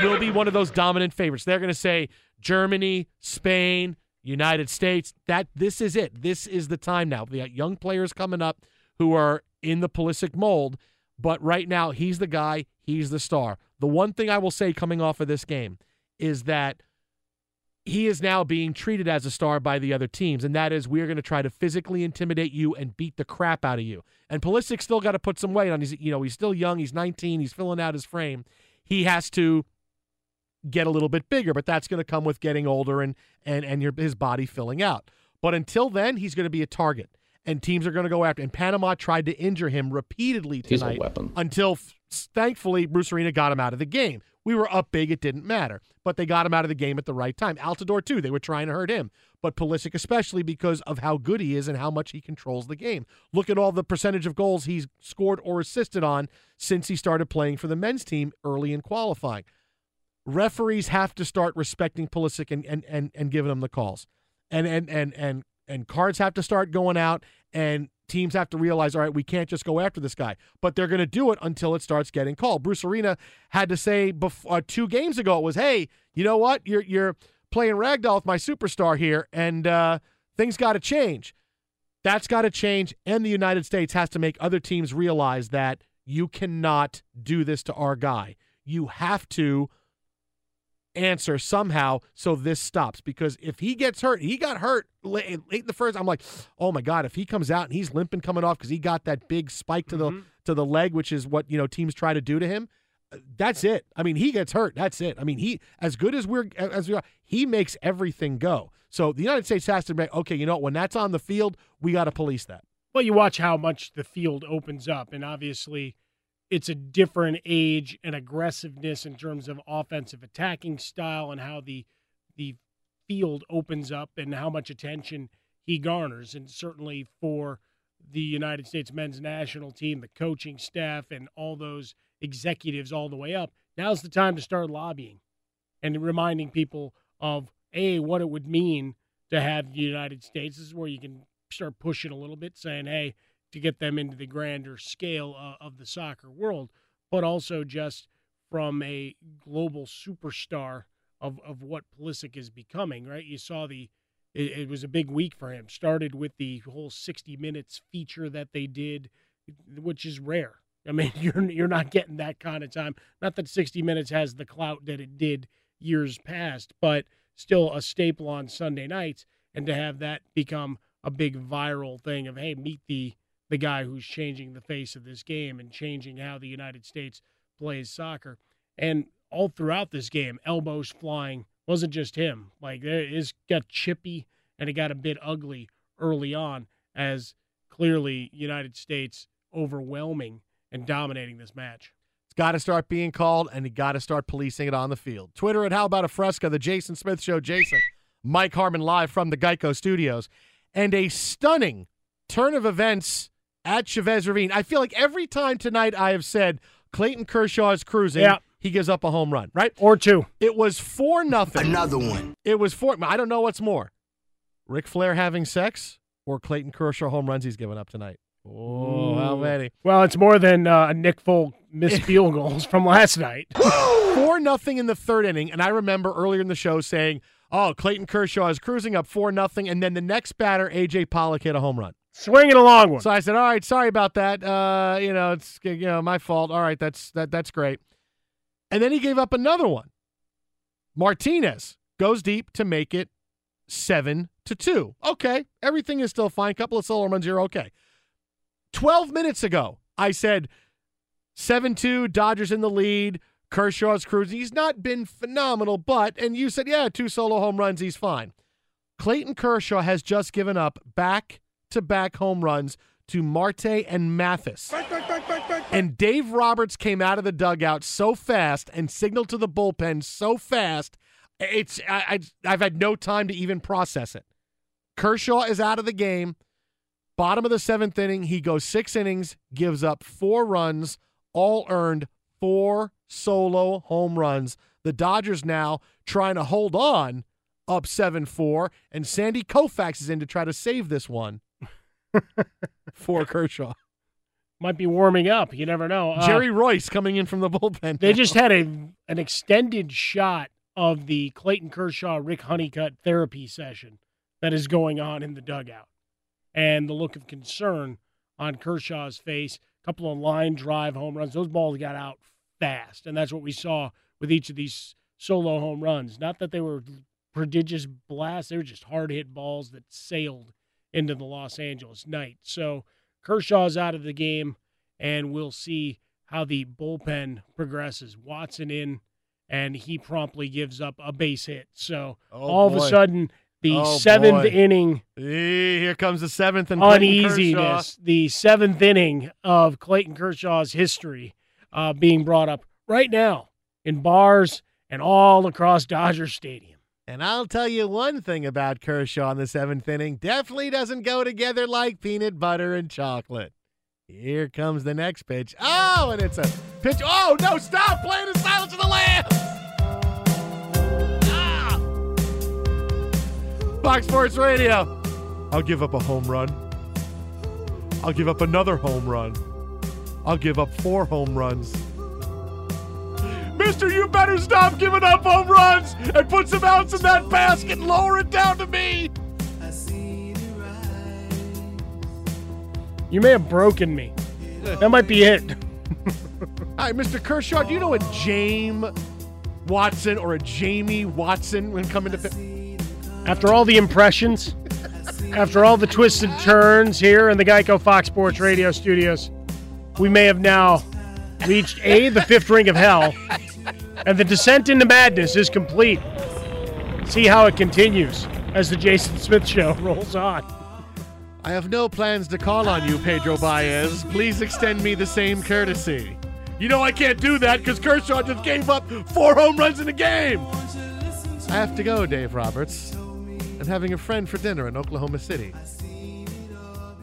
will be one of those dominant favorites. They're going to say Germany, Spain, United States. That this is it. This is the time now. We got young players coming up who are in the Pulisic mold, but right now he's the guy, he's the star. The one thing I will say coming off of this game is that he is now being treated as a star by the other teams, and that is we're going to try to physically intimidate you and beat the crap out of you. And Pulisic still got to put some weight on. He's you know he's still young. He's 19. He's filling out his frame. He has to get a little bit bigger, but that's going to come with getting older and and and your his body filling out. But until then, he's going to be a target, and teams are going to go after. And Panama tried to injure him repeatedly He's a tonight. weapon. Until f- thankfully Bruce Arena got him out of the game. We were up big; it didn't matter, but they got him out of the game at the right time. Altidore too; they were trying to hurt him, but Pulisic especially because of how good he is and how much he controls the game. Look at all the percentage of goals he's scored or assisted on since he started playing for the men's team early in qualifying referees have to start respecting Pulisic and, and, and, and giving him the calls. And, and, and, and, and cards have to start going out and teams have to realize, all right, we can't just go after this guy, but they're going to do it until it starts getting called. Bruce Arena had to say before, uh, two games ago, it was, hey, you know what? You're, you're playing ragdoll with my superstar here and uh, things got to change. That's got to change. And the United States has to make other teams realize that you cannot do this to our guy. You have to answer somehow so this stops because if he gets hurt, he got hurt late, late in the first. I'm like, oh my god, if he comes out and he's limping coming off because he got that big spike to the to the leg, which is what you know teams try to do to him. uh, That's it. I mean, he gets hurt. That's it. I mean, he as good as we're as we are, he makes everything go. So the United States has to make okay. You know? When that's on the field, we got to police that. Well, you watch how much the field opens up, and obviously, it's a different age and aggressiveness in terms of offensive attacking style and how the the field opens up and how much attention he garners. And certainly for the United States men's national team, the coaching staff, and all those executives all the way up, now's the time to start lobbying and reminding people of A, what it would mean to have the United States. This is where you can start pushing a little bit, saying, hey, to get them into the grander scale uh, of the soccer world, but also just from a global superstar of, of what Pulisic is becoming, right? You saw the, it, it was a big week for him. Started with the whole 60 minutes feature that they did, which is rare. I mean, (laughs) you're you're not getting that kind of time. Not that 60 minutes has the clout that it did years past, but still a staple on Sunday nights. And to have that become a big viral thing of hey, meet the the guy who's changing the face of this game and changing how the United States plays soccer. And all throughout this game, elbows flying wasn't just him. Like it is got chippy and it got a bit ugly early on as clearly United States overwhelming and dominating this match. It's got to start being called, and you got to start policing it on the field. Twitter at How About a Fresca, the Jason Smith Show. Jason, Mike Harmon live from the Geico Studios, and a stunning turn of events at Chavez Ravine. I feel like every time tonight I have said Clayton Kershaw is cruising. Yeah. He gives up a home run, right? Or two. It was four nothing. Another one. It was four. I don't know what's more, Ric Flair having sex or Clayton Kershaw home runs he's given up tonight. Oh, how many? Well, it's more than uh, a Nick Folk missed (laughs) field goals from last night. (gasps) four nothing in the third inning, and I remember earlier in the show saying, "Oh, Clayton Kershaw is cruising up four nothing," and then the next batter, AJ Pollock, hit a home run. Swinging a long one. So I said, "All right, sorry about that. Uh, you know, it's you know my fault. All right, that's that that's great." And then he gave up another one. Martinez goes deep to make it seven to two. Okay, everything is still fine. Couple of solo runs, you're okay. Twelve minutes ago, I said seven two, Dodgers in the lead. Kershaw's cruising. He's not been phenomenal, but and you said, yeah, two solo home runs, he's fine. Clayton Kershaw has just given up back to back home runs to Marte and Mathis. And Dave Roberts came out of the dugout so fast and signaled to the bullpen so fast. It's I, I I've had no time to even process it. Kershaw is out of the game. Bottom of the seventh inning, he goes six innings, gives up four runs, all earned, four solo home runs. The Dodgers now trying to hold on up 7 4, and Sandy Koufax is in to try to save this one for Kershaw. Might be warming up. You never know. Uh, Jerry Reuss coming in from the bullpen. They now. just had a an extended shot of the Clayton Kershaw Rick Honeycutt therapy session that is going on in the dugout, and the look of concern on Kershaw's face. A couple of line drive home runs. Those balls got out fast, and that's what we saw with each of these solo home runs. Not that they were prodigious blasts; they were just hard hit balls that sailed into the Los Angeles night. So Kershaw's out of the game, and we'll see how the bullpen progresses. Watson in, and he promptly gives up a base hit. So Oh, all of a sudden, the Oh, seventh boy. inning Here comes the seventh and uneasiness, the seventh inning of Clayton Kershaw's history uh, being brought up right now in bars and all across Dodger Stadium. And I'll tell you one thing about Kershaw in the seventh inning definitely doesn't go together like peanut butter and chocolate. Here comes the next pitch. Oh, and it's a pitch. Oh, no, stop playing the Silence of the Lambs. Ah! Fox Sports Radio. I'll give up a home run. I'll give up another home run. I'll give up four home runs. Mister, you better stop giving up home runs and put some outs in that basket and lower it down to me. You may have broken me. That might be it. Hi, Mr. Kershaw. Do you know a James Watson or a Jamie Watson when coming to? Fi- After all the impressions, (laughs) after all the twists and turns here in the Geico Fox Sports Radio studios, we may have now reached A, the fifth ring of hell, (laughs) and the descent into madness is complete. See how it continues as the Jason Smith Show (laughs) rolls on. I have no plans to call on you, Pedro Baez. Please extend me the same courtesy. You know I can't do that because Kershaw just gave up four home runs in a game. I have to go, Dave Roberts. I'm having a friend for dinner in Oklahoma City.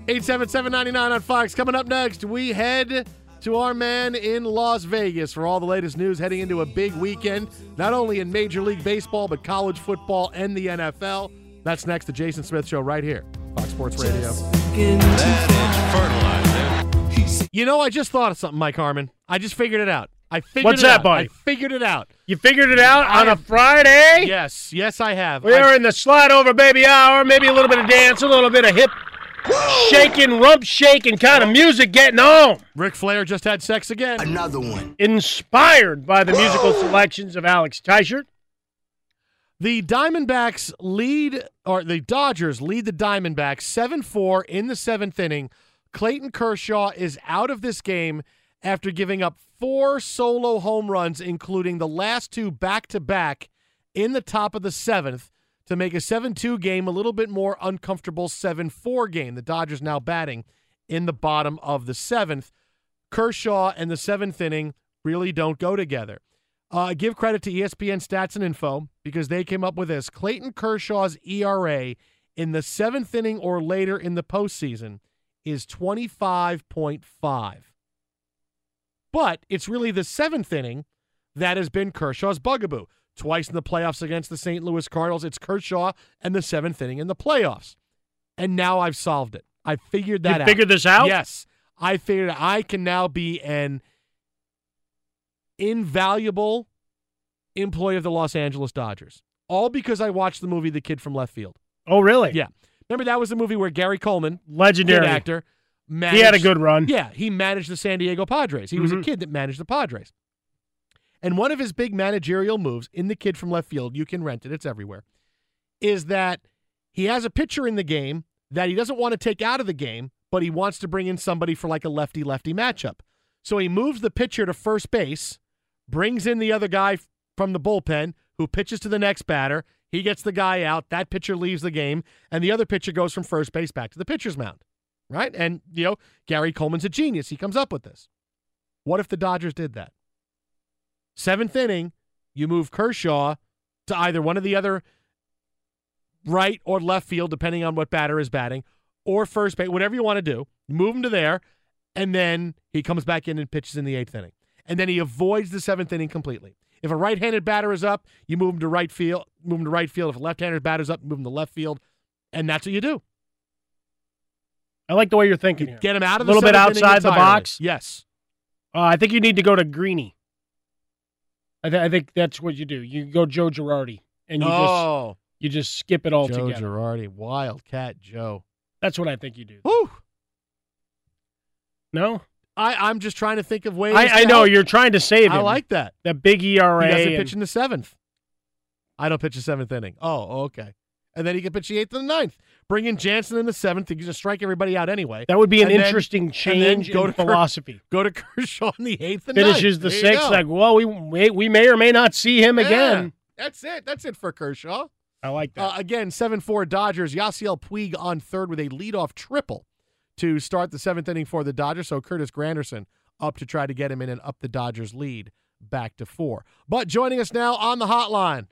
877-99 on Fox. Coming up next, we head to our man in Las Vegas for all the latest news heading into a big weekend, not only in Major League Baseball, but college football and the NFL. That's next, the Jason Smith Show right here, Fox Sports Radio. You know, I just thought of something, Mike Harmon. I just figured it out. I figured What's it that, out. buddy? I figured it out. You figured it out I on a Friday? Yes, yes, I have. We I- are in the slide over baby hour, maybe a little bit of dance, a little bit of hip shaking, rump shaking kind of music getting on. Ric Flair just had sex again. Another one. Inspired by the musical selections of Alex Teichert. The Diamondbacks lead, or the Dodgers lead the Diamondbacks 7 4 in the seventh inning. Clayton Kershaw is out of this game after giving up four solo home runs, including the last two back to back in the top of the seventh, to make a 7 2 game a little bit more uncomfortable 7 4 game. The Dodgers now batting in the bottom of the seventh. Kershaw and the seventh inning really don't go together. Uh, give credit to ESPN Stats and Info because they came up with this. Clayton Kershaw's ERA in the seventh inning or later in the postseason is 25.5. But it's really the seventh inning that has been Kershaw's bugaboo. Twice in the playoffs against the St. Louis Cardinals, it's Kershaw and the seventh inning in the playoffs. And now I've solved it. I figured that You out. figured this out? Yes. I figured I can now be an invaluable employee of the Los Angeles Dodgers. All because I watched the movie The Kid from Left Field. Oh, really? Yeah. Remember that was the movie where Gary Coleman, Legendary. actor, He had a good run. Yeah, he managed the San Diego Padres. He was a Mhm. kid that managed the Padres. And one of his big managerial moves in The Kid from Left Field, you can rent it, it's everywhere, is that he has a pitcher in the game that he doesn't want to take out of the game, but he wants to bring in somebody for like a lefty lefty matchup. So he moves the pitcher to first base, brings in the other guy from the bullpen who pitches to the next batter. He gets the guy out. That pitcher leaves the game, and the other pitcher goes from first base back to the pitcher's mound. Right? And, you know, Gary Coleman's a genius. He comes up with this. What if the Dodgers did that? Seventh inning, you move Kershaw to either one of the other right or left field, depending on what batter is batting, or first base, whatever you want to do. Move him to there, and then he comes back in and pitches in the eighth inning. And then he avoids the seventh inning completely. If a right-handed batter is up, you move him to right field. Move him to right field. If a left-handed batter is up, move him to left field, and that's what you do. I like the way you're thinking here. Get him out of. A little bit outside the box. Yes. Uh, I think you need to go to Greeny. I, th- I think that's what you do. You go Joe Girardi, and you Oh. just you just skip it all Joe together. Joe Girardi, Wildcat Joe. That's what I think you do. Woo. No, I, I'm just trying to think of ways. I, to I know help. you're trying to save Him. I like that. That big ERA. He doesn't and- pitch in the seventh. I don't pitch the seventh inning. Oh, okay. And then he can pitch the eighth and the ninth. Bring in Jansen in the seventh. He can just strike everybody out anyway. That would be an And interesting then change go in to Ker- philosophy. go to Kershaw in the eighth and Finishes ninth. the There sixth. Like, well, we may, we may or may not see him Yeah, again. That's it. That's it for Kershaw. I like that. Uh, again, 7 4 Dodgers. Yasiel Puig on third with a leadoff triple to start the seventh inning for the Dodgers. So Curtis Granderson up to try to get him in and up the Dodgers' lead back to four. But joining us now on the hotline,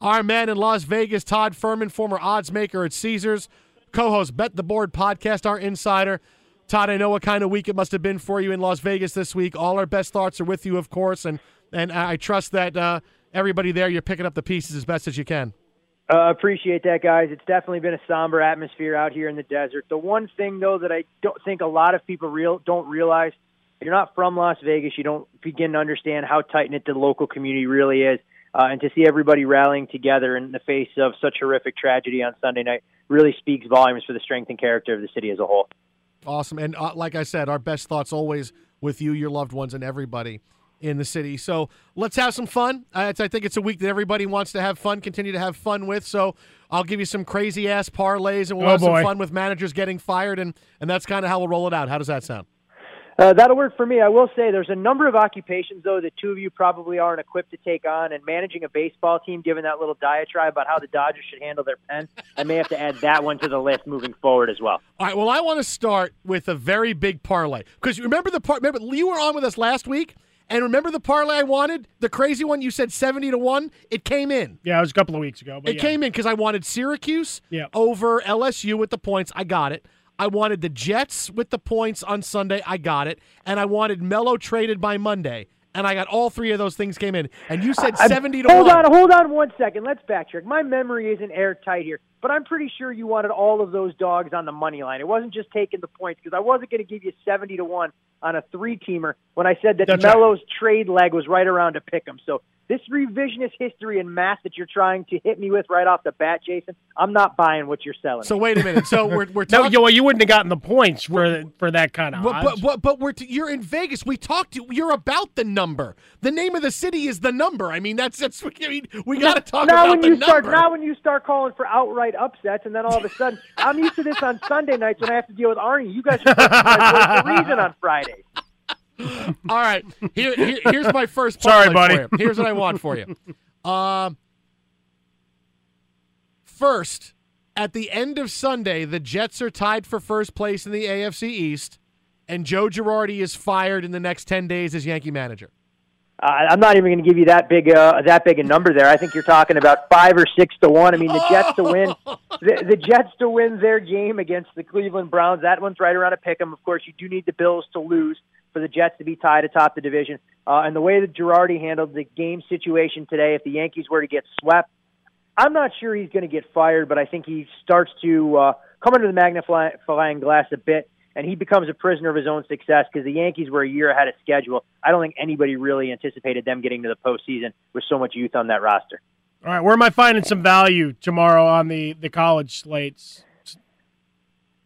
our man in Las Vegas, Todd Furman, former odds maker at Caesars, co host Bet the Board podcast, our insider. Todd, I know what kind of week it must have been for you in Las Vegas this week. All our best thoughts are with you, of course, and and I trust that uh, everybody there, you're picking up the pieces as best as you can. Uh, appreciate that, guys. It's definitely been a somber atmosphere out here in the desert. The one thing, though, that I don't think a lot of people real don't realize, if you're not from Las Vegas, you don't begin to understand how tight knit the local community really is. Uh, and to see everybody rallying together in the face of such horrific tragedy on Sunday night really speaks volumes for the strength and character of the city as a whole. Awesome. And uh, like I said, our best thoughts always with you, your loved ones, and everybody in the city. So let's have some fun. Uh, it's, I think it's a week that everybody wants to have fun, continue to have fun with. So I'll give you some crazy ass parlays, and we'll Oh, have some fun with managers getting fired, and and that's kind of how we'll roll it out. How does that sound? Uh, that'll work for me. I will say there's a number of occupations, though, that two of you probably aren't equipped to take on. And managing a baseball team, given that little diatribe about how the Dodgers should handle their pen, I may have to add that one to the list moving forward as well. All right. Well, I want to start with a very big parlay because remember the part. Remember you were on with us last week, And remember the parlay I wanted? The crazy one you said 70 to 1? It came in. Yeah, it was a couple of weeks ago. But It yeah. came in because I wanted Syracuse Yeah. over LSU with the points. I got it. I wanted the Jets with the points on Sunday. I got it. And I wanted Melo traded by Monday. And I got all three of those things came in. And you said I- 70 to hold 1. on, hold on one second. Let's backtrack. My memory isn't airtight here, but I'm pretty sure you wanted all of those dogs on the money line. It wasn't just taking the points because I wasn't going to give you seventy to one on a three teamer when I said that That's right. Melo's trade leg was right around to pick him. So this revisionist history and math that you're trying to hit me with right off the bat, Jason, I'm not buying what you're selling. So wait a minute. So we're, we're (laughs) No, you, well, you wouldn't have gotten the points for for that kind of But, but, but, but we're t- you're in Vegas. We talked to you're about the number. The name of the city is the number. I mean, that's that's. (laughs) I mean, we got to talk now about when the you start now when you start calling for outright upsets, and then all of a sudden I'm used to this on Sunday nights when I have to deal with Arnie. You guys are supposed to be my voice of reason on Friday. (laughs) All right, here, here- here's my first. Sorry, buddy. for you. Here's what I want for you. (laughs) Um, first, at the end of Sunday, the Jets are tied for first place in the AFC East, and Joe Girardi is fired in the next ten days as Yankee manager. Uh, I'm not even going to give you that big uh, that big a number there. I think you're talking about five or six to one. I mean, the Jets to win (laughs) the, the Jets to win their game against the Cleveland Browns. That one's right around a pick 'em. Of course, you do need the Bills to lose for the Jets to be tied atop the division. Uh, and the way that Girardi handled the game situation today, if the Yankees were to get swept, I'm not sure he's going to get fired, but I think he starts to uh, come under the magnifying glass a bit, and he becomes a prisoner of his own success because the Yankees were a year ahead of schedule. I don't think anybody really anticipated them getting to the postseason with so much youth on that roster. All right, where am I finding some value tomorrow on the the college slates?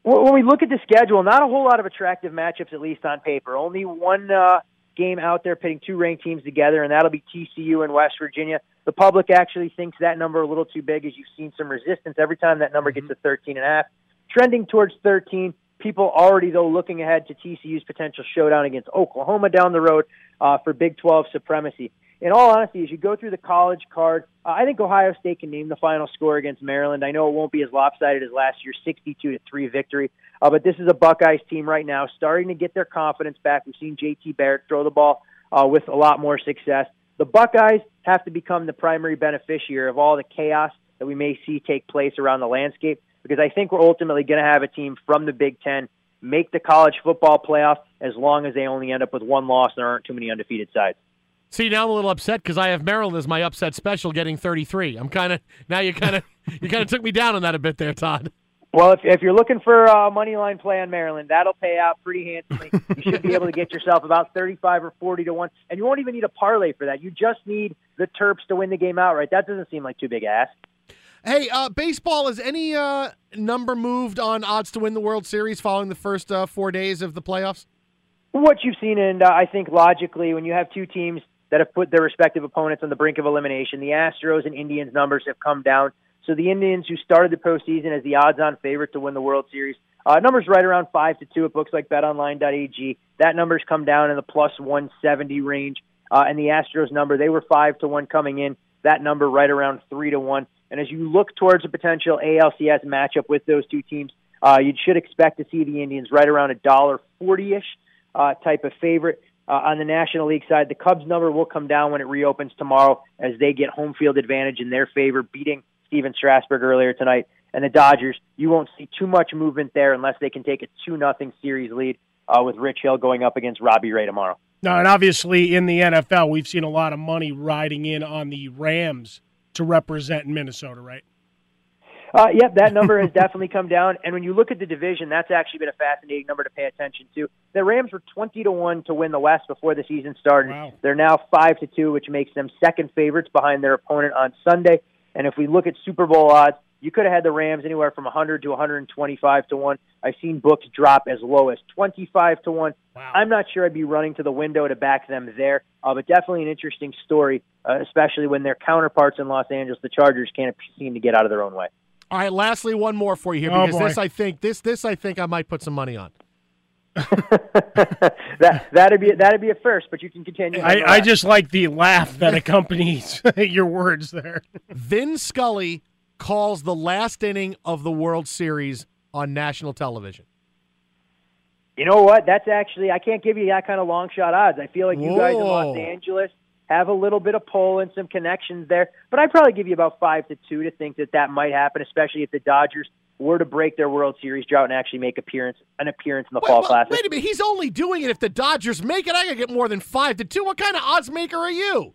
When we look at the schedule, not a whole lot of attractive matchups, at least on paper. Only one uh, game out there pitting two ranked teams together, and that'll be TCU and West Virginia. The public actually thinks that number a little too big, as you've seen some resistance every time that number gets to 13 and a half. Trending towards 13. People already, though, looking ahead to TCU's potential showdown against Oklahoma down the road uh, for Big 12 supremacy. In all honesty, as you go through the college card, uh, I think Ohio State can name the final score against Maryland. I know it won't be as lopsided as last year's 62 to 3 victory, uh, but this is a Buckeyes team right now starting to get their confidence back. We've seen JT Barrett throw the ball uh, with a lot more success. The Buckeyes have to become the primary beneficiary of all the chaos that we may see take place around the landscape because I think we're ultimately going to have a team from the Big Ten make the college football playoff as long as they only end up with one loss and there aren't too many undefeated sides. See, now I'm a little upset because I have Maryland as my upset special, getting 33. I'm kind of now you kind of (laughs) you kind of took me down on that a bit there, Todd. Well, if, if you're looking for a money line play on Maryland, that'll pay out pretty handsomely. you should be able to get yourself about 35 or 40 to 1. And you won't even need a parlay for that. You just need the Terps to win the game outright. That doesn't seem like too big a ask. Hey, uh, baseball, is any uh, number moved on odds to win the World Series following the first uh, four days of the playoffs? What you've seen, and uh, I think logically, when you have two teams that have put their respective opponents on the brink of elimination, the Astros and Indians numbers have come down. So the Indians, who started the postseason as the odds-on favorite to win the World Series, uh, numbers right around five to two. It looks like BetOnline.ag. That number's come down in the plus 170 range. Uh, and the Astros number, they were five to one coming in. That number right around three to one. And as you look towards a potential ALCS matchup with those two teams, uh, you should expect to see the Indians right around a dollar forty-ish uh, type of favorite. Uh, on the National League side, the Cubs number will come down when it reopens tomorrow as they get home field advantage in their favor, beating Stephen Strasburg earlier tonight. And the Dodgers, you won't see too much movement there unless they can take a two nothing series lead uh, with Rich Hill going up against Robbie Ray tomorrow. No, and obviously in the NFL, we've seen a lot of money riding in on the Rams to represent Minnesota, right? Uh, yep, that number has (laughs) definitely come down. And when you look at the division, that's actually been a fascinating number to pay attention to. The Rams were twenty to one to win the West before the season started. They're now five to two, which makes them second favorites behind their opponent on Sunday. And if we look at Super Bowl odds, you could have had the Rams anywhere from 100 to 125 to one. I've seen books drop as low as 25 to one. I'm not sure I'd be running to the window to back them there, uh, but definitely an interesting story, uh, especially when their counterparts in Los Angeles, the Chargers, can't seem to get out of their own way. All right, lastly, one more for you here Oh, because boy. this I think this this I think I might put some money on. (laughs) that that'd be that'd be a first, but you can continue. I, I just like the laugh that accompanies (laughs) your words there. Vin Scully calls the last inning of the World Series on national television. You know what? That's actually I can't give you that kind of long shot odds. I feel like you guys in Los Angeles have a little bit of pull and some connections there, but I'd probably give you about five to two to think that that might happen, especially if the Dodgers were to break their World Series drought and actually make appearance an appearance in the Fall Well, Classic. wait a minute. He's only doing it if the Dodgers make it. I gotta get more than five to two. What kind of odds maker are you?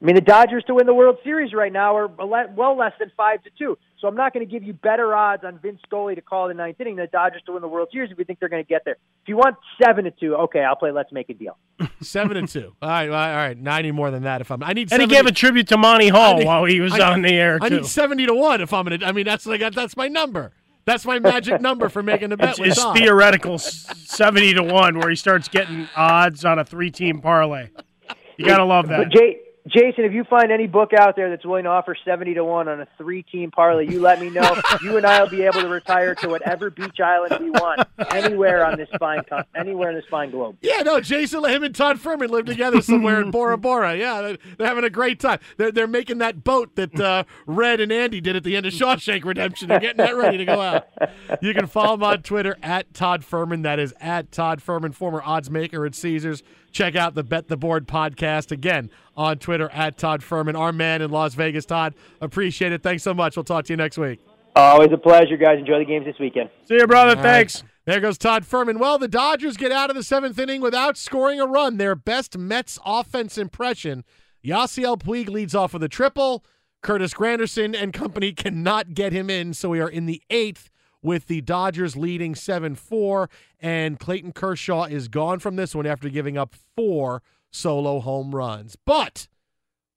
I mean, the Dodgers to win the World Series right now are well less than five to two. So I'm not going to give you better odds on Vince Scully to call the ninth inning than the Dodgers to win the World Series if we think they're going to get there. If you want seven to two, okay, I'll play. Let's make a deal. (laughs) Seven and two. All right, all right, all right. Now I need more than that. If I'm, I need. And he gave a tribute to Monty Hall need- while he was I- on the air I too. need seventy to one if I'm gonna. I mean, that's like that's my number. That's my magic number for making a (laughs) bet It's, with it's theoretical seventy to one, where he starts getting odds on a three-team parlay. You gotta love that. But Jay, Jason, if you find any book out there that's willing to offer seventy to one on a three-team parlay, you let me know. (laughs) you and I will be able to retire to whatever beach island we want, anywhere on this fine, anywhere in this fine globe. Yeah, no, Jason, him and Todd Furman live together somewhere in (laughs) Bora Bora. Yeah, they're, they're having a great time. They're, they're making that boat that uh, Red and Andy did at the end of Shawshank Redemption. They're getting that ready to go out. You can follow him on Twitter at Todd Furman. That is at Todd Furman, former odds maker at Caesars. Check out the Bet the Board podcast again on Twitter at Todd Furman. Our man in Las Vegas, Todd. Appreciate it. Thanks so much. We'll talk to you next week. Always a pleasure, guys. Enjoy the games this weekend. See you, brother. All right. Thanks. There goes Todd Furman. Well, the Dodgers get out of the seventh inning without scoring a run. Their best Mets offense impression. Yasiel Puig leads off with a triple. Curtis Granderson and company cannot get him in, so we are in the eighth with the Dodgers leading 7 4. And Clayton Kershaw is gone from this one after giving up four solo home runs. But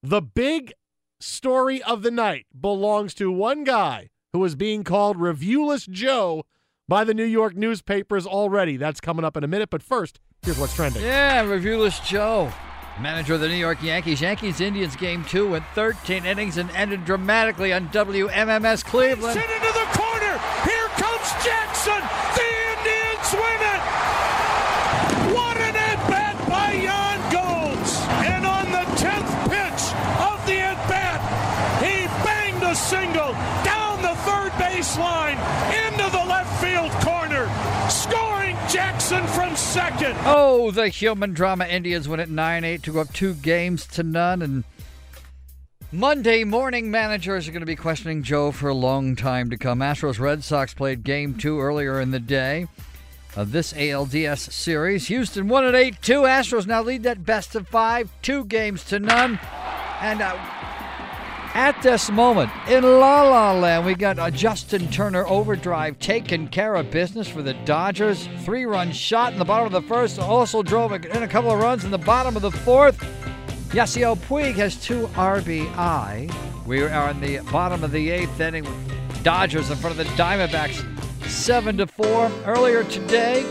the big story of the night belongs to one guy who is being called Reviewless Joe by the New York newspapers already. That's coming up in a minute. But first, here's what's trending. Yeah, reviewless Joe, manager of the New York Yankees. Yankees Indians game two went 13 innings and ended dramatically on WMMS Cleveland. Baseline into the left field corner, scoring Jackson from second. Oh, the human drama Indians win at 9 8 to go up two games to none. And Monday morning managers are going to be questioning Joe for a long time to come. Astros Red Sox played game two earlier in the day of this ALDS series. Houston won at 8 2. Astros now lead that best of five, two games to none. And uh, at this moment, in La La Land, we got a Justin Turner overdrive taking care of business for the Dodgers. Three run shot in the bottom of the first, also drove in a couple of runs in the bottom of the fourth. Yasiel Puig has two RBI. We are in the bottom of the eighth inning. With Dodgers in front of the Diamondbacks, seven to four. Earlier today,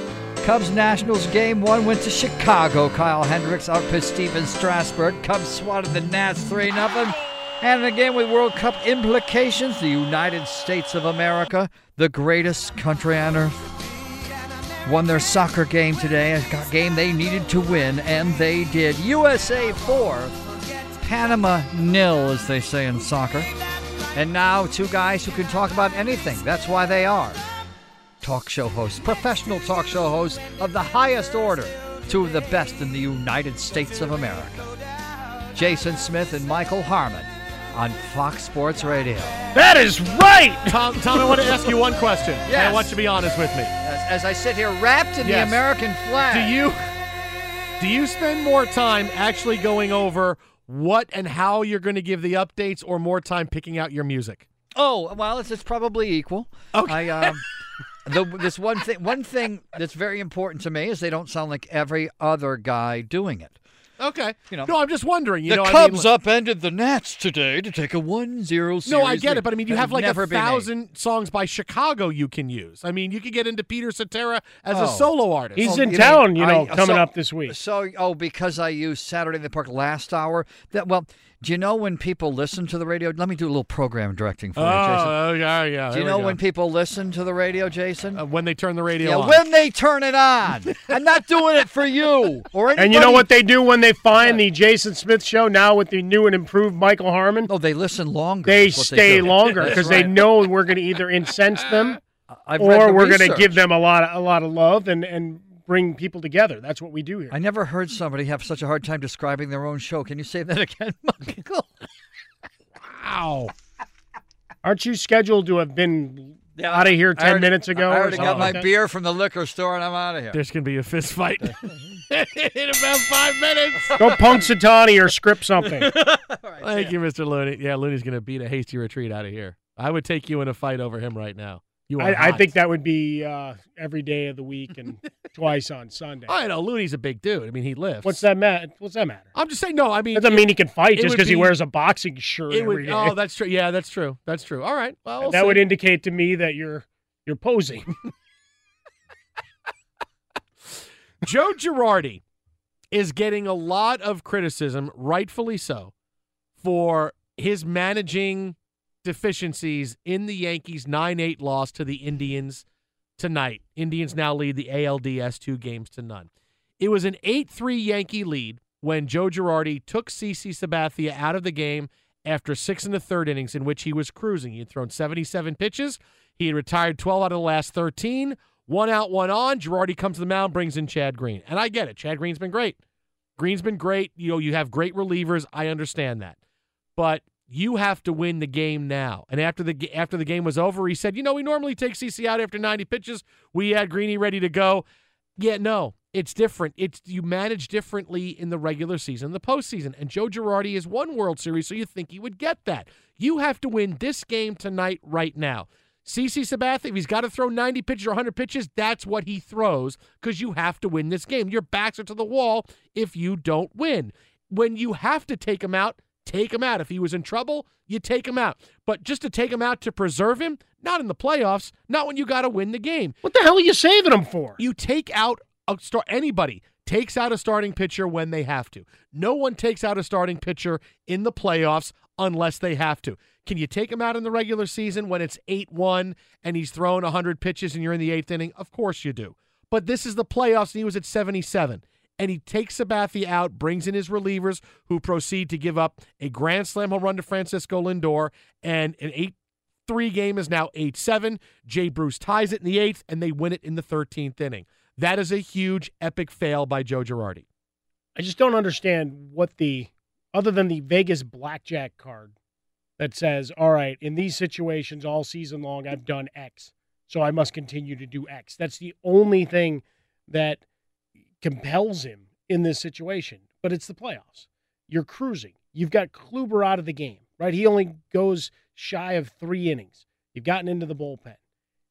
Cubs Nationals game one went to Chicago. Kyle Hendricks outpitched Stephen Strasburg. Cubs swatted the Nats three 0 And again with World Cup implications, the United States of America, the greatest country on earth, won their soccer game today, a game they needed to win, and they did. USA 4, Panama nil, as they say in soccer. And now, two guys who can talk about anything. That's why they are talk show hosts, professional talk show hosts of the highest order, two of the best in the United States of America. Jason Smith and Michael Harmon on Fox Sports Radio. That is right. Tom, Tom, I want to ask you one question. and I want you to be honest with me. As, as I sit here wrapped in the American flag. Do you do you spend more time actually going over what and how you're going to give the updates, or more time picking out your music? Oh well, it's, it's probably equal. Okay. I, um, (laughs) the, this one thing, one thing that's very important to me is they don't sound like every other guy doing it. Okay. You know, no, I'm just wondering. You the know, I Cubs mean, upended the Nats today to take a 1-0 series. No, I get it, but I mean, you have like a been thousand songs by Chicago you can use. I mean, you could get into Peter Cetera as Oh. a solo artist. He's Oh, in you town, mean, you know, I- coming so- up this week. So, oh, because I used Saturday in the Park last hour. That well, do you know when people listen to the radio? Let me do a little program directing for Oh, you, Jason. oh, yeah, yeah. do there you we know go. when people listen to the radio, Jason? Uh, when they turn the radio yeah, on? when they turn it on. I'm not doing it for you or anybody. And you know what they do when they find the Jason Smith show now with the new and improved Michael Harmon? Oh, they listen longer. They what stay do. longer That's because they right. know we're going to either incense them (laughs) I've read or the we're going to research. give them a lot of a lot of love and and bring people together. That's what we do here. I never heard somebody have such a hard time describing their own show. Can you say that (laughs) again, Michael? wow. Aren't you scheduled to have been out of here 10 already- minutes ago? I or already got my like that? beer from the liquor store and I'm out of here. There's going to be a fist fight (laughs) in about five minutes. Go Punxsutawney or script something. (laughs) Thank you, Mr. Looney. Yeah, Looney's going to beat a hasty retreat out of here. I would take you in a fight over him right now. You are I, I think that would be uh, every day of the week and (laughs) twice on Sunday. I know Looney's a big dude. I mean, he lifts. What's that matter? What's that matter? I'm just saying. No, I mean, That doesn't it- mean he can fight just would because he wears a boxing shirt It every would. day. Oh, that's true. Yeah, that's true. That's true. All right. Well, we'll that see. would indicate to me that you're you're posing. (laughs) Joe Girardi is getting a lot of criticism, rightfully so, for his managing deficiencies in the Yankees' 9 8 loss to the Indians tonight. Indians now lead the ALDS two games to none. It was an 8 3 Yankee lead when Joe Girardi took CC Sabathia out of the game after six and a third innings in which he was cruising. He had thrown 77 pitches. He had retired 12 out of the last 13. One out, one on. Girardi comes to the mound, brings in Chad Green. And I get it. Chad Green's been great. Green's been great. You know, you have great relievers. I understand that. But you have to win the game now. And after the after the game was over, he said, "You know, we normally take CC out after 90 pitches. We had Greeny ready to go." Yeah, no, it's different. It's you manage differently in the regular season, the postseason. And Joe Girardi has won World Series, so you think he would get that. You have to win this game tonight, right now. CC Sabathia, if he's got to throw 90 pitches or 100 pitches, that's what he throws because you have to win this game. Your backs are to the wall if you don't win. When you have to take him out, take him out. If he was in trouble, you take him out. But just to take him out to preserve him, not in the playoffs, not when you got to win the game. What the hell are you saving him for? You take out a star. Anybody takes out a starting pitcher when they have to. No one takes out a starting pitcher in the playoffs unless they have to. Can you take him out in the regular season when it's 8 1 and he's thrown 100 pitches and you're in the eighth inning? Of course you do. But this is the playoffs and he was at 77. And he takes Sabathia out, brings in his relievers who proceed to give up a grand slam home run to Francisco Lindor and an 8 3 game is now 8 7. Jay Bruce ties it in the eighth, and they win it in the 13th inning. That is a huge, epic fail by Joe Girardi. I just don't understand what the other than the Vegas blackjack card that says, "All right, in these situations all season long I've done X, so I must continue to do X." That's the only thing that compels him in this situation. But it's the playoffs. You're cruising. You've got Kluber out of the game, right? He only goes shy of 3 innings. You've gotten into the bullpen.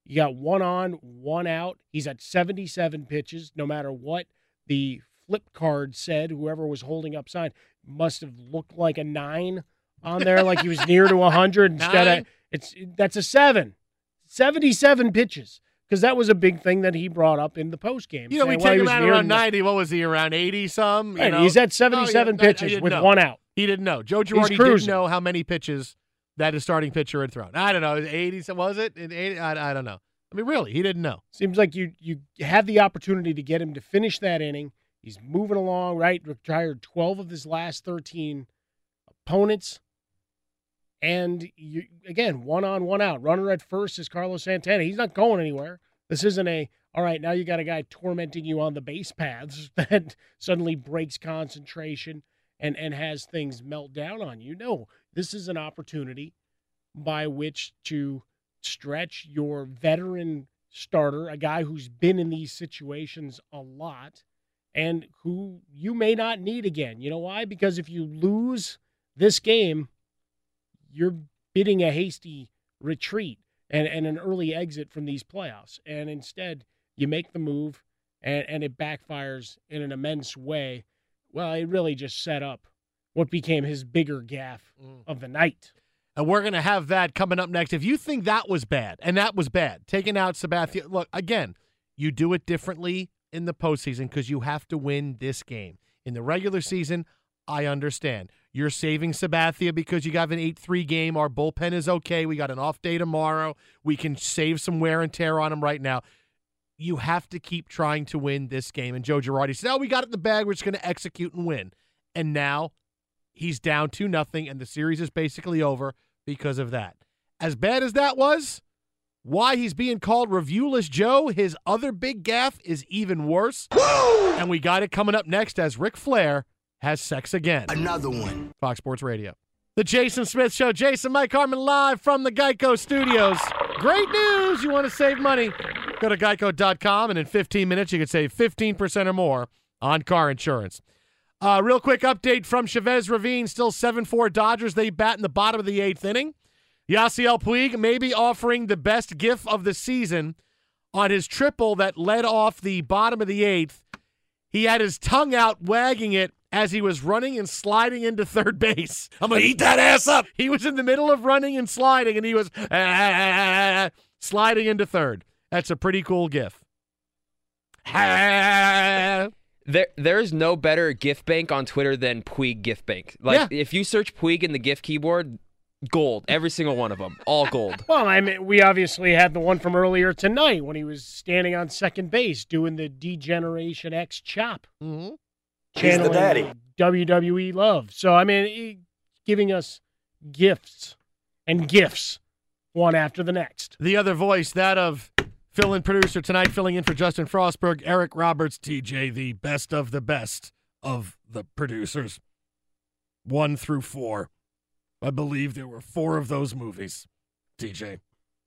You got one on, one out. He's at 77 pitches, no matter what the flip card said. Whoever was holding up sign must have looked like a nine on there, like he was near to 100 (laughs) instead of it's that's a seven. 77 pitches. Because that was a big thing that he brought up in the post game. You know, we take him out around 90. What was he, around 80 some? You Right, know? he's at Oh, yeah, 77 that- I pitches with know. one out. He didn't know. Joe Girardi didn't know how many pitches that his starting pitcher had thrown. I don't know. 80 some, was it? In 80, I, I don't know. I mean, really, he didn't know. Seems like you you had the opportunity to get him to finish that inning. He's moving along, right? Retired 12 of his last 13 opponents. And you again, one on, one out. Runner at first is Carlos Santana. He's not going anywhere. This isn't a all right, now you got a guy tormenting you on the base paths (laughs) that suddenly breaks concentration and, and has things melt down on you. No, this is an opportunity by which to stretch your veteran starter, a guy who's been in these situations a lot and who you may not need again. You know why? Because if you lose this game, you're bidding a hasty retreat and, and an early exit from these playoffs. And instead, you make the move and, and it backfires in an immense way. Well, it really just set up what became his bigger gaffe mm. of the night. And we're going to have that coming up next. If you think that was bad, and that was bad, taking out Sabathia, look, again, you do it differently in the postseason because you have to win this game. In the regular season, I understand. You're saving Sabathia because you got an 8 3 game. Our bullpen is okay. We got an off day tomorrow. We can save some wear and tear on him right now. You have to keep trying to win this game. And Joe Girardi said, Oh, we got it in the bag. We're just going to execute and win. And now he's down 2 nothing, and the series is basically over because of that. As bad as that was, Why he's being called Reviewless Joe, his other big gaff is even worse. And we got it coming up next as Ric Flair has sex again. Another one. Fox Sports Radio. The Jason Smith Show. Jason Mike Harmon live from the Geico Studios. Great news. You want to save money? Go to geico.com, and in 15 minutes, you can save 15% or more on car insurance. Uh, real quick update from Chavez Ravine. Still 7 4 Dodgers. They bat in the bottom of the eighth inning. Yasiel Puig may be offering the best gif of the season on his triple that led off the bottom of the eighth. He had his tongue out, wagging it as he was running and sliding into third base. (laughs) I'm going to eat that ass up. He was in the middle of running and sliding, and he was ah, ah, ah, ah sliding into third. That's a pretty cool gif. There, there's no better GIF bank on Twitter than Puig GIF bank. Like, if you search Puig in the GIF keyboard, gold. Every single one of them, all gold. Well, I mean, we obviously had the one from earlier tonight when he was standing on second base doing the D-Generation X chop. Mm-hmm. He's the daddy. WWE love. So, I mean, he- giving us gifts and gifts one after the next. The other voice, that of fill in producer tonight, filling in for Justin Frostberg, Eric Roberts, TJ, the best of the best of the producers. One through four. I believe there were four of those movies, TJ.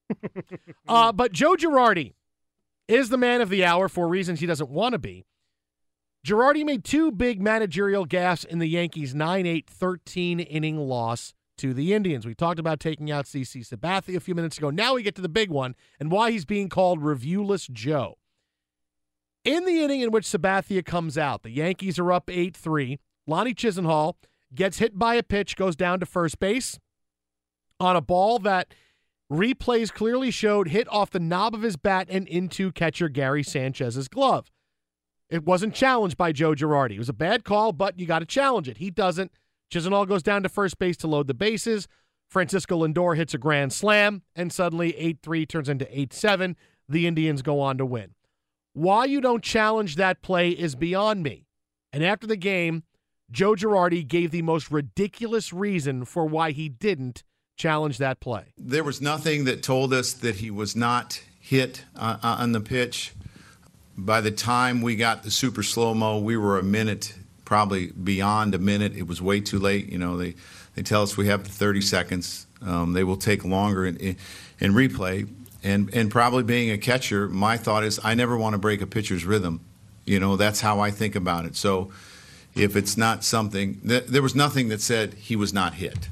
(laughs) uh, but Joe Girardi is the man of the hour for reasons he doesn't want to be. Girardi made two big managerial gaffes in the Yankees' 9 8 13 inning loss to the Indians. We talked about taking out CC Sabathia a few minutes ago. Now we get to the big one and why he's being called Reviewless Joe. In the inning in which Sabathia comes out, the Yankees are up 8 3. Lonnie Chisenhall gets hit by a pitch, goes down to first base on a ball that replays clearly showed hit off the knob of his bat and into catcher Gary Sanchez's glove. It wasn't challenged by Joe Girardi. It was a bad call, but you got to challenge it. He doesn't. Chisenhall goes down to first base to load the bases. Francisco Lindor hits a grand slam, and suddenly 8 3 turns into 8 7. The Indians go on to win. Why you don't challenge that play is beyond me. And after the game, Joe Girardi gave the most ridiculous reason for why he didn't challenge that play. There was nothing that told us that he was not hit uh, uh, on the pitch. By the time we got the super slow mo, we were a minute, probably beyond a minute. It was way too late. You know, they, they tell us we have 30 seconds. Um, they will take longer in, in, in replay. And, and probably being a catcher, my thought is I never want to break a pitcher's rhythm. You know, that's how I think about it. So if it's not something, th- there was nothing that said he was not hit.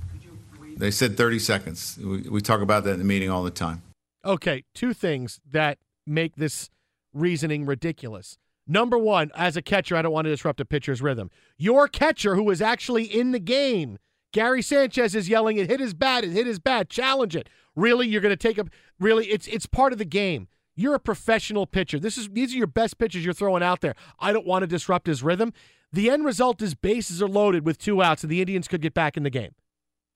They said 30 seconds. We, we talk about that in the meeting all the time. Okay, two things that make this reasoning ridiculous. Number one, as a catcher, I don't want to disrupt a pitcher's rhythm. Your catcher, who is actually in the game, Gary Sanchez is yelling, "It hit his bat! It hit his bat! Challenge it!" Really, you're going to take a really? It's it's part of the game. You're a professional pitcher. This is these are your best pitches you're throwing out there. I don't want to disrupt his rhythm. The end result is bases are loaded with two outs, and the Indians could get back in the game.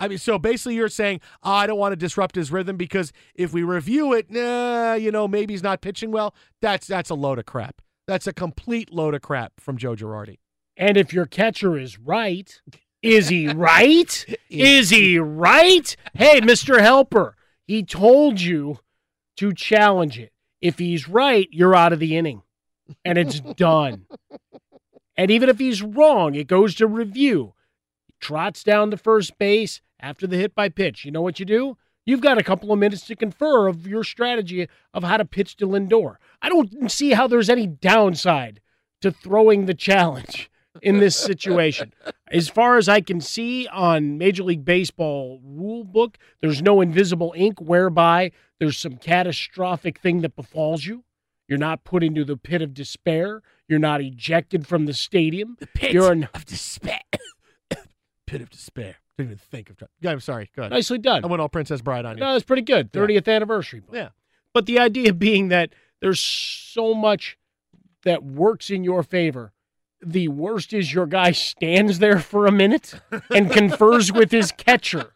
I mean, so basically, you're saying oh, I don't want to disrupt his rhythm because if we review it, nah, you know, maybe he's not pitching well. That's that's a load of crap. That's a complete load of crap from Joe Girardi. And if your catcher is right, is he right? (laughs) is he right? Hey, Mr. Helper, he told you to challenge it. If he's right, you're out of the inning and it's (laughs) done. And even if he's wrong, it goes to review. Trots down to first base after the hit by pitch. You know what you do? You've got a couple of minutes to confer of your strategy of how to pitch to Lindor. I don't see how there's any downside to throwing the challenge (laughs) in this situation. As far as I can see on Major League Baseball rule book, there's no invisible ink whereby there's some catastrophic thing that befalls you. You're not put into the pit of despair. You're not ejected from the stadium. The pit You're in, of despair. (laughs) pit of despair. Didn't even think of. Yeah, I'm sorry. Go ahead. Nicely done. I went all Princess Bride on you. No, that's pretty good. 30th anniversary. book. Yeah. But the idea (laughs) being that there's so much that works in your favor. The worst is your guy stands there for a minute and confers with his catcher.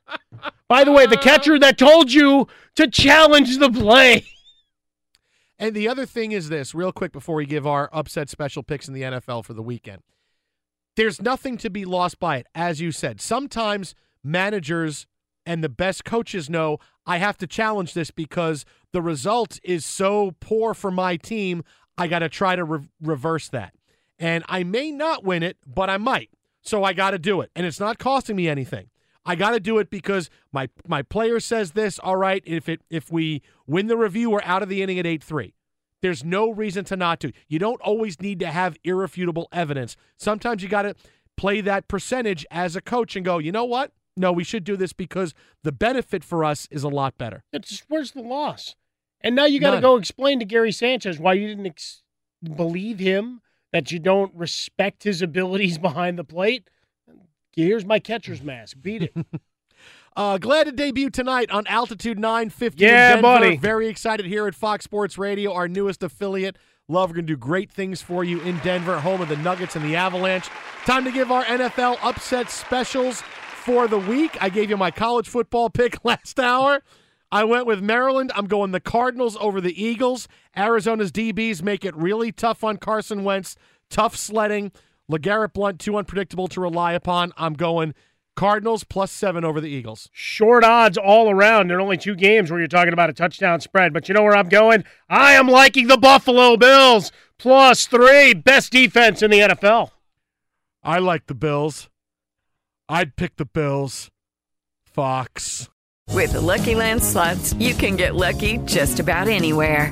By the way, the catcher that told you to challenge the play. (laughs) And the other thing is this, real quick before we give our upset special picks in the NFL for the weekend. There's nothing to be lost by it. As you said, sometimes managers and the best coaches know I have to challenge this because the result is so poor for my team. I got to try to re- reverse that. And I may not win it, but I might. So I got to do it. And it's not costing me anything. I got to do it because my my player says this. All right, if it if we win the review, we're out of the inning at eight three. There's no reason to not to. You don't always need to have irrefutable evidence. Sometimes you got to play that percentage as a coach and go, you know what? No, we should do this because the benefit for us is a lot better. It's just, where's the loss? And now you got to go explain to Gary Sanchez why you didn't ex- believe him, that you don't respect his abilities (laughs) behind the plate. Here's my catcher's mask. Beat it. (laughs) Uh, glad to debut tonight on Altitude 950. Yeah, Denver. buddy. Very excited here at Fox Sports Radio, our newest affiliate. Love, we're going to do great things for you in Denver, home of the Nuggets and the Avalanche. Time to give our NFL upset specials for the week. I gave you my college football pick (laughs) last hour. I went with Maryland. I'm going the Cardinals over the Eagles. Arizona's DBs make it really tough on Carson Wentz. Tough sledding. LeGarrette Blunt, too unpredictable to rely upon. I'm going Cardinals plus seven over the Eagles. Short odds all around. There are only two games where you're talking about a touchdown spread. But you know where I'm going? I am liking the Buffalo Bills plus three. Best defense in the NFL. I like the Bills. I'd pick the Bills. Fox. With the Lucky Land slots, you can get lucky just about anywhere.